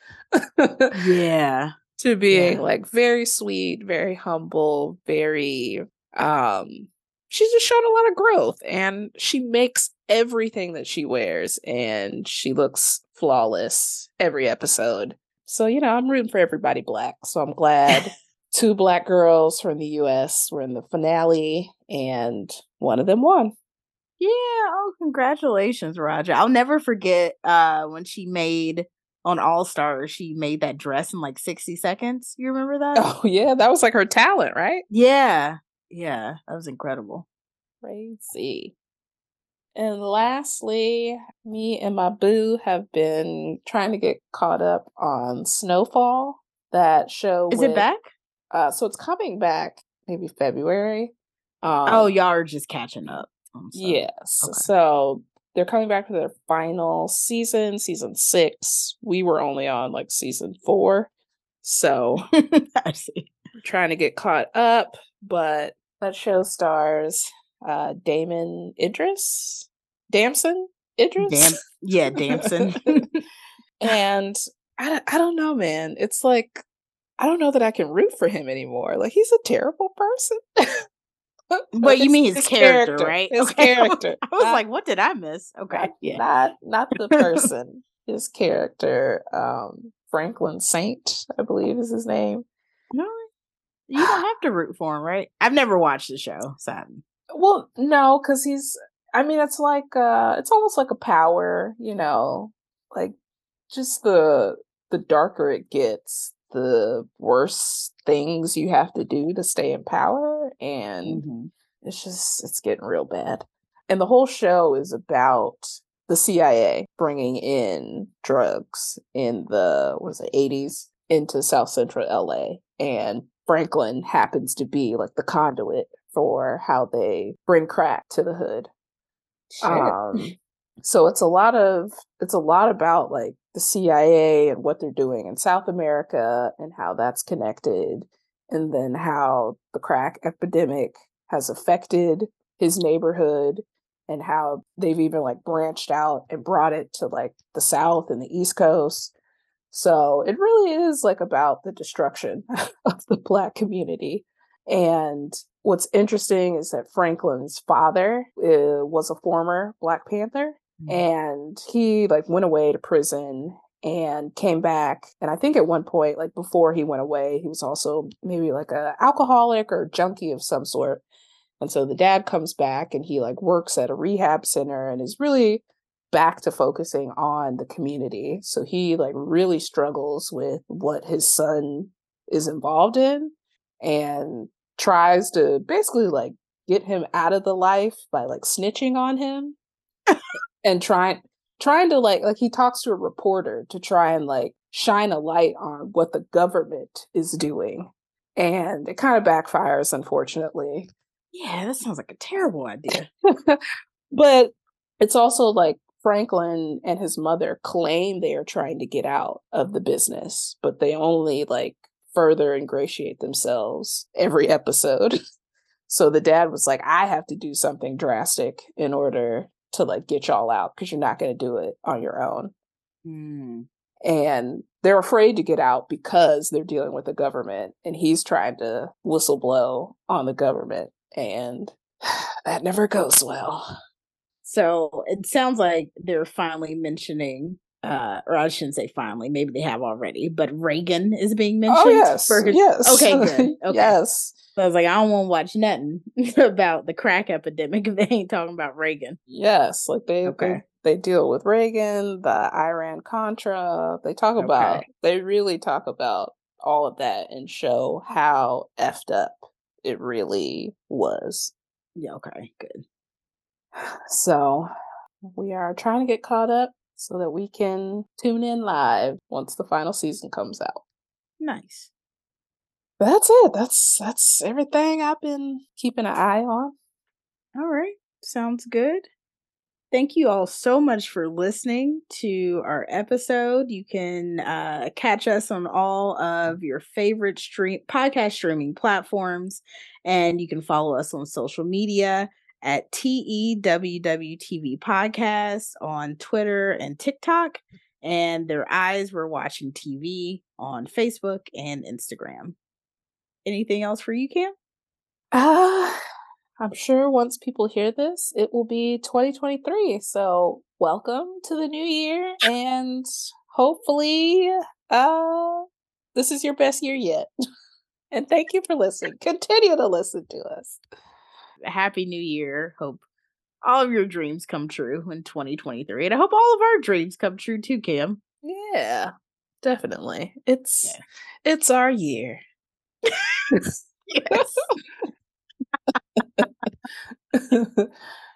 S2: yeah.
S1: To being yeah. like very sweet, very humble, very um she's just shown a lot of growth and she makes everything that she wears and she looks flawless every episode. So, you know, I'm rooting for everybody black. So I'm glad two black girls from the US were in the finale and one of them won.
S2: Yeah, oh congratulations, Ra'Jah. I'll never forget uh when she made on All Stars, she made that dress in like 60 seconds. You remember that?
S1: Oh yeah, that was like her talent, right?
S2: Yeah. Yeah, that was incredible.
S1: Crazy. And lastly, me and my boo have been trying to get caught up on Snowfall. That show
S2: is with, it back?
S1: Uh, so it's coming back maybe February.
S2: Oh, um, oh, y'all are just catching up.
S1: Yes. Okay. So they're coming back to their final season, season six. We were only on like season four. So I see. Trying to get caught up, but that show stars uh Damon Idris, Damson Idris. Dam-
S2: yeah, Damson.
S1: and I, I don't know, man. It's like I don't know that I can root for him anymore. Like he's a terrible person.
S2: but you mean his, his character, character, right?
S1: His okay. character.
S2: I was like, what did I miss? Okay,
S1: not, yeah, not not the person. his character, um, Franklin Saint, I believe is his name.
S2: No, you don't have to root for him, right? I've never watched the show, sadly.
S1: Well, no, because he's. I mean, it's like uh, it's almost like a power, you know, like just the the darker it gets, the worse things you have to do to stay in power, and mm-hmm. it's just it's getting real bad. And the whole show is about the CIA bringing in drugs in the what was it 80s into South Central LA, and Franklin happens to be like the conduit for how they bring crack to the hood. Um, so it's a lot of it's a lot about like the CIA and what they're doing in South America and how that's connected, and then how the crack epidemic has affected his neighborhood and how they've even like branched out and brought it to like the South and the East Coast. So it really is like about the destruction of the Black community. And what's interesting is that Franklin's father uh, was a former Black Panther mm-hmm. and he like went away to prison and came back and i think at one point like before he went away he was also maybe like a alcoholic or junkie of some sort and so the dad comes back and he like works at a rehab center and is really back to focusing on the community so he like really struggles with what his son is involved in and tries to basically like get him out of the life by like snitching on him and trying trying to like like he talks to a reporter to try and like shine a light on what the government is doing and it kind of backfires unfortunately.
S2: Yeah that sounds like a terrible idea.
S1: But it's also like franklin and his mother claim they are trying to get out of the business but they only like further ingratiate themselves every episode. so the dad was like, I have to do something drastic in order to like get y'all out because you're not going to do it on your own. Mm. And they're afraid to get out because they're dealing with the government and he's trying to whistle blow on the government and that never goes well.
S2: So it sounds like they're finally mentioning uh, or I shouldn't say finally, maybe they have already, but Reagan is being oh, mentioned. Oh,
S1: yes.
S2: For
S1: his, yes.
S2: Okay, good. Okay.
S1: yes.
S2: So I was like, I don't want to watch nothing about the crack epidemic if they ain't talking about Reagan.
S1: Yes. Like they, okay. they, they deal with Reagan, the Iran Contra. They talk about, okay. they really talk about all of that and show how effed up it really was.
S2: Yeah, okay, good.
S1: So we are trying to get caught up so that we can tune in live once the final season comes out.
S2: Nice.
S1: That's it. That's that's everything I've been keeping an eye on.
S2: All right. Sounds good. Thank you all so much for listening to our episode. You can uh, catch us on all of your favorite stream podcast streaming platforms, and you can follow us on social media at TEWWTV Podcast on Twitter and TikTok. And their eyes were watching TV on Facebook and Instagram. Anything else for you, Cam?
S1: Uh, I'm sure once people hear this, it will be 2023. So welcome to the new year and hopefully uh this is your best year yet. and thank you for listening. Continue to listen to us
S2: happy new year. Hope all of your dreams come true in 2023. And I hope all of our dreams come true too, Cam.
S1: Yeah, definitely. It's yeah. it's our year.
S2: yes.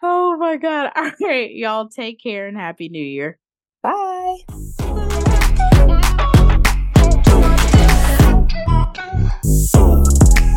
S2: oh my god. All right, y'all take care and happy new year.
S1: Bye.
S2: Bye.